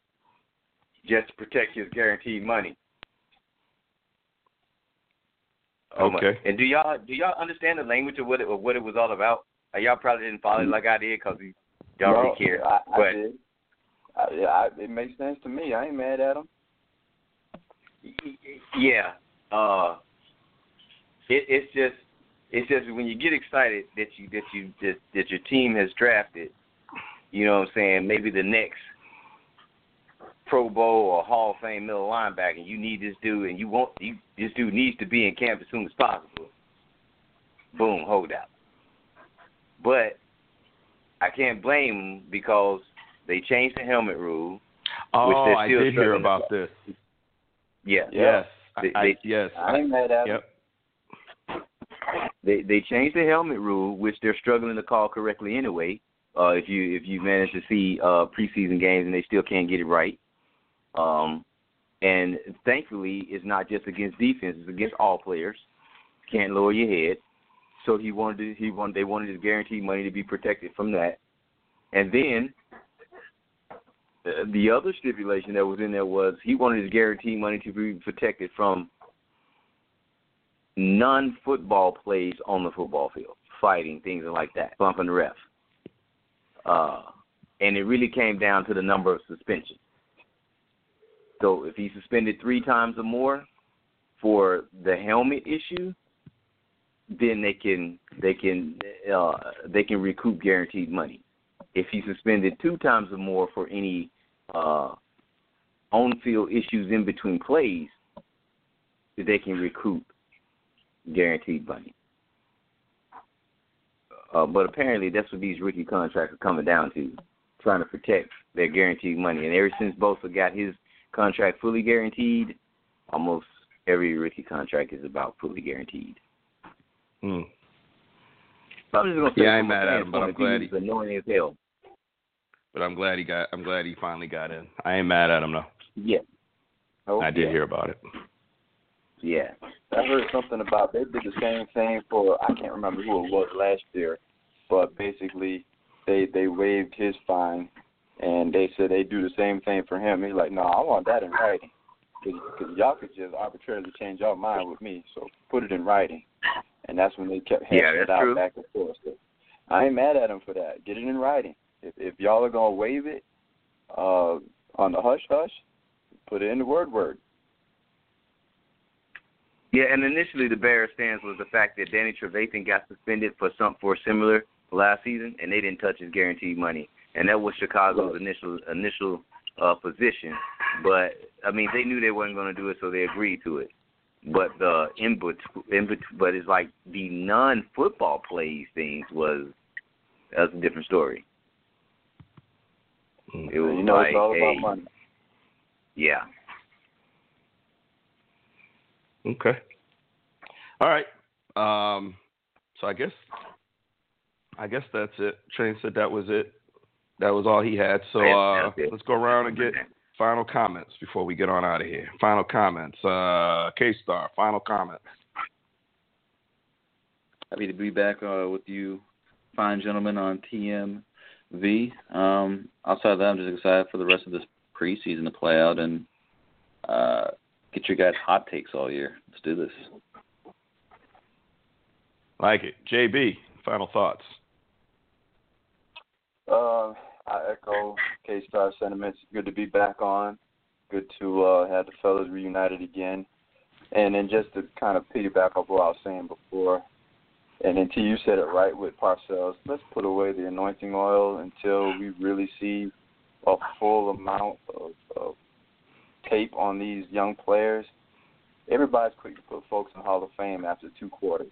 just to protect his guaranteed money. Oh, my-
Okay.
And do y'all do y'all understand the language of what it of what it was all about? Uh, y'all probably didn't follow it like I did because y'all
No,
really care.
I, I
but
did. I, I, it makes sense to me. I ain't mad at him.
yeah, uh, it, it's just it's just when you get excited that you that you that, that your team has drafted, you know what I'm saying? Maybe the next Pro Bowl or Hall of Fame middle linebacker. and You need this dude, and you want you this dude needs to be in camp as soon as possible. Boom, hold out. But I can't blame them because they changed the helmet rule.
oh,
they're
I
still
did hear
struggling
about this.
Yeah,
Yes.
They-
I, I,
they-
yes.
I ain't mad at.
Yep.
they they changed the helmet rule, which they're struggling to call correctly anyway. Uh, if you if you manage to see uh, preseason games and they still can't get it right, um, and thankfully it's not just against defense; it's against all players. Can't lower your head. So he wanted to, he wanted they wanted his guaranteed money to be protected from that, and then uh, the other stipulation that was in there was he wanted his guaranteed money to be protected from non-football plays on the football field, fighting, things like that, bumping the ref. Uh, and it really came down to the number of suspensions. So if he's suspended three times or more for the helmet issue, then they can they can uh, they can recoup guaranteed money. If he's suspended two times or more for any uh, on field issues in between plays they can recoup guaranteed money. Uh, but apparently, that's what these rookie contracts are coming down to, trying to protect their guaranteed money. And ever since Bosa got his contract fully guaranteed, almost every rookie contract is about fully guaranteed.
Hmm.
So I'm just gonna say
Yeah, I ain't mad at him, but I'm glad
he's annoying as hell.
But I'm glad he got. I'm glad he finally got in. I ain't mad at him though.
Yeah,
Oh,
I did
yeah.
hear about it.
yeah.
I heard something about they did the same thing for I can't remember who it was last year, but basically they they waived his fine, and they said they do the same thing for him. He's like, no, I want that in writing, because y'all could just arbitrarily change your mind with me. So put it in writing, and that's when they kept hashing
Yeah,
it out
true.
back and forth. So I ain't mad at him for that. Get it in writing. If if y'all are gonna waive it, uh, on the hush hush, put it in the word word.
Yeah, and initially the Bears' stance was the fact that Danny Trevathan got suspended for some for similar last season, and they didn't touch his guaranteed money, and that was Chicago's initial initial uh, position. But I mean, they knew they wasn't going to do it, so they agreed to it. But the in bet in bet but it's like the non-football plays things was that's a different story.
Hmm.
It was
you know
like,
it's all
hey,
about money.
yeah,
Okay. All right. Um, so I guess I guess that's it. Train said that was it. That was all he had. So uh, let's go around and get final comments before we get on out of here. Final comments. Uh, K Star. Final comments.
Happy to be back uh, with you, fine gentlemen, on TMV. Um, outside of that, I'm just excited for the rest of this preseason to play out and uh, get your guys' hot takes all year. Let's do this.
Like it. JB. Final thoughts.
Uh, I echo KStarr sentiments. Good to be back on. Good to uh, have the fellas reunited again. And then just to kind of piggyback off what I was saying before, and until you said it right with Parcells, let's put away the anointing oil until we really see a full amount of, of tape on these young players. Everybody's quick to put folks in Hall of Fame after two quarters.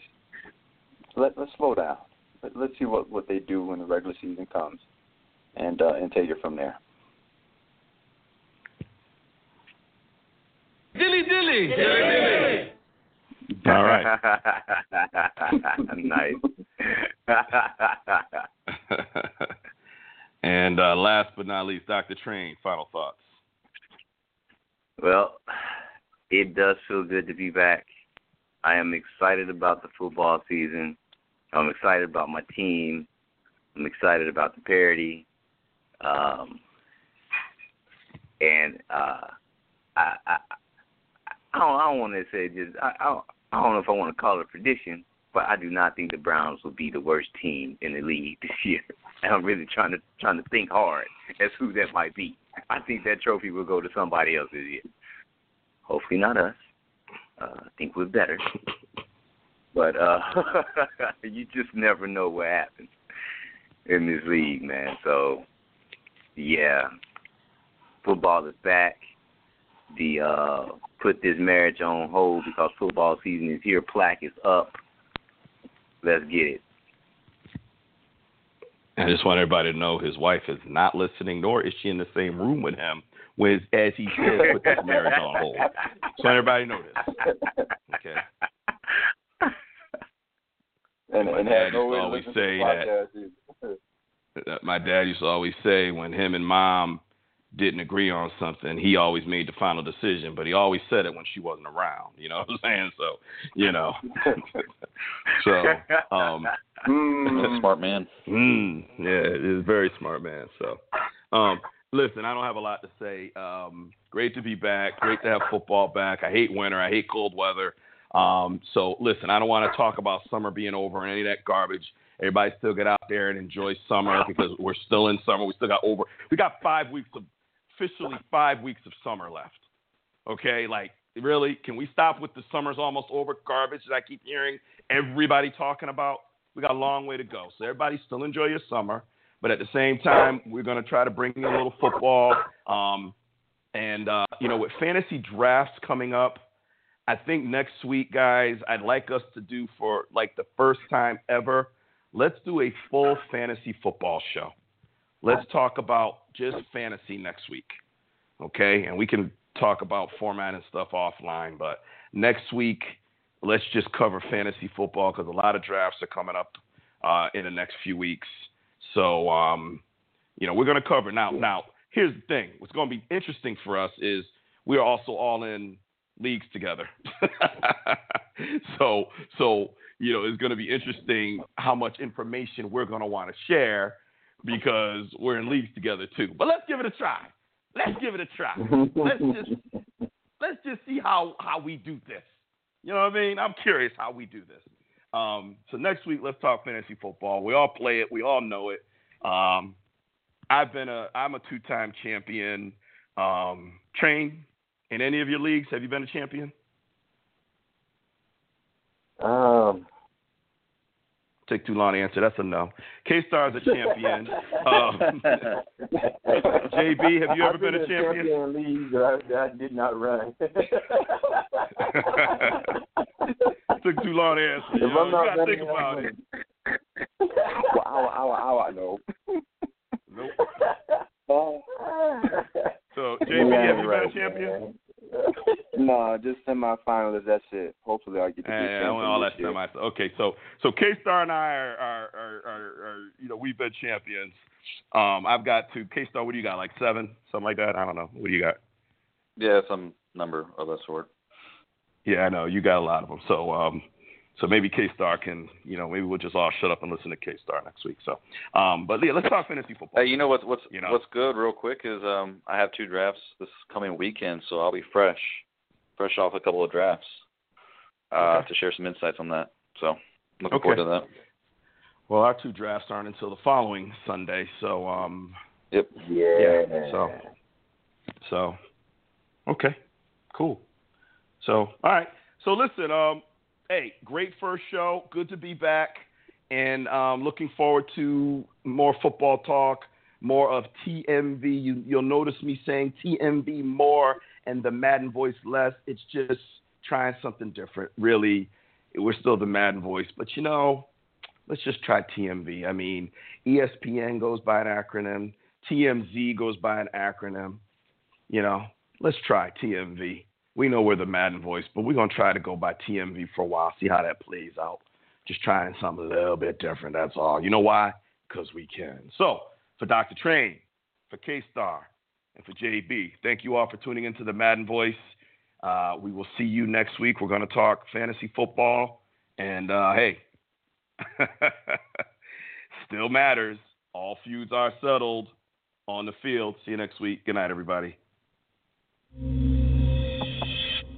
Let, let's slow down. Let, let's see what, what they do when the regular season comes and uh, and take it from there.
Dilly dilly. Dilly
All right.
nice.
and uh, last but not least, Dr. Train. Final thoughts.
well, it does feel good to be back. I am excited about the football season. I'm excited about my team. I'm excited about the parody. Um, and uh, I, I, I don't, I don't want to say just I, I, don't, I don't know if I want to call it a prediction, but I do not think the Browns will be the worst team in the league this year. And I'm really trying to trying to think hard as who that might be. I think that trophy will go to somebody else this year. Hopefully not us. Uh, I think we're better. But uh you just never know what happens in this league, man. So yeah. Football is back. The uh put this marriage on hold because football season is here, plaque is up. Let's get it.
I just want everybody to know his wife is not listening, nor is she in the same room with him when, as he says, put this marriage on hold. So everybody know this. Okay.
And,
My
and
dad
no
used to
way to
always
listen to
say
the
that-
podcast either.
Uh, My dad used to always say when him and mom didn't agree on something, he always made the final decision, but he always said it when she wasn't around. You know what I'm saying? So, you know. so, um,
Mm.
Smart man.
Mm, yeah, he's a very smart man. So, um, listen, I don't have a lot to say. Um, great to be back. Great to have football back. I hate winter. I hate cold weather. Um, so, listen, I don't want to talk about summer being over and any of that garbage. Everybody still get out there and enjoy summer because we're still in summer. We still got over. We got five weeks of officially five weeks of summer left. Okay, like really, can we stop with the summer's almost over garbage that I keep hearing everybody talking about? We got a long way to go. So everybody still enjoy your summer, but at the same time, we're going to try to bring in a little football. Um, And uh, you know, with fantasy drafts coming up, I think next week, guys, I'd like us to do for like the first time ever. Let's do a full fantasy football show. Let's talk about just fantasy next week, okay? And we can talk about format and stuff offline. But next week, let's just cover fantasy football because a lot of drafts are coming up uh, in the next few weeks. So, um, you know, we're going to cover now. Now, here's the thing: what's going to be interesting for us is we're also all in leagues together. so, so you know, it's going to be interesting how much information we're going to want to share because we're in leagues together too. But let's give it a try. Let's give it a try. let's just let's just see how how we do this. You know what I mean? I'm curious how we do this. Um, so next week, let's talk fantasy football. We all play it. We all know it. Um, I've been a I'm a two time champion. Um, Train in any of your leagues? Have you been a champion?
Um,
Take too long to answer. That's a no. KStarr is a champion. um, JB, have you ever
I've
been, a champion?
champion league that I, I did not run.
Took too long to answer.
If
You, know,
I'm not
gotta think about it.
well, ow, ow, no.
Nope. So, JB, have you been a champion?
no, just semifinalists. That's it. Hopefully, I'll get to be
Yeah,
champion
all that
this year.
semi. Okay, so so K Star and I are are, are are are you know we've been champions. Um, I've got two. KStarr, what do you got? Like seven, something like that. I don't know. What do you got?
Yeah, some number of that sort.
Yeah, I know you got a lot of them. So, um, so maybe KStarr can, you know, maybe we'll just all shut up and listen to KStarr next week. So, um, but yeah, let's talk fantasy football.
Hey, you know what's what's
You know.
what's good, real quick, is um I have two drafts this coming weekend, so I'll be fresh, fresh off a couple of drafts, uh,
Okay.
to share some insights on that. So looking
Okay.
forward to that.
Well, our two drafts aren't until the following Sunday. So, um,
Yep.
Yeah.
so, so, okay, cool. So, all right. So listen, um, hey, great first show. Good to be back, and um, looking forward to more football talk, more of TMV. You, you'll notice me saying TMV more and the Madden voice less. It's just trying something different. Really, we're still the Madden voice, but you know, let's just try TMV. I mean, ESPN goes by an acronym. TMZ goes by an acronym. You know, let's try TMV. We know we're the Madden voice, but we're gonna try to go by TMV for a while, see how that plays out. Just trying something a little bit different. That's all. You know why? Because we can. So for Dr. Train, for KStarr, and for JB, thank you all for tuning into the Madden Voice. Uh, we will see you next week. We're gonna talk fantasy football, and uh, hey, still matters. All feuds are settled on the field. See you next week. Good night, everybody.